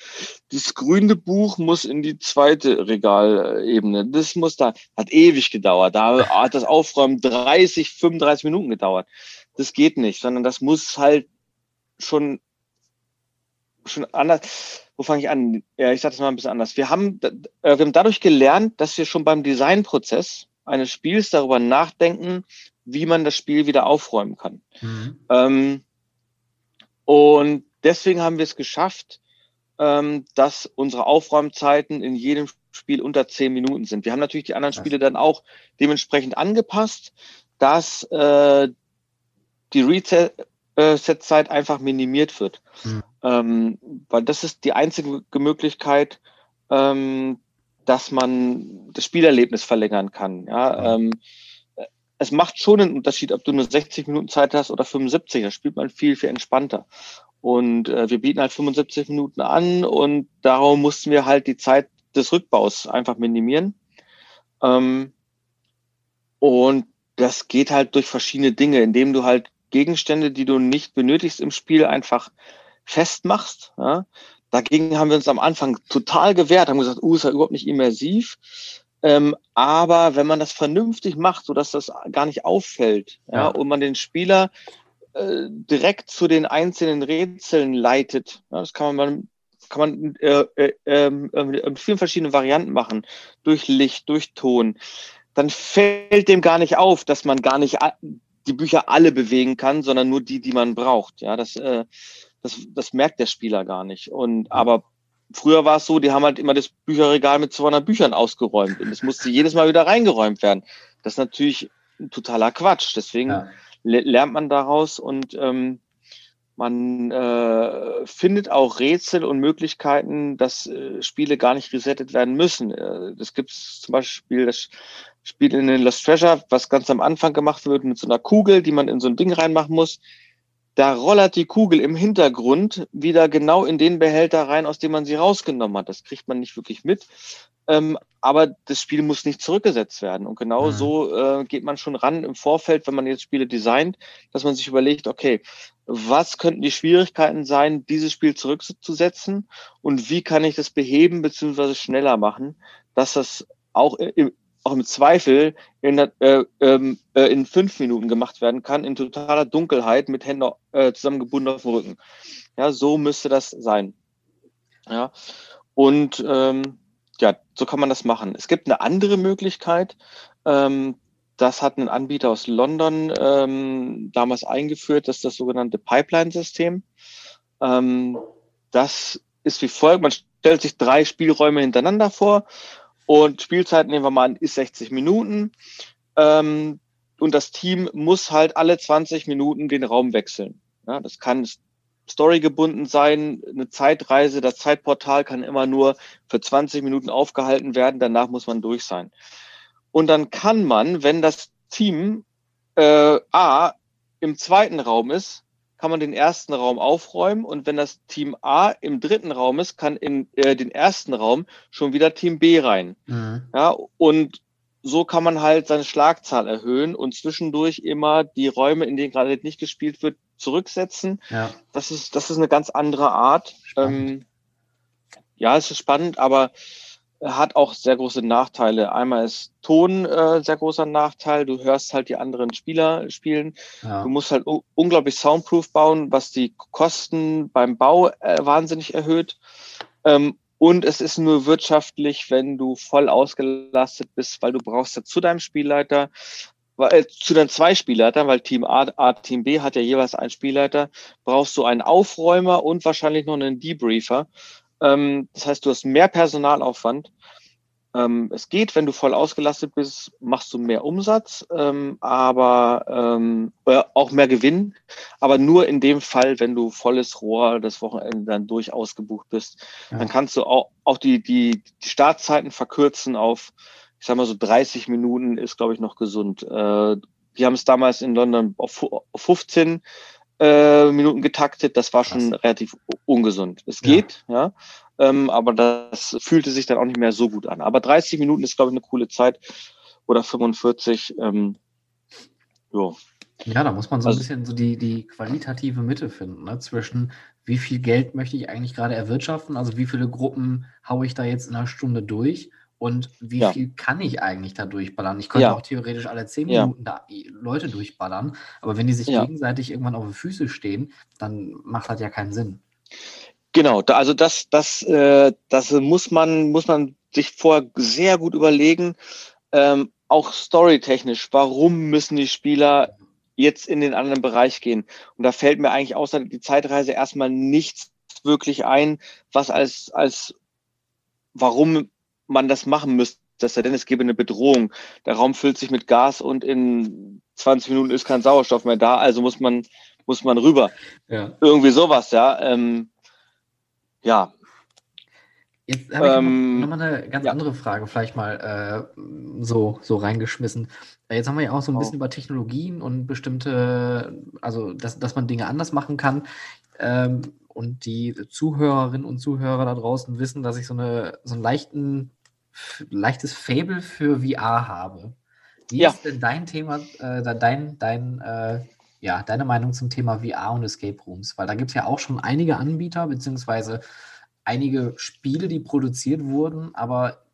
das grüne Buch muss in die zweite Regalebene. Das muss da, hat ewig gedauert. Da hat das Aufräumen 30, 35 Minuten gedauert. Das geht nicht, sondern das muss halt schon, schon anders. Wo fange ich an? Ja, ich sage das mal ein bisschen anders. Wir haben, äh, wir haben dadurch gelernt, dass wir schon beim Designprozess eines Spiels darüber nachdenken, wie man das Spiel wieder aufräumen kann. Mhm. Ähm, und deswegen haben wir es geschafft, ähm, dass unsere Aufräumzeiten in jedem Spiel unter zehn Minuten sind. Wir haben natürlich die anderen Spiele dann auch dementsprechend angepasst, dass äh, die Reset-Zeit einfach minimiert wird. Mhm. Ähm, weil das ist die einzige Möglichkeit, ähm, dass man das Spielerlebnis verlängern kann. Ja, ähm, es macht schon einen Unterschied, ob du nur 60 Minuten Zeit hast oder 75. Da spielt man viel, viel entspannter. Und äh, wir bieten halt 75 Minuten an und darum mussten wir halt die Zeit des Rückbaus einfach minimieren. Ähm, und das geht halt durch verschiedene Dinge, indem du halt Gegenstände, die du nicht benötigst im Spiel, einfach festmachst. Ja? Dagegen haben wir uns am Anfang total gewehrt, haben gesagt, uh, ist ja überhaupt nicht immersiv. Ähm, aber wenn man das vernünftig macht, so dass das gar nicht auffällt, ja, ja und man den Spieler äh, direkt zu den einzelnen Rätseln leitet, ja, das kann man kann man äh, äh, ähm, äh, mit vielen verschiedenen Varianten machen, durch Licht, durch Ton, dann fällt dem gar nicht auf, dass man gar nicht die Bücher alle bewegen kann, sondern nur die, die man braucht. Ja, das, äh, das, das merkt der Spieler gar nicht. Und aber Früher war es so, die haben halt immer das Bücherregal mit 200 Büchern ausgeräumt und es musste jedes Mal wieder reingeräumt werden. Das ist natürlich ein totaler Quatsch. Deswegen ja. lernt man daraus und ähm, man äh, findet auch Rätsel und Möglichkeiten, dass äh, Spiele gar nicht resettet werden müssen. Äh, das gibt es zum Beispiel das Spiel in den Lost Treasure, was ganz am Anfang gemacht wird mit so einer Kugel, die man in so ein Ding reinmachen muss da rollert die Kugel im Hintergrund wieder genau in den Behälter rein, aus dem man sie rausgenommen hat. Das kriegt man nicht wirklich mit. Ähm, aber das Spiel muss nicht zurückgesetzt werden. Und genau mhm. so äh, geht man schon ran im Vorfeld, wenn man jetzt Spiele designt, dass man sich überlegt, okay, was könnten die Schwierigkeiten sein, dieses Spiel zurückzusetzen und wie kann ich das beheben bzw. schneller machen, dass das auch im, auch im Zweifel in, äh, ähm, äh, in fünf Minuten gemacht werden kann, in totaler Dunkelheit mit Händen äh, zusammengebunden auf dem Rücken. Ja, so müsste das sein. Ja, und ähm, ja, so kann man das machen. Es gibt eine andere Möglichkeit. Ähm, das hat ein Anbieter aus London ähm, damals eingeführt, das ist das sogenannte Pipeline-System. Ähm, das ist wie folgt: Man stellt sich drei Spielräume hintereinander vor und Spielzeit, nehmen wir mal an, ist 60 Minuten. Ähm, und das Team muss halt alle 20 Minuten den Raum wechseln. Ja, das kann storygebunden sein, eine Zeitreise, das Zeitportal kann immer nur für 20 Minuten aufgehalten werden, danach muss man durch sein. Und dann kann man, wenn das Team äh, A im zweiten Raum ist, kann man den ersten Raum aufräumen und wenn das Team A im dritten Raum ist, kann in äh, den ersten Raum schon wieder Team B rein. Mhm. Ja, und so kann man halt seine Schlagzahl erhöhen und zwischendurch immer die Räume, in denen gerade nicht gespielt wird, zurücksetzen. Ja. Das ist, das ist eine ganz andere Art. Ähm, ja, es ist spannend, aber hat auch sehr große Nachteile. Einmal ist Ton äh, sehr großer Nachteil. Du hörst halt die anderen Spieler spielen. Ja. Du musst halt unglaublich soundproof bauen, was die Kosten beim Bau äh, wahnsinnig erhöht. Ähm, und es ist nur wirtschaftlich, wenn du voll ausgelastet bist, weil du brauchst ja zu deinem Spielleiter, äh, zu den zwei Spielleitern, weil Team A, A, Team B hat ja jeweils einen Spielleiter, brauchst du einen Aufräumer und wahrscheinlich noch einen Debriefer. Ähm, das heißt, du hast mehr Personalaufwand. Ähm, es geht, wenn du voll ausgelastet bist, machst du mehr Umsatz, ähm, aber ähm, äh, auch mehr Gewinn. Aber nur in dem Fall, wenn du volles Rohr das Wochenende dann durch ausgebucht bist, ja. dann kannst du auch, auch die, die, die Startzeiten verkürzen auf, ich sag mal so 30 Minuten ist, glaube ich, noch gesund. Äh, die haben es damals in London auf 15 äh, Minuten getaktet. Das war schon Krass. relativ ungesund. Es geht, ja, ja ähm, aber das fühlte sich dann auch nicht mehr so gut an. Aber 30 Minuten ist, glaube ich, eine coole Zeit. Oder 45. Ähm, jo. Ja, da muss man so ein also, bisschen so die, die qualitative Mitte finden, ne? zwischen wie viel Geld möchte ich eigentlich gerade erwirtschaften, also wie viele Gruppen haue ich da jetzt in einer Stunde durch und wie ja. viel kann ich eigentlich da durchballern? Ich könnte ja. auch theoretisch alle zehn Minuten ja. da Leute durchballern, aber wenn die sich gegenseitig irgendwann auf die Füße stehen, dann macht das ja keinen Sinn. Genau, also das, das, äh, das muss man, muss man sich vorher sehr gut überlegen. Ähm, auch storytechnisch, warum müssen die Spieler jetzt in den anderen Bereich gehen? Und da fällt mir eigentlich außer die Zeitreise erstmal nichts wirklich ein, was als, als warum man das machen müsste, dass denn es gäbe eine Bedrohung. Der Raum füllt sich mit Gas und in 20 Minuten ist kein Sauerstoff mehr da, also muss man, muss man rüber. Ja. Irgendwie sowas, ja. Ähm, ja. Jetzt habe ich ähm, nochmal eine ganz ja. andere Frage vielleicht mal äh, so, so reingeschmissen. Jetzt haben wir ja auch so ein oh. bisschen über Technologien und bestimmte, also dass, dass man Dinge anders machen kann. Ähm, und die Zuhörerinnen und Zuhörer da draußen wissen, dass ich so, eine, so einen leichten leichtes Fable für VR habe. Wie ja. ist denn dein Thema, äh, dein, dein, äh, ja, deine Meinung zum Thema VR und Escape Rooms? Weil da gibt es ja auch schon einige Anbieter, beziehungsweise einige Spiele, die produziert wurden, aber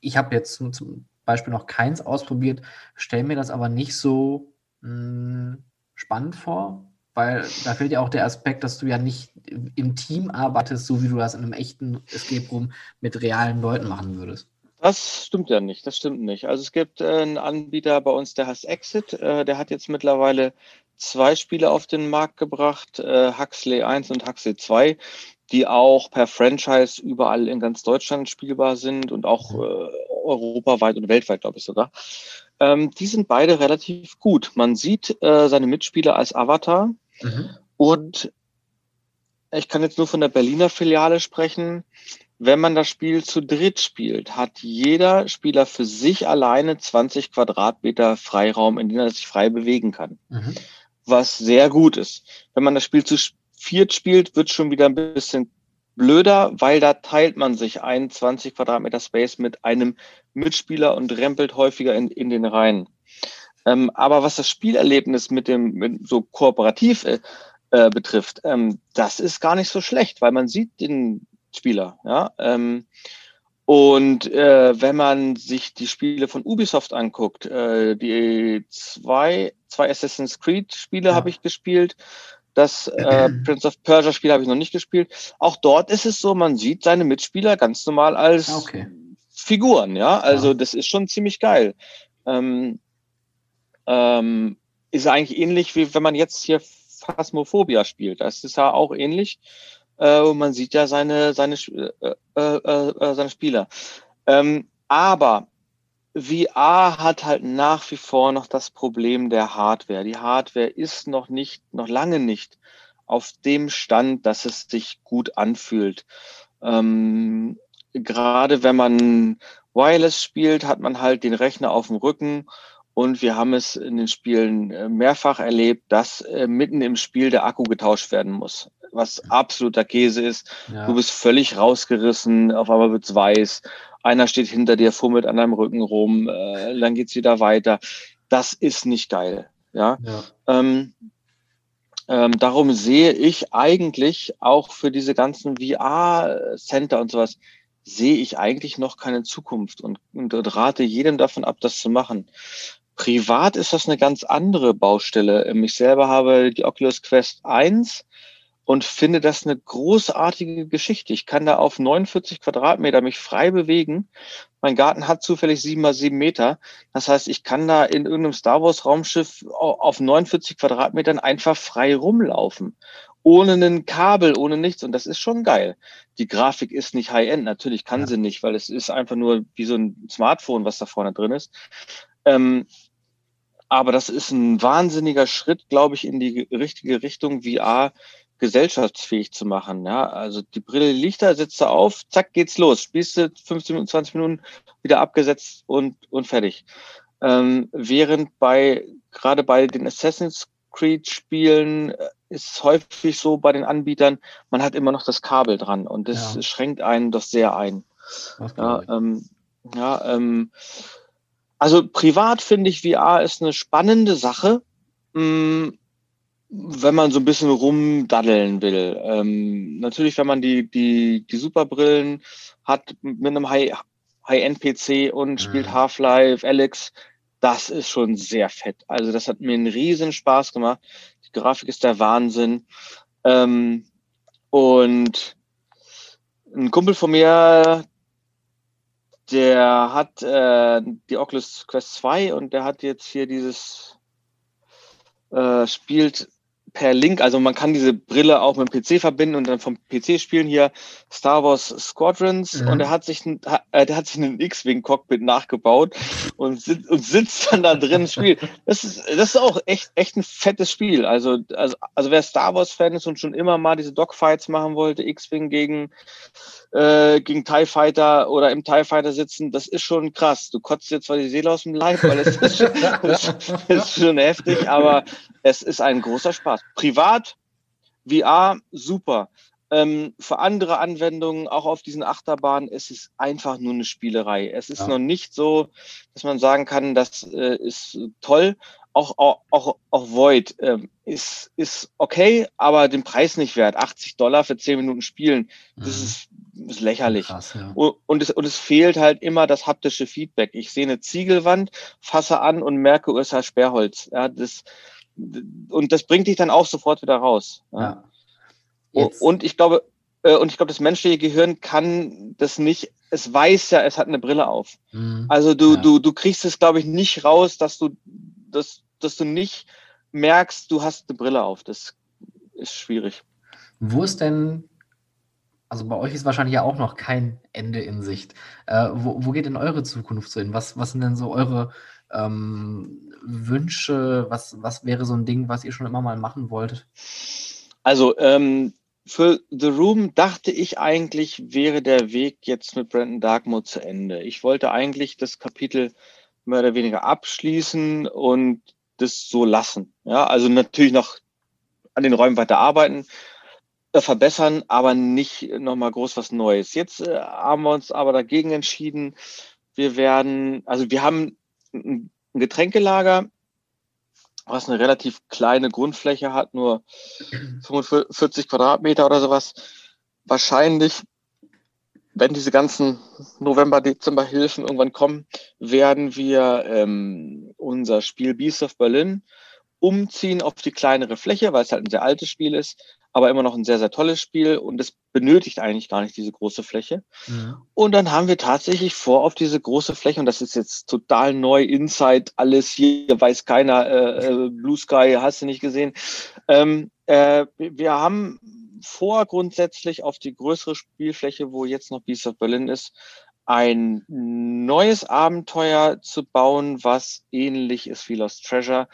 ich habe jetzt zum, zum, Beispiel noch keins ausprobiert, stelle mir das aber nicht so mh, hm, spannend vor, weil da fehlt ja auch der Aspekt, dass du ja nicht im Team arbeitest, so wie du das in einem echten Escape Room mit realen Leuten machen würdest. Das stimmt ja nicht, das stimmt nicht. Also es gibt äh, einen Anbieter bei uns, der heißt Exit, äh, der hat jetzt mittlerweile zwei Spiele auf den Markt gebracht, äh, Huxley 1 und Huxley 2, die auch per Franchise überall in ganz Deutschland spielbar sind und auch mhm. äh, europaweit und weltweit, glaube ich sogar. Ähm, die sind beide relativ gut. Man sieht seine Mitspieler als Avatar Mhm. Und ich kann jetzt nur von der Berliner Filiale sprechen. Wenn man das Spiel zu dritt spielt, hat jeder Spieler für sich alleine 20 Quadratmeter Freiraum, in dem er sich frei bewegen kann. Mhm. Was sehr gut ist. Wenn man das Spiel zu viert spielt, wird schon wieder ein bisschen blöder, weil da teilt man sich ein 20 Quadratmeter Space mit einem Mitspieler und rempelt häufiger in, in den Reihen. Ähm, aber was das Spielerlebnis mit dem mit so kooperativ äh, äh, betrifft, ähm, das ist gar nicht so schlecht, weil man sieht den Spieler. Ja? Ähm, und äh, wenn man sich die Spiele von Ubisoft anguckt, äh, die zwei, zwei Assassin's Creed Spiele ja. habe ich gespielt. Das äh, Prince of Persia Spiel habe ich noch nicht gespielt. Auch dort ist es so, man sieht seine Mitspieler ganz normal als okay. Figuren, ja. Also ja. das ist schon ziemlich geil. Ähm, ähm, ist eigentlich ähnlich wie wenn man jetzt hier Phasmophobia spielt. Das ist ja auch ähnlich. Äh, man sieht ja seine, seine, äh, äh, äh, seine Spieler. Ähm, aber VR hat halt nach wie vor noch das Problem der Hardware. Die Hardware ist noch nicht, noch lange nicht auf dem Stand, dass es sich gut anfühlt. Ähm, gerade wenn man Wireless spielt, hat man halt den Rechner auf dem Rücken Und wir haben es in den Spielen äh, mehrfach erlebt, dass äh, mitten im Spiel der Akku getauscht werden muss, was absoluter Käse ist. Ja. Du bist völlig rausgerissen, auf einmal wird's weiß, einer steht hinter dir, fummelt an deinem Rücken rum, äh, dann geht's wieder weiter. Das ist nicht geil. Ja. ja. Ähm, ähm, darum sehe ich eigentlich auch für diese ganzen VR-Center und sowas, sehe ich eigentlich noch keine Zukunft und, und, rate jedem davon ab, das zu machen. Privat ist das eine ganz andere Baustelle. Ähm, ich selber habe die Oculus Quest 1 und finde das eine großartige Geschichte. Ich kann da auf 49 Quadratmeter mich frei bewegen. Mein Garten hat zufällig sieben mal sieben Meter. Das heißt, ich kann da in irgendeinem Star Wars Raumschiff auf 49 Quadratmetern einfach frei rumlaufen. Ohne ein Kabel, ohne nichts. Und das ist schon geil. Die Grafik ist nicht High-End. Natürlich kann ja. sie nicht, weil es ist einfach nur wie so ein Smartphone, was da vorne drin ist. Ähm, aber das ist ein wahnsinniger Schritt, glaube ich, in die richtige Richtung, VR gesellschaftsfähig zu machen. Ja, also die Brille liegt da, setzt du auf, zack, geht's los. Spielst du 15 Minuten, 20 Minuten wieder abgesetzt und, und fertig. Ähm, während bei, gerade bei den Assassin's Creed Spielen äh, ist es häufig so bei den Anbietern, man hat immer noch das Kabel dran und das ja. schränkt einen doch sehr ein. Ja, ähm, ja ähm, also privat finde ich VR ist eine spannende Sache. Mm, wenn man so ein bisschen rumdaddeln will. Ähm, natürlich, wenn man die, die, die Superbrillen hat mit einem High-End-PC und spielt mhm. Half-Life, Alex, das ist schon sehr fett. Also das hat mir einen riesen Spaß gemacht. Die Grafik ist der Wahnsinn. Ähm, und ein Kumpel von mir, der hat äh, die Oculus Quest 2 und der hat jetzt hier dieses äh, spielt per Link, also man kann diese Brille auch mit dem PC verbinden und dann vom PC spielen hier Star Wars Squadrons mhm. und er hat sich ein, äh, der hat sich einen X-Wing-Cockpit nachgebaut und, sit, und sitzt dann da drin spielt. Das ist, das ist auch echt, echt ein fettes Spiel. Also, also, also wer Star Wars-Fan ist und schon immer mal diese Dogfights machen wollte, X-Wing gegen äh, gegen TIE Fighter oder im TIE Fighter sitzen, das ist schon krass. Du kotzt jetzt zwar die Seele aus dem Leib, weil es ist, schon, ist, ist schon heftig, aber es ist ein großer Spaß. Privat, VR, super. Ähm, für andere Anwendungen, auch auf diesen Achterbahnen, es ist einfach nur eine Spielerei. Es ist ja. noch nicht so, dass man sagen kann, das äh, ist toll. Auch, auch, auch, auch Void ähm, ist, ist okay, aber den Preis nicht wert. 80 Dollar für 10 Minuten spielen, das mhm. ist ist lächerlich. Krass, ja. und, und, es, und es fehlt halt immer das haptische Feedback. Ich sehe eine Ziegelwand, fasse an und merke, es ist halt Sperrholz. Ja, das, und das bringt dich dann auch sofort wieder raus. Ja. Und ich glaube, äh, und ich glaube, das menschliche Gehirn kann das nicht, es weiß ja, es hat eine Brille auf. Mhm. Also du, ja. du, du kriegst es, glaube ich, nicht raus, dass du, dass, dass du nicht merkst, du hast eine Brille auf. Das ist schwierig. Wo ist denn also bei euch ist wahrscheinlich ja auch noch kein Ende in Sicht. Äh, wo, wo, geht denn eure Zukunft so hin? Was, was sind denn so eure ähm, Wünsche? Was, was wäre so ein Ding, was ihr schon immer mal machen wolltet? Also ähm, für The Room dachte ich eigentlich, wäre der Weg jetzt mit Brandon Darkmode zu Ende. Ich wollte eigentlich das Kapitel mehr oder weniger abschließen und das so lassen. Ja, also natürlich noch an den Räumen weiter arbeiten, äh, verbessern, aber nicht nochmal groß was Neues. Jetzt äh, haben wir uns aber dagegen entschieden. Wir werden, also wir haben ein Getränkelager, was eine relativ kleine Grundfläche hat, nur 45 Quadratmeter oder sowas. Wahrscheinlich, wenn diese ganzen November, Dezember Hilfen irgendwann kommen, werden wir ähm, unser Spiel Beast of Berlin umziehen auf die kleinere Fläche, weil es halt ein sehr altes Spiel ist aber immer noch ein sehr, sehr tolles Spiel und es benötigt eigentlich gar nicht diese große Fläche. Mhm. Und dann haben wir tatsächlich vor, auf diese große Fläche, und das ist jetzt total neu, Inside, alles hier, weiß keiner, äh, äh, Blue Sky, hast du nicht gesehen. Ähm, äh, wir haben vor, grundsätzlich auf die größere Spielfläche, wo jetzt noch Beast of Berlin ist, ein neues Abenteuer zu bauen, was ähnlich ist wie Lost Treasure.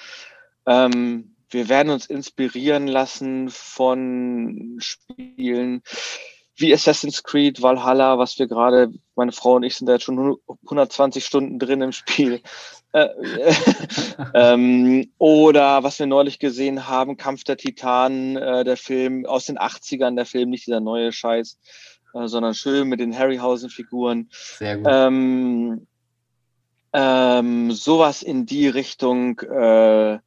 Ähm, wir werden uns inspirieren lassen von Spielen wie Assassin's Creed, Valhalla, was wir gerade, meine Frau und ich sind da jetzt schon 120 Stunden drin im Spiel. Äh, ähm, oder was wir neulich gesehen haben, Kampf der Titanen, äh, der Film aus den 80ern, der Film, nicht dieser neue Scheiß, äh, sondern schön mit den Harryhausen-Figuren. Sehr gut. Ähm, ähm, sowas in die Richtung äh,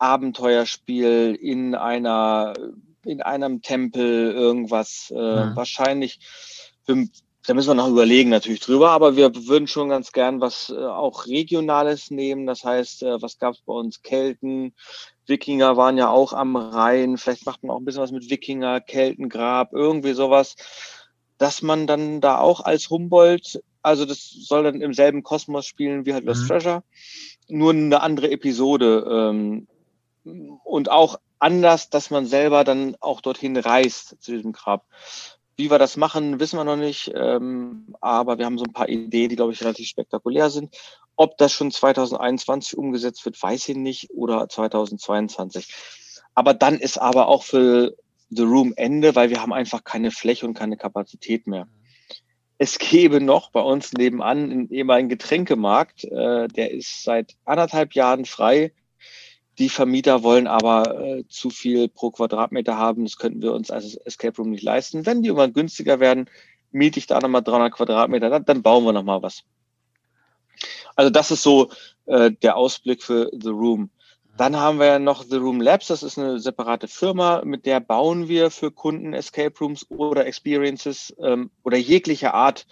Abenteuerspiel in einer in einem Tempel irgendwas äh, mhm. wahrscheinlich da müssen wir noch überlegen natürlich drüber, aber wir würden schon ganz gern was äh, auch Regionales nehmen. Das heißt, äh, was gab es bei uns? Kelten, Wikinger waren ja auch am Rhein. Vielleicht macht man auch ein bisschen was mit Wikinger, Keltengrab, irgendwie sowas, dass man dann da auch als Humboldt, also das soll dann im selben Kosmos spielen wie halt Lost mhm. Treasure, nur eine andere Episode ähm, und auch anders, dass man selber dann auch dorthin reist zu diesem Grab. Wie wir das machen, wissen wir noch nicht. Ähm, aber wir haben so ein paar Ideen, die, glaube ich, relativ spektakulär sind. Ob das schon 2021 umgesetzt wird, weiß ich nicht. Oder 2022. Aber dann ist aber auch für The Room Ende, weil wir haben einfach keine Fläche und keine Kapazität mehr. Es gäbe noch bei uns nebenan einen ehemaligen Getränkemarkt, äh, der ist seit anderthalb Jahren frei. Die Vermieter wollen aber äh, zu viel pro Quadratmeter haben. Das könnten wir uns als Escape Room nicht leisten. Wenn die irgendwann günstiger werden, miete ich da nochmal 300 Quadratmeter, dann, dann bauen wir nochmal was. Also das ist so äh, der Ausblick für The Room. Dann haben wir ja noch The Room Labs, das ist eine separate Firma, mit der bauen wir für Kunden Escape Rooms oder Experiences ähm, oder jegliche Art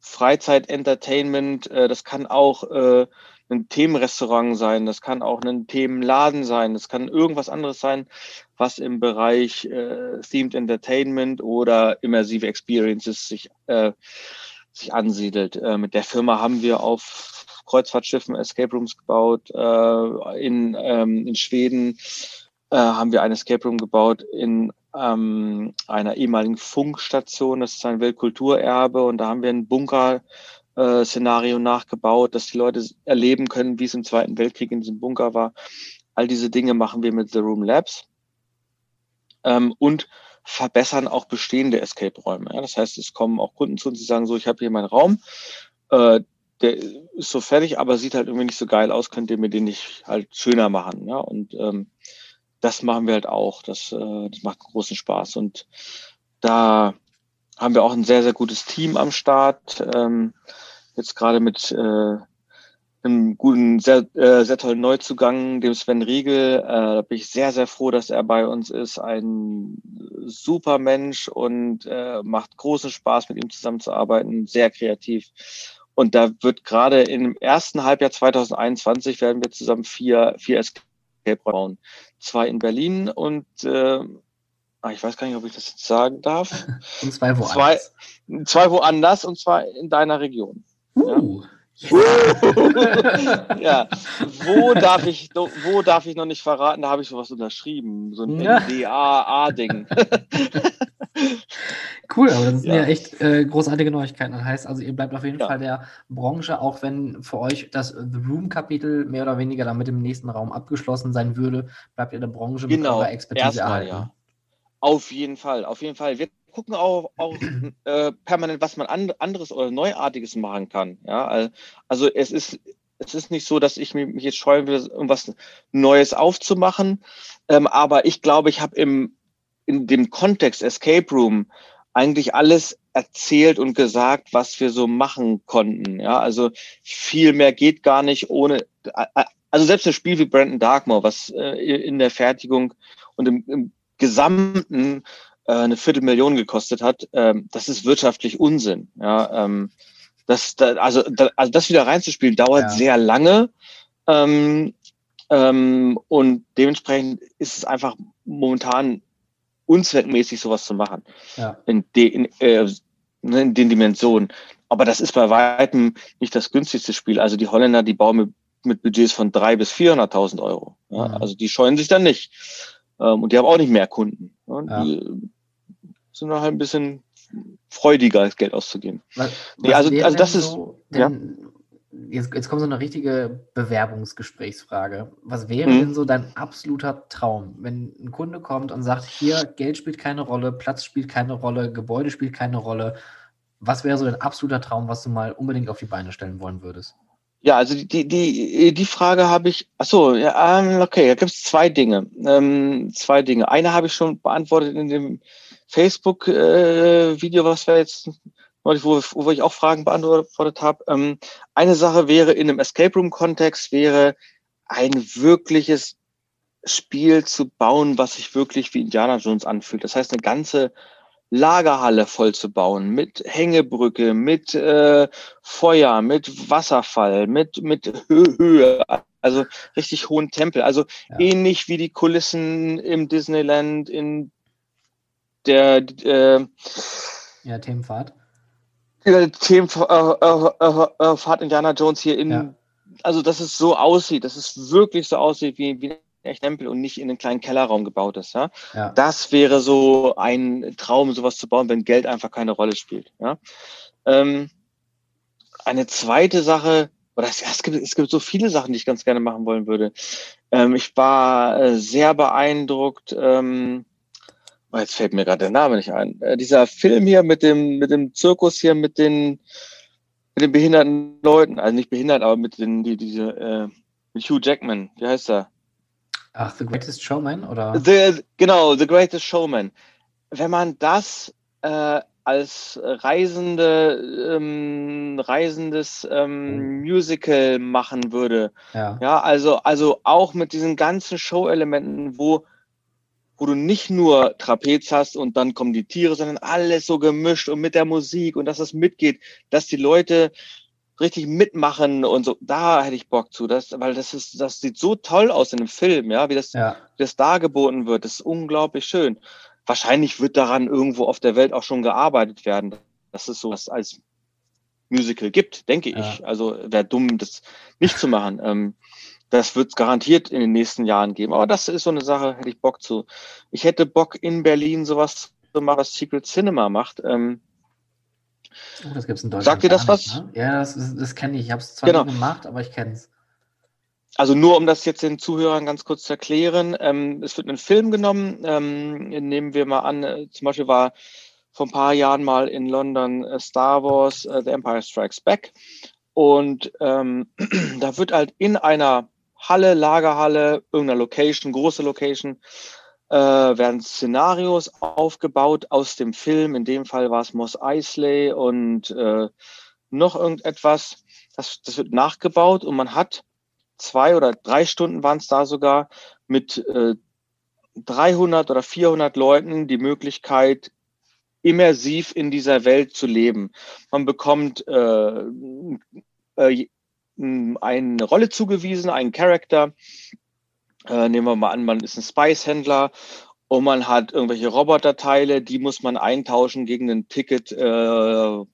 Freizeit, Entertainment. Äh, das kann auch äh, ein Themenrestaurant sein, das kann auch ein Themenladen sein, das kann irgendwas anderes sein, was im Bereich äh, Themed Entertainment oder immersive Experiences sich, äh, sich ansiedelt. Äh, mit der Firma haben wir auf Kreuzfahrtschiffen Escape Rooms gebaut, äh, in, ähm, in Schweden äh, haben wir ein Escape Room gebaut, in ähm, einer ehemaligen Funkstation, das ist ein Weltkulturerbe und da haben wir einen Bunker äh, Szenario nachgebaut, dass die Leute erleben können, wie es im Zweiten Weltkrieg in diesem Bunker war. All diese Dinge machen wir mit The Room Labs ähm, und verbessern auch bestehende Escape-Räume. Ja, das heißt, es kommen auch Kunden zu uns, die sagen so, ich habe hier meinen Raum, äh, der ist so fertig, aber sieht halt irgendwie nicht so geil aus, könnt ihr mir den nicht halt schöner machen. Ja? Und ähm, das machen wir halt auch. Das, äh, das macht großen Spaß. Und da haben wir auch ein sehr, sehr gutes Team am Start. Ähm, jetzt gerade mit äh, einem guten, sehr, äh, sehr tollen Neuzugang, dem Sven Riegel. Äh, da bin ich sehr, sehr froh, dass er bei uns ist. Ein super Mensch und äh, macht großen Spaß, mit ihm zusammenzuarbeiten, sehr kreativ. Und da wird gerade im ersten Halbjahr 2021 werden wir zusammen vier, vier Escape bauen. Zwei in Berlin und äh, ah, ich weiß gar nicht, ob ich das jetzt sagen darf. und zwei woanders. Zwei, zwei woanders und zwar in deiner Region. Uh. Ja. ja, wo darf ich, wo darf ich noch nicht verraten? Da habe ich sowas unterschrieben, so ein ja. NDA-A-Ding. cool, aber das sind ja, ja echt äh, großartige Neuigkeiten. Das heißt also, ihr bleibt auf jeden ja. Fall der Branche, auch wenn für euch das The Room-Kapitel mehr oder weniger damit im nächsten Raum abgeschlossen sein würde, bleibt ihr der Branche genau. mit eurer Expertise Erstmal, erhalten. Ja. Auf jeden Fall, auf jeden Fall. Wir gucken auch, auch äh, permanent, was man an, anderes oder Neuartiges machen kann. Ja, also es ist es ist nicht so, dass ich mich jetzt scheuen will, um was Neues aufzumachen. Ähm, aber ich glaube, ich habe im in dem Kontext Escape Room eigentlich alles erzählt und gesagt, was wir so machen konnten. Ja, also viel mehr geht gar nicht ohne. Also selbst ein Spiel wie Brandon Darkmoor, was äh, in der Fertigung und im, im Gesamten eine Viertelmillion gekostet hat, ähm, das ist wirtschaftlich Unsinn. Ja, ähm, das, da, also, da, also das wieder reinzuspielen dauert ja. sehr lange. Ähm, ähm, und dementsprechend ist es einfach momentan unzweckmäßig, sowas zu machen. Ja. In, de, in, äh, ne, in den Dimensionen. Aber das ist bei weitem nicht das günstigste Spiel. Also die Holländer, die bauen mit, mit Budgets von drei bis 400.000 Euro. Ja, mhm. Also die scheuen sich dann nicht. Ähm, und die haben auch nicht mehr Kunden. Ja, die, sind halt ein bisschen freudiger, das Geld auszugeben. Was, nee, also, also das ist. Ja. Jetzt, jetzt kommt so eine richtige Bewerbungsgesprächsfrage. Was wäre hm. denn so dein absoluter Traum, wenn ein Kunde kommt und sagt, hier, Geld spielt keine Rolle, Platz spielt keine Rolle, Gebäude spielt keine Rolle. Was wäre so dein absoluter Traum, was du mal unbedingt auf die Beine stellen wollen würdest? Ja, also die, die, die Frage habe ich, ach so, ja, ähm, okay, da gibt es zwei Dinge. Ähm, zwei Dinge. Eine habe ich schon beantwortet in dem Facebook-Video, äh, was wir jetzt neulich, wo, wo ich auch Fragen beantwortet habe. Ähm, eine Sache wäre in einem Escape Room-Kontext wäre ein wirkliches Spiel zu bauen, was sich wirklich wie Indiana Jones anfühlt. Das heißt, eine ganze Lagerhalle voll zu bauen mit Hängebrücke, mit äh, Feuer, mit Wasserfall, mit, mit Höhe, also richtig hohen Tempel. Also ja. ähnlich wie die Kulissen im Disneyland, in der äh, ja, Themenfahrt. Die Themenfahrt äh, äh, äh Indiana Jones hier in, ja. also dass es so aussieht, dass es wirklich so aussieht wie, wie echt Tempel und nicht in einen kleinen Kellerraum gebaut ist. Ja? ja? Das wäre so ein Traum, sowas zu bauen, wenn Geld einfach keine Rolle spielt. Ja? Ähm, eine zweite Sache, oder es, es, gibt, es gibt so viele Sachen, die ich ganz gerne machen wollen würde. Ähm, ich war äh, sehr beeindruckt, ähm, oh, jetzt fällt mir gerade der Name nicht ein. Äh, dieser Film hier mit dem, mit dem Zirkus hier, mit den, mit den behinderten Leuten, also nicht behindert, aber mit den, die, diese, äh, mit Hugh Jackman, wie heißt er? Ach, The Greatest Showman, oder? The, genau, The Greatest Showman. Wenn man das äh, als reisende, ähm, reisendes ähm, Musical machen würde, ja. ja, also, also auch mit diesen ganzen Show-Elementen, wo, wo du nicht nur Trapez hast und dann kommen die Tiere, sondern alles so gemischt und mit der Musik und dass es mitgeht, dass die Leute richtig mitmachen und so, da hätte ich Bock zu, das, weil das ist, das sieht so toll aus in dem Film, ja, wie das, ja. wie das dargeboten wird, das ist unglaublich schön. Wahrscheinlich wird daran irgendwo auf der Welt auch schon gearbeitet werden, dass es sowas als Musical gibt, denke ja. ich. Also wäre dumm, das nicht zu machen. Ähm, das wird es garantiert in den nächsten Jahren geben. Aber das ist so eine Sache, hätte ich Bock zu. Ich hätte Bock in Berlin sowas zu machen, was Secret Cinema macht. Ähm, Oh, das gibt es in Deutschland. Sagt dir das was? ne? Ja, das, das kenne ich. Ich habe es zwar genau. nicht gemacht, aber ich kenne es. Also nur um das jetzt den Zuhörern ganz kurz zu erklären, ähm, es wird ein Film genommen, ähm, nehmen wir mal an, äh, zum Beispiel war vor ein paar Jahren mal in London äh, Star Wars äh, The Empire Strikes Back und ähm, da wird halt in einer Halle, Lagerhalle, irgendeiner Location, große Location, äh, werden Szenarios aufgebaut aus dem Film. In dem Fall war es Moss Eisley und äh, noch irgendetwas. Das, das wird nachgebaut und man hat zwei oder drei Stunden waren es da sogar mit äh, 300 oder 400 Leuten die Möglichkeit, immersiv in dieser Welt zu leben. Man bekommt äh, äh, eine Rolle zugewiesen, einen Charakter, äh, nehmen wir mal an, man ist ein Spice-Händler und man hat irgendwelche Roboterteile, die muss man eintauschen gegen ein Ticket äh,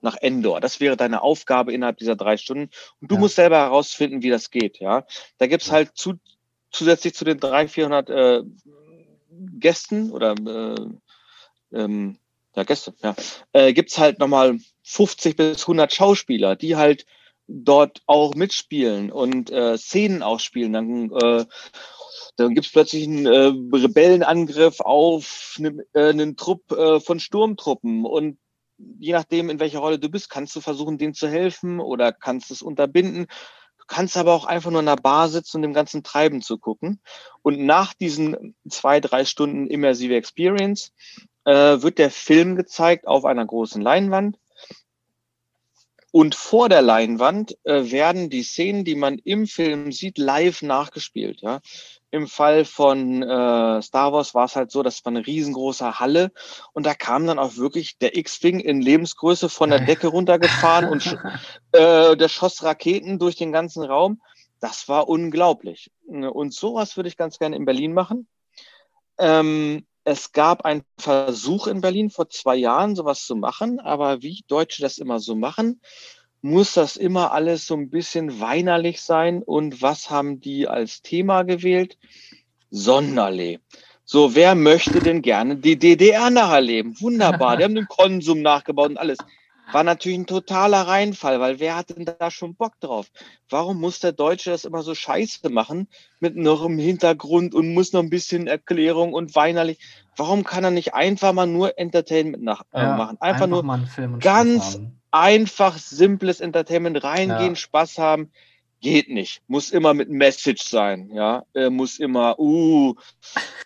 nach Endor. Das wäre deine Aufgabe innerhalb dieser drei Stunden. Und du ja. musst selber herausfinden, wie das geht. Ja, da gibt's halt zu, zusätzlich zu den 300, 400 äh, Gästen oder äh, ähm, ja, Gäste, ja, äh, gibt's halt nochmal 50 bis 100 Schauspieler, die halt dort auch mitspielen und äh, Szenen ausspielen, dann, äh, dann gibt es plötzlich einen äh, Rebellenangriff auf ne, äh, einen Trupp äh, von Sturmtruppen und je nachdem, in welcher Rolle du bist, kannst du versuchen, denen zu helfen oder kannst es unterbinden. Du kannst aber auch einfach nur in der Bar sitzen und dem ganzen Treiben zu gucken. Und nach diesen zwei, drei Stunden immersive Experience äh, wird der Film gezeigt auf einer großen Leinwand und vor der Leinwand äh, werden die Szenen, die man im Film sieht, live nachgespielt. Ja? Im Fall von äh, Star Wars war es halt so, das war eine riesengroße Halle und da kam dann auch wirklich der X-Wing in Lebensgröße von der Decke runtergefahren und äh, der schoss Raketen durch den ganzen Raum. Das war unglaublich. Und sowas würde ich ganz gerne in Berlin machen. Ähm, es gab einen Versuch in Berlin vor zwei Jahren, sowas zu machen, aber wie Deutsche das immer so machen, muss das immer alles so ein bisschen weinerlich sein. Und was haben die als Thema gewählt? Sonderlee. So, wer möchte denn gerne die DDR nacherleben? Wunderbar, die haben den Konsum nachgebaut und alles. War natürlich ein totaler Reinfall, weil wer hat denn da schon Bock drauf? Warum muss der Deutsche das immer so scheiße machen mit noch im Hintergrund und muss noch ein bisschen Erklärung und weinerlich? Warum kann er nicht einfach mal nur Entertainment nach, äh, ja, machen? Einfach, einfach nur ganz einfach simples Entertainment reingehen, Ja. Spaß haben, geht nicht. Muss immer mit Message sein, ja. Äh, muss immer, uh,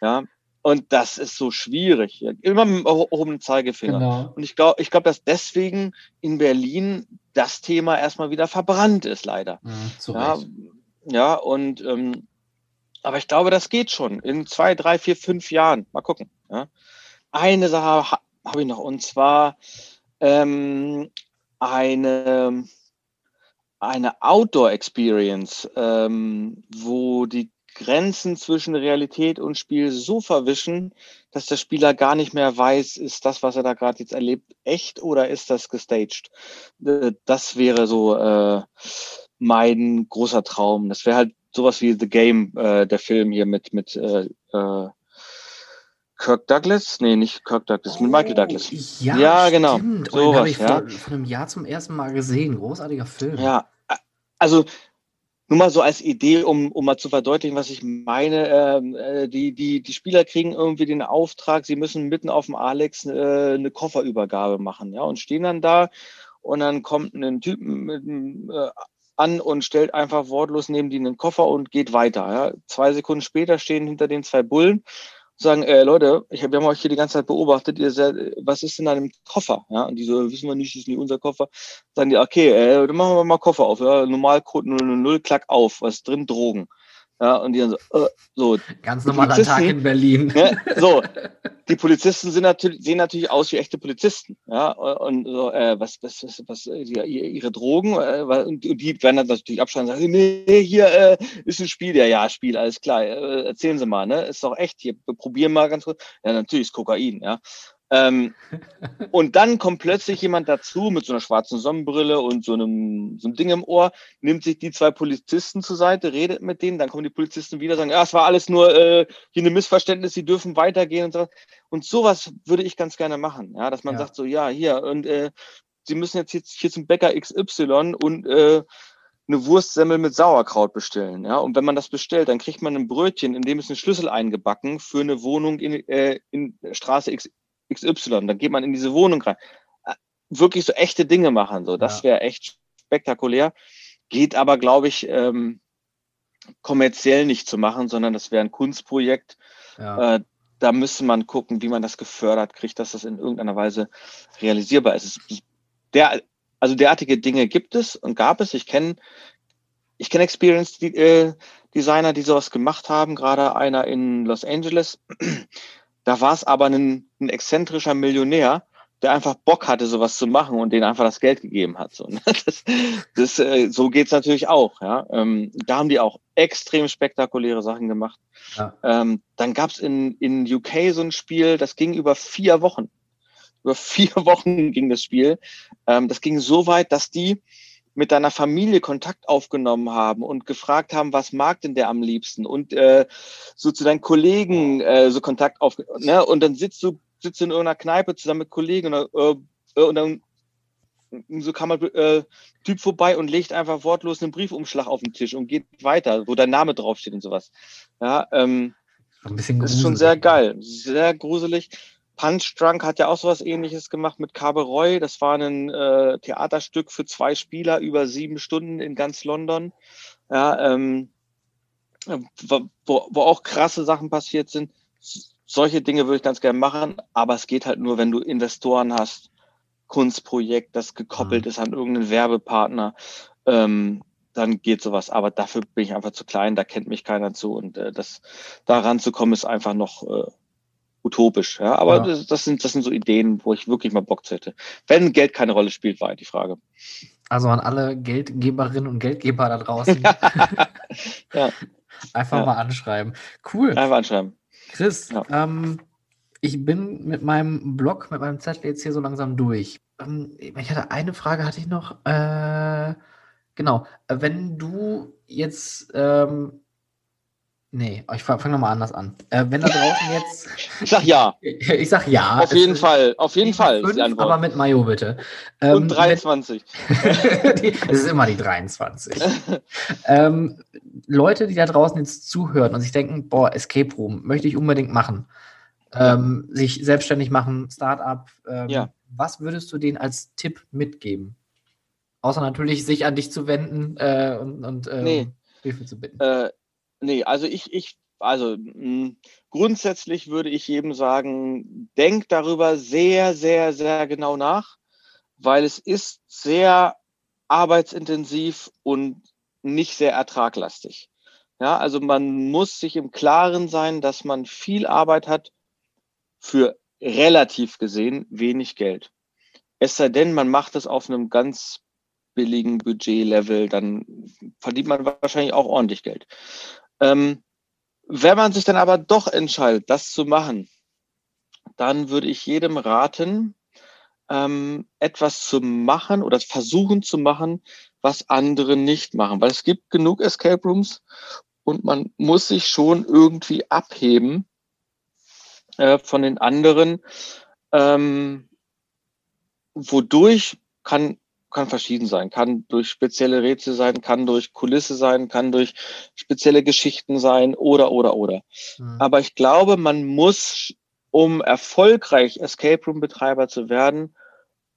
ja. Und das ist so schwierig. Ja. Immer mit dem erhobenen Zeigefinger. Genau. Und ich glaube, ich glaube, dass deswegen in Berlin das Thema erstmal wieder verbrannt ist, leider. Ja, Recht. ja, und ähm, aber ich glaube, das geht schon. In zwei, drei, vier, fünf Jahren. Mal gucken. Ja. Eine Sache ha habe ich noch, und zwar ähm, eine, eine Outdoor-Experience, ähm, wo die Grenzen zwischen Realität und Spiel so verwischen, dass der Spieler gar nicht mehr weiß, ist das, was er da gerade jetzt erlebt, echt oder ist das gestaged? Äh, Das wäre so äh, mein großer Traum. Das wäre halt sowas wie The Game, äh, der Film hier mit, mit äh, äh, Kirk Douglas? Nee, nicht Kirk Douglas, mit Michael Douglas. Oh, Ja, Ja, genau. Stimmt. Und den habe ich ja. vor, vor einem Jahr zum ersten Mal gesehen. Großartiger Film. Ja, also nur mal so als Idee, um, um mal zu verdeutlichen, was ich meine. Ähm, äh, die, die, die Spieler kriegen irgendwie den Auftrag, sie müssen mitten auf dem Alex äh, eine Kofferübergabe machen, ja, und stehen dann da und dann kommt ein Typ mit, äh, an und stellt einfach wortlos neben die einen Koffer und geht weiter. Ja. Zwei Sekunden später stehen hinter den zwei Bullen sagen, äh, Leute, ich hab, wir haben euch hier die ganze Zeit beobachtet, ihr seid, was ist in einem Koffer? Ja, und die so, wissen wir nicht, ist nicht unser Koffer. Sagen die, okay, äh, dann machen wir mal Koffer auf. Ja, Normalcode 000, klack auf, was drin? Drogen. Ja, und die dann so, äh, so, Ganz normaler Tag in Berlin. ne? so. Die Polizisten sind natürlich, sehen natürlich aus wie echte Polizisten. Ja, und so, äh, was, was, was, was, äh, die, ihre Drogen, äh, und die werden dann natürlich abschneiden und sagen, nee, hier äh, ist ein Spiel. Ja, ja, Spiel, alles klar. Äh, erzählen Sie mal, ne? Ist doch echt hier. Wir probieren mal ganz kurz. Ja, natürlich ist Kokain, ja. Ähm, und dann kommt plötzlich jemand dazu mit so einer schwarzen Sonnenbrille und so einem, so einem Ding im Ohr, nimmt sich die zwei Polizisten zur Seite, redet mit denen, dann kommen die Polizisten wieder, sagen, ja, es war alles nur äh, hier ein Missverständnis, sie dürfen weitergehen und so. Und sowas würde ich ganz gerne machen, ja, dass man Ja. sagt so, ja, hier, und äh, sie müssen jetzt, jetzt hier zum Bäcker XY und äh, eine Wurstsemmel mit Sauerkraut bestellen. Ja? Und wenn man das bestellt, dann kriegt man ein Brötchen, in dem ist ein Schlüssel eingebacken für eine Wohnung in, äh, in Straße X, XY. Dann geht man in diese Wohnung rein. Äh, Wirklich so echte Dinge machen. So. Das Ja. wäre echt spektakulär. Geht aber, glaube ich, ähm, kommerziell nicht zu machen, sondern das wäre ein Kunstprojekt. Ja. Äh, da müsste man gucken, wie man das gefördert kriegt, dass das in irgendeiner Weise realisierbar ist. Der, also derartige Dinge gibt es und gab es. Ich kenne ich kenne Experience äh, Designer, die sowas gemacht haben, gerade einer in Los Angeles. Da war es aber ein, ein exzentrischer Millionär, der einfach Bock hatte, sowas zu machen und denen einfach das Geld gegeben hat. So, ne? das, das, äh, so geht's natürlich auch. Ja? Ähm, da haben die auch extrem spektakuläre Sachen gemacht. Ja. Ähm, dann gab's in, in UK so ein Spiel, das ging über vier Wochen. Über vier Wochen ging das Spiel. Ähm, das ging so weit, dass die mit deiner Familie Kontakt aufgenommen haben und gefragt haben, was mag denn der am liebsten und äh, so zu deinen Kollegen äh, so Kontakt auf, ne? Und dann sitzt du sitzt du in irgendeiner Kneipe zusammen mit Kollegen und, äh, äh, und dann so kam ein äh, Typ vorbei und legt einfach wortlos einen Briefumschlag auf den Tisch und geht weiter, wo dein Name draufsteht und sowas. Ja, ähm, Ein bisschen das ist schon gruselig. sehr geil, sehr gruselig. Punch Drunk hat ja auch sowas ähnliches gemacht mit Cabaret. Das war ein äh, Theaterstück für zwei Spieler über sieben Stunden in ganz London. Ja, ähm, wo, wo auch krasse Sachen passiert sind. Solche Dinge würde ich ganz gerne machen, aber es geht halt nur, wenn du Investoren hast, Kunstprojekt, das gekoppelt Mhm. ist an irgendeinen Werbepartner. Ähm, dann geht sowas. Aber dafür bin ich einfach zu klein, da kennt mich keiner zu. Und äh, das da ranzukommen, ist einfach noch äh, utopisch. Ja? Aber Ja. Das, das, sind, das sind so Ideen, wo ich wirklich mal Bock zu hätte. Wenn Geld keine Rolle spielt, war die Frage. Also an alle Geldgeberinnen und Geldgeber da draußen. Ja. Einfach Ja. mal anschreiben. Cool. Einfach anschreiben. Chris, Ja. ähm, ich bin mit meinem Blog, mit meinem Zettel jetzt hier so langsam durch. Ähm, ich hatte eine Frage, hatte ich noch. Äh, genau. Wenn du jetzt, ähm, nee, ich fange fang nochmal anders an. Äh, wenn da draußen jetzt, Ich sag ja, ich sag ja. auf jeden ist Fall, auf jeden Fall fünf, aber mit Mayo bitte. Ähm, Und 23. wenn- die, es ist immer die 23. ähm, Leute, die da draußen jetzt zuhören und sich denken, boah, Escape Room möchte ich unbedingt machen. Ähm, sich selbstständig machen, Startup. Ähm, Ja. was würdest du denen als Tipp mitgeben? Außer natürlich sich an dich zu wenden äh, und, und ähm, Nee. Hilfe zu bitten. Äh, nee, also ich, ich, also mh, grundsätzlich würde ich jedem sagen, denk darüber sehr, sehr, sehr genau nach, weil es ist sehr arbeitsintensiv und nicht sehr ertraglastig. Ja, also man muss sich im Klaren sein, dass man viel Arbeit hat für relativ gesehen wenig Geld. Es sei denn, man macht es auf einem ganz billigen Budgetlevel, dann verdient man wahrscheinlich auch ordentlich Geld. Ähm, wenn man sich dann aber doch entscheidet, das zu machen, dann würde ich jedem raten, ähm, etwas zu machen oder versuchen zu machen, was andere nicht machen. Weil es gibt genug Escape Rooms und man muss sich schon irgendwie abheben äh, von den anderen. Ähm, wodurch kann kann verschieden sein, kann durch spezielle Rätsel sein, kann durch Kulisse sein, kann durch spezielle Geschichten sein oder oder oder. Mhm. Aber ich glaube, man muss, um erfolgreich Escape Room Betreiber zu werden,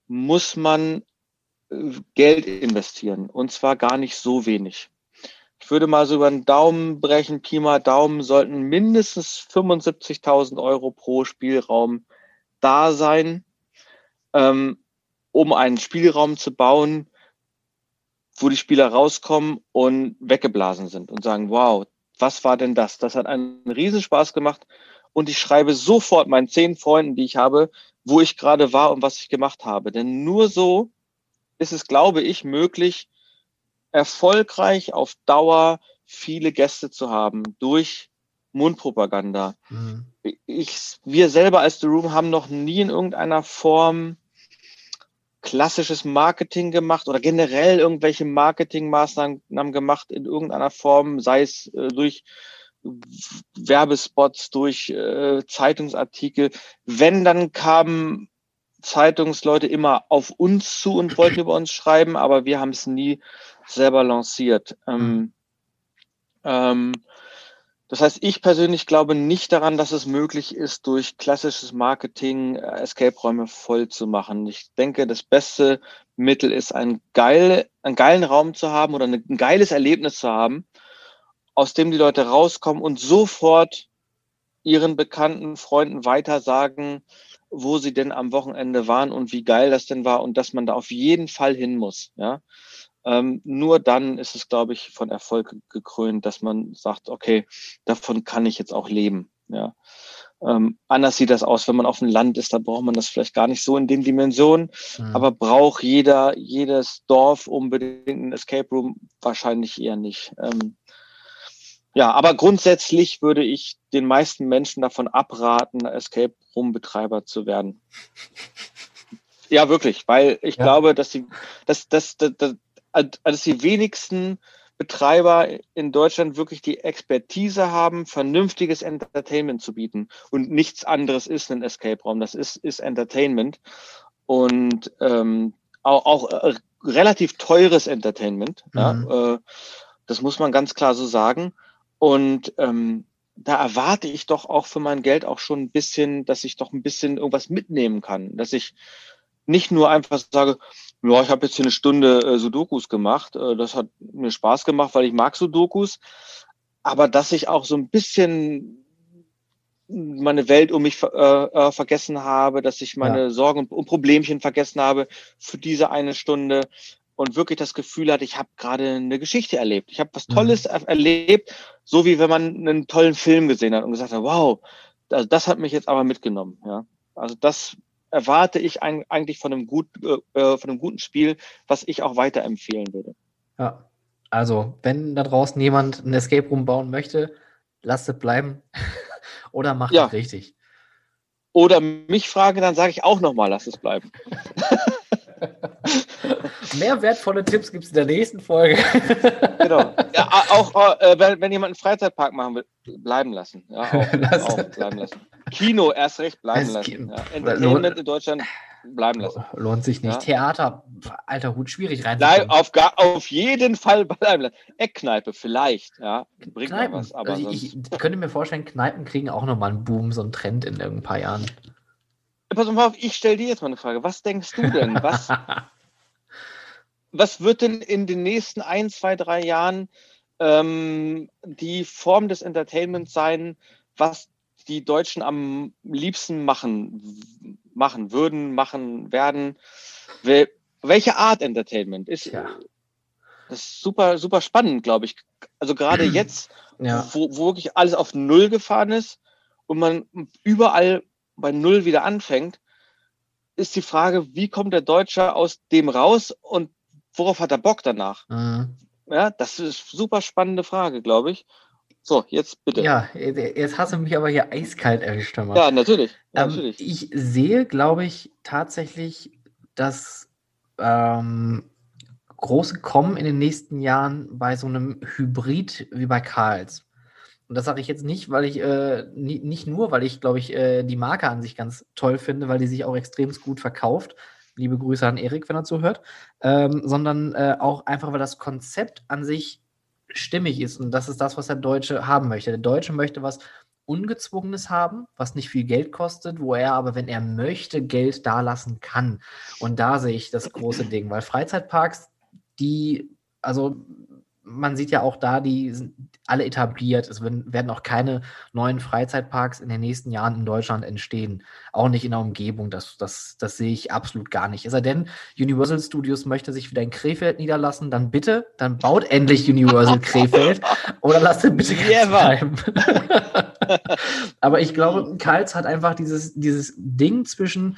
muss man äh, Geld investieren und zwar gar nicht so wenig. Ich würde mal so über den Daumen brechen, Pi mal Daumen sollten mindestens 75.000 Euro pro Spielraum da sein. Ähm, um einen Spielraum zu bauen, wo die Spieler rauskommen und weggeblasen sind und sagen, wow, was war denn das? Das hat einen Riesenspaß gemacht und ich schreibe sofort meinen zehn Freunden, die ich habe, wo ich gerade war und was ich gemacht habe. Denn nur so ist es, glaube ich, möglich, erfolgreich auf Dauer viele Gäste zu haben durch Mundpropaganda. Mhm. Ich, wir selber als The Room haben noch nie in irgendeiner Form klassisches Marketing gemacht oder generell irgendwelche Marketingmaßnahmen gemacht in irgendeiner Form, sei es äh, durch Werbespots, durch äh, Zeitungsartikel. Wenn, dann kamen Zeitungsleute immer auf uns zu und wollten über uns schreiben, aber wir haben es nie selber lanciert. Ähm, ähm, das heißt, ich persönlich glaube nicht daran, dass es möglich ist, durch klassisches Marketing äh, Escape-Räume voll zu machen. Ich denke, das beste Mittel ist, einen, geil, einen geilen Raum zu haben oder ein geiles Erlebnis zu haben, aus dem die Leute rauskommen und sofort ihren bekannten Freunden weiter sagen, wo sie denn am Wochenende waren und wie geil das denn war und dass man da auf jeden Fall hin muss. Ja, ähm, nur dann ist es, glaube ich, von Erfolg gekrönt, dass man sagt, okay, davon kann ich jetzt auch leben. Ja. Ähm, anders sieht das aus, wenn man auf dem Land ist, da braucht man das vielleicht gar nicht so in den Dimensionen, Mhm. aber braucht jeder, jedes Dorf unbedingt ein Escape Room? Wahrscheinlich eher nicht. Ähm, ja, aber grundsätzlich würde ich den meisten Menschen davon abraten, Escape Room Betreiber zu werden. Ja, wirklich, weil ich Ja. glaube, dass die, dass, dass, dass, dass, dass die wenigsten Betreiber in Deutschland wirklich die Expertise haben, vernünftiges Entertainment zu bieten. Und nichts anderes ist ein Escape Raum. Das ist, ist Entertainment. Und ähm, auch, auch äh, relativ teures Entertainment. Ja, Mhm. äh, das muss man ganz klar so sagen. Und ähm, da erwarte ich doch auch für mein Geld auch schon ein bisschen, dass ich doch ein bisschen irgendwas mitnehmen kann. Dass ich nicht nur einfach sage, ja, ich habe jetzt hier eine Stunde äh, Sudokus gemacht. Äh, das hat mir Spaß gemacht, weil ich mag Sudokus. Aber dass ich auch so ein bisschen meine Welt um mich äh, äh, vergessen habe, dass ich meine Sorgen und, Problemchen vergessen habe für diese eine Stunde und wirklich das Gefühl hatte, ich habe gerade eine Geschichte erlebt. Ich habe was Mhm. Tolles er erlebt, so wie wenn man einen tollen Film gesehen hat und gesagt hat, wow, also das hat mich jetzt aber mitgenommen. Ja, also das erwarte ich ein, eigentlich von einem gut, äh, äh, von einem guten Spiel, was ich auch weiterempfehlen würde. Ja. Also, wenn da draußen jemand ein Escape Room bauen möchte, lasst es bleiben. Oder macht Ja. es richtig. Oder mich frage, dann sage ich auch nochmal, lass es bleiben. Mehr wertvolle Tipps gibt es in der nächsten Folge. Genau. Ja, auch äh, wenn, wenn jemand einen Freizeitpark machen will, bleiben lassen. Ja, auch, Lassen. auch bleiben lassen. Kino erst recht bleiben Es lassen. Ja. Entertainment in Deutschland bleiben lassen. Lohnt sich nicht. Ja. Theater, alter Hut, schwierig Bleib, reinzukommen. auf, gar, auf jeden Fall bleiben lassen. Eckkneipe vielleicht, ja. Bringt Kneipen. was, aber also ich, ich könnte mir vorstellen, Kneipen kriegen auch nochmal einen Boom, so einen Trend in ein paar Jahren. pass mal auf, ich stelle dir jetzt mal eine Frage. Was denkst du denn? Was, was wird denn in den nächsten ein, zwei, drei Jahren ähm, die Form des Entertainments sein, was die Deutschen am liebsten machen, machen würden, machen werden? Welche Art Entertainment ist? Ja. Das ist super, super spannend, glaube ich. Also gerade jetzt, ja. wo, wo wirklich alles auf Null gefahren ist und man überall bei Null wieder anfängt, ist die Frage, wie kommt der Deutsche aus dem raus und worauf hat er Bock danach? Mhm. Ja, das ist eine super spannende Frage, glaube ich. So, jetzt bitte. Ja, jetzt hast du mich aber hier eiskalt erwischt. Ja, natürlich. Ähm, natürlich. Ich sehe, glaube ich, tatsächlich, dass ähm, große kommen in den nächsten Jahren bei so einem Hybrid wie bei Karls. Und das sage ich jetzt nicht, weil ich, äh, nie, nicht nur, weil ich, glaube ich, äh, die Marke an sich ganz toll finde, weil die sich auch extrem gut verkauft. Liebe Grüße an Erik, wenn er zuhört. Ähm, sondern äh, auch einfach, weil das Konzept an sich stimmig ist. Und das ist das, was der Deutsche haben möchte. Der Deutsche möchte was Ungezwungenes haben, was nicht viel Geld kostet, wo er aber, wenn er möchte, Geld dalassen kann. Und da sehe ich das große Ding, weil Freizeitparks, die, also man sieht ja auch da, die sind alle etabliert. Es werden auch keine neuen Freizeitparks in den nächsten Jahren in Deutschland entstehen. Auch nicht in der Umgebung. Das, das, das sehe ich absolut gar nicht. Es sei denn, Universal Studios möchte sich wieder in Krefeld niederlassen, dann bitte, dann baut endlich Universal Krefeld oder lasst es bitte bleiben. Aber ich glaube, Karls hat einfach dieses, dieses Ding zwischen,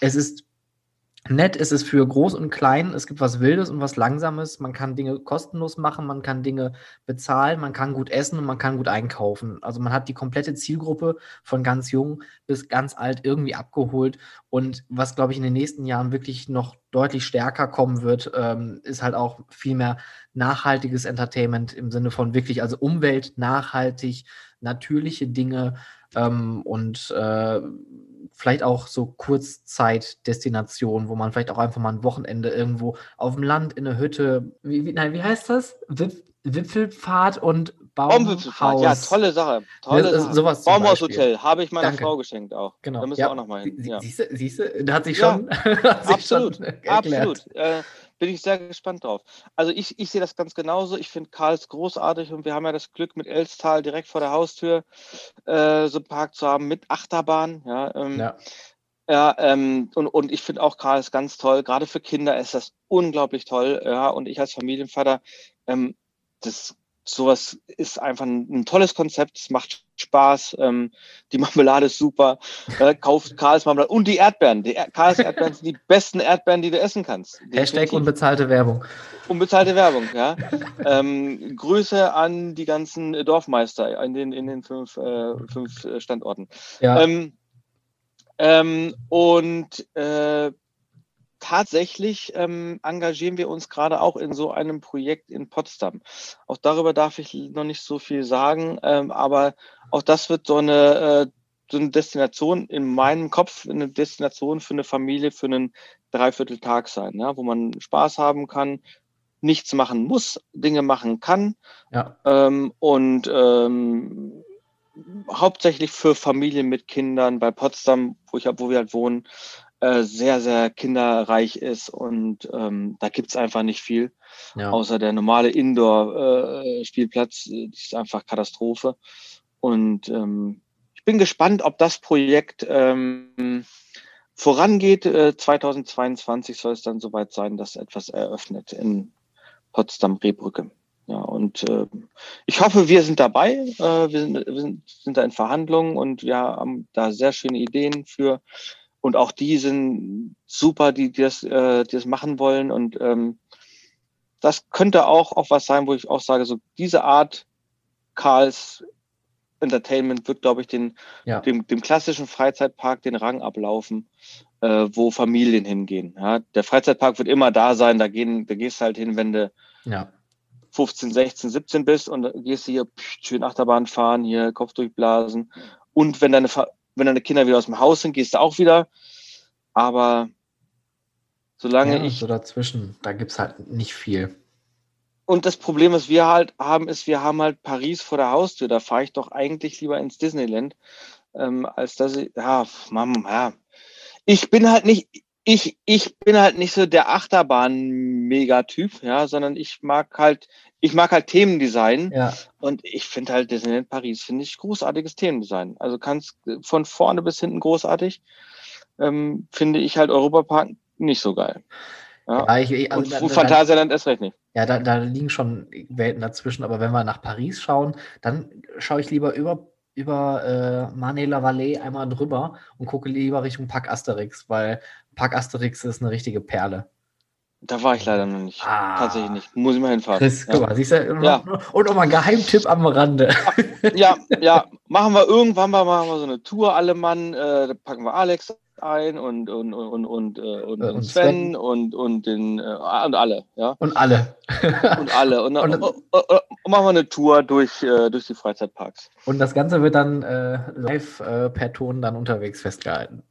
es ist Nett ist es für groß und klein. Es gibt was Wildes und was Langsames. Man kann Dinge kostenlos machen, man kann Dinge bezahlen, man kann gut essen und man kann gut einkaufen. Also man hat die komplette Zielgruppe von ganz jung bis ganz alt irgendwie abgeholt. Und was, glaube ich, in den nächsten Jahren wirklich noch deutlich stärker kommen wird, ähm, ist halt auch viel mehr nachhaltiges Entertainment im Sinne von wirklich, also Umwelt, nachhaltig, natürliche Dinge ähm, und äh, vielleicht auch so Kurzzeitdestinationen, wo man vielleicht auch einfach mal ein Wochenende irgendwo auf dem Land in eine Hütte, wie, wie, nein, wie heißt das? Wip, Wipfelpfad und Baumhaus. Ja, tolle Sache. Tolle ja, Sache. Sowas Baumhaushotel habe ich meiner Danke. Frau geschenkt auch. Genau. Da müssen ja. wir auch nochmal hin. Ja. Siehst du, siehst du, da hat sich schon. Ja, sich absolut, schon absolut. Äh, bin ich sehr gespannt drauf. Also ich, ich sehe das ganz genauso. Ich finde Karls großartig und wir haben ja das Glück, mit Elstal direkt vor der Haustür äh, so einen Park zu haben mit Achterbahn. Ja, ähm, ja. Ja, ähm, und, und ich finde auch Karl ist ganz toll. Gerade für Kinder ist das unglaublich toll. Ja, und ich als Familienvater, ähm, das sowas ist einfach ein, ein, tolles Konzept, es macht Spaß, ähm, die Marmelade ist super, äh, kauft Karls Marmelade und die Erdbeeren. Die er Karls Erdbeeren sind die besten Erdbeeren, die du essen kannst. Hashtag unbezahlte Werbung. Unbezahlte Werbung, ja. ähm, Grüße an die ganzen Dorfmeister in den, in den fünf, äh, fünf Standorten. Ja. Ähm, ähm, und äh, tatsächlich ähm, engagieren wir uns gerade auch in so einem Projekt in Potsdam. Auch darüber darf ich noch nicht so viel sagen, ähm, aber auch das wird so eine, äh, so eine Destination in meinem Kopf, eine Destination für eine Familie für einen Dreivierteltag sein, ja, wo man Spaß haben kann, nichts machen muss, Dinge machen kann ja. ähm, und ähm, hauptsächlich für Familien mit Kindern bei Potsdam, wo, ich, wo wir halt wohnen, äh, sehr, sehr kinderreich ist und ähm, da gibt es einfach nicht viel. Ja. Außer der normale Indoor-Spielplatz, äh, das ist einfach Katastrophe. Und ähm, ich bin gespannt, ob das Projekt ähm, vorangeht. Äh, 2022 soll es dann soweit sein, dass etwas eröffnet in Potsdam-Rehbrücke. Ja, und äh, ich hoffe, wir sind dabei. Äh, wir, sind, wir sind, sind da in Verhandlungen und wir haben da sehr schöne Ideen für. Und auch die sind super, die, die, das, äh, die das machen wollen. Und ähm, das könnte auch, auch was sein, wo ich auch sage, so diese Art Karls Entertainment wird, glaube ich, den, ja. dem, dem klassischen Freizeitpark den Rang ablaufen, äh, wo Familien hingehen. Ja? Der Freizeitpark wird immer da sein, da, gehen, da gehst du halt hin, wenn du ja. 15, 16, 17 bist und gehst hier schön Achterbahn fahren, hier Kopf durchblasen. Und wenn deine wenn deine Kinder wieder aus dem Haus sind, gehst du auch wieder. Aber solange ja, ich. So dazwischen, da gibt es halt nicht viel. Und das Problem, was wir halt haben, ist, wir haben halt Paris vor der Haustür. Da fahre ich doch eigentlich lieber ins Disneyland, ähm, als dass ich, ja, Mama, ja. ich bin halt nicht, ich, ich bin halt nicht so der Achterbahn-Megatyp, ja, sondern ich mag halt, ich mag halt Themendesign. Ja. Und ich finde halt Disneyland Paris, finde ich großartiges Themendesign. Also kannst von vorne bis hinten großartig. Ähm, finde ich halt Europapark nicht so geil. Ja. Ja, ich, ich, Und also, da, da, Phantasialand erst recht nicht. ja da, da liegen schon Welten dazwischen, aber wenn wir nach Paris schauen, dann schaue ich lieber über, über äh, Marne-la-Vallée einmal drüber und gucke lieber Richtung Park Asterix, weil Park Asterix ist eine richtige Perle. Da war ich leider noch nicht. Ah. Tatsächlich nicht. Muss ich mal hinfahren. Chris, guck mal, siehst du? Ja. Und nochmal ein Geheimtipp am Rande. ja, ja, machen wir irgendwann mal machen wir so eine Tour, alle Mann, äh, da packen wir Alex ein und und und und, äh, und, Äh, und und Sven, und und den äh, und alle, ja. Und alle. Und alle. Und, Und- und, und, machen wir eine Tour durch, äh, durch die Freizeitparks. Und das Ganze wird dann äh, live äh, per Ton dann unterwegs festgehalten.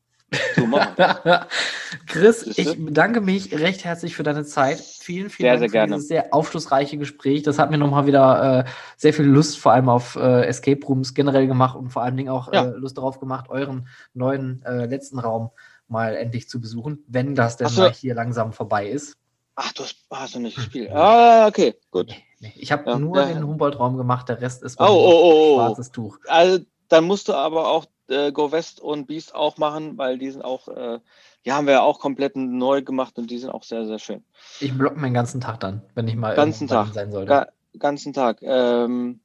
So machen wir. Chris, ich bedanke mich recht herzlich für deine Zeit. Vielen, vielen Sehr, Dank sehr für gerne. dieses sehr aufschlussreiche Gespräch. Das hat mir nochmal wieder äh, sehr viel Lust, vor allem auf äh, Escape Rooms generell gemacht und vor allen Dingen auch Ja. äh, Lust darauf gemacht, euren neuen äh, letzten Raum mal endlich zu besuchen, wenn das denn mal hier langsam vorbei ist. Ach, du hast, hast du nicht gespielt. Ah, okay, gut. Nee, Ich habe Ja, nur ja. den Humboldt-Raum gemacht, der Rest ist Oh, oh, oh, oh. schwarzes Tuch. Also, dann musst du aber auch äh, Go West und Beast auch machen, weil die sind auch, äh, die haben wir ja auch komplett neu gemacht und die sind auch sehr, sehr schön. Ich block meinen ganzen Tag dann, wenn ich mal Ganzen Tag. Sein sollte. Ga ganzen Tag. Ähm,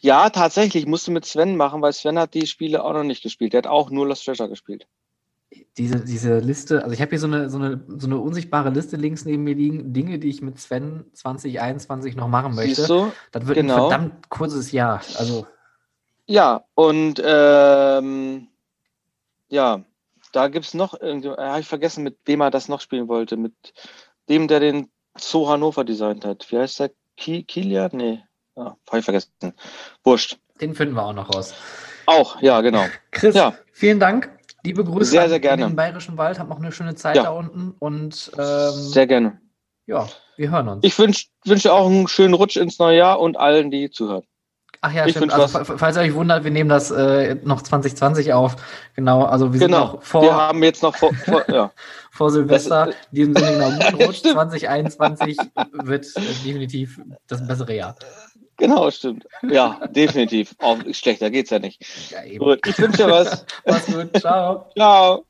ja, tatsächlich, musste mit Sven machen, weil Sven hat die Spiele auch noch nicht gespielt. Der hat auch nur Lost Treasure gespielt. diese, diese Liste, also ich habe hier so eine, so, eine, so eine unsichtbare Liste links neben mir liegen, Dinge, die ich mit Sven 2021 noch machen möchte. Siehst du? Das wird Genau. ein verdammt kurzes Jahr. Also, Ja, und ähm, ja, da gibt es noch irgendwie, äh, habe ich vergessen, mit wem er das noch spielen wollte. Mit dem, der den Zoo Hannover designt hat. Wie heißt der? Ki Kilian? Nee. Ja, habe ich vergessen. Wurscht. den finden wir auch noch raus. Auch, ja, genau. Chris, Ja. vielen Dank. Liebe Grüße Sehr, an- sehr in gerne. den Bayerischen Wald. Hab noch eine schöne Zeit Ja. da unten. Und ähm, Sehr gerne. ja, wir hören uns. Ich wünsche wünsch auch einen schönen Rutsch ins neue Jahr und allen, die zuhören. Ach ja, ich stimmt. Also, fa- falls ihr euch wundert, wir nehmen das äh, noch 2020 auf. Genau, also wir sind Genau. noch vor, Wir haben jetzt noch vor, vor ja. vor Silvester. Das- In diesem Sinne, genau. Stimmt. 2021 wird äh, definitiv das bessere Jahr. Genau, stimmt. Ja, definitiv. Auch schlechter geht's ja nicht. Ja, eben. Gut, ich wünsche dir was. Mach's gut. Ciao. Ciao.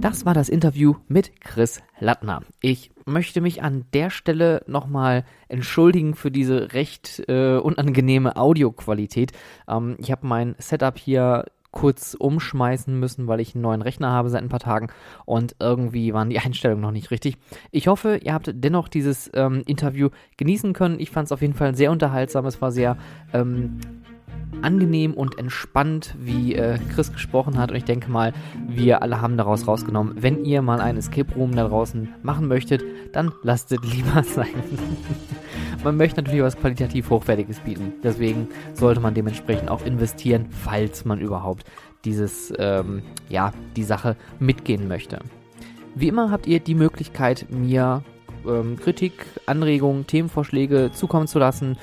Das war das Interview mit Chris Lattner. Ich möchte mich an der Stelle nochmal entschuldigen für diese recht äh, unangenehme Audioqualität. Ähm, ich habe mein Setup hier kurz umschmeißen müssen, weil ich einen neuen Rechner habe seit ein paar Tagen und irgendwie waren die Einstellungen noch nicht richtig. Ich hoffe, ihr habt dennoch dieses ähm, Interview genießen können. Ich fand es auf jeden Fall sehr unterhaltsam. Es war sehr ähm, angenehm und entspannt, wie äh, Chris gesprochen hat. Und ich denke mal, wir alle haben daraus rausgenommen, wenn ihr mal einen Escape Room da draußen machen möchtet, dann lasst es lieber sein. man möchte natürlich was qualitativ Hochwertiges bieten. Deswegen sollte man dementsprechend auch investieren, falls man überhaupt dieses, ähm, ja, die Sache mitgehen möchte. Wie immer habt ihr die Möglichkeit, mir ähm, Kritik, Anregungen, Themenvorschläge zukommen zu lassen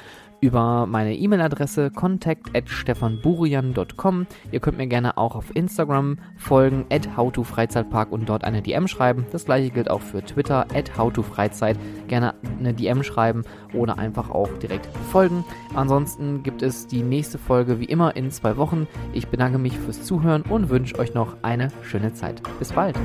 über meine E-Mail-Adresse contact@stefanburian.com. Ihr könnt mir gerne auch auf Instagram folgen howtofreizeitpark und dort eine DM schreiben. Das gleiche gilt auch für Twitter howtofreizeit. Gerne eine DM schreiben oder einfach auch direkt folgen. Ansonsten gibt es die nächste Folge wie immer in zwei Wochen. Ich bedanke mich fürs Zuhören und wünsche euch noch eine schöne Zeit. Bis bald.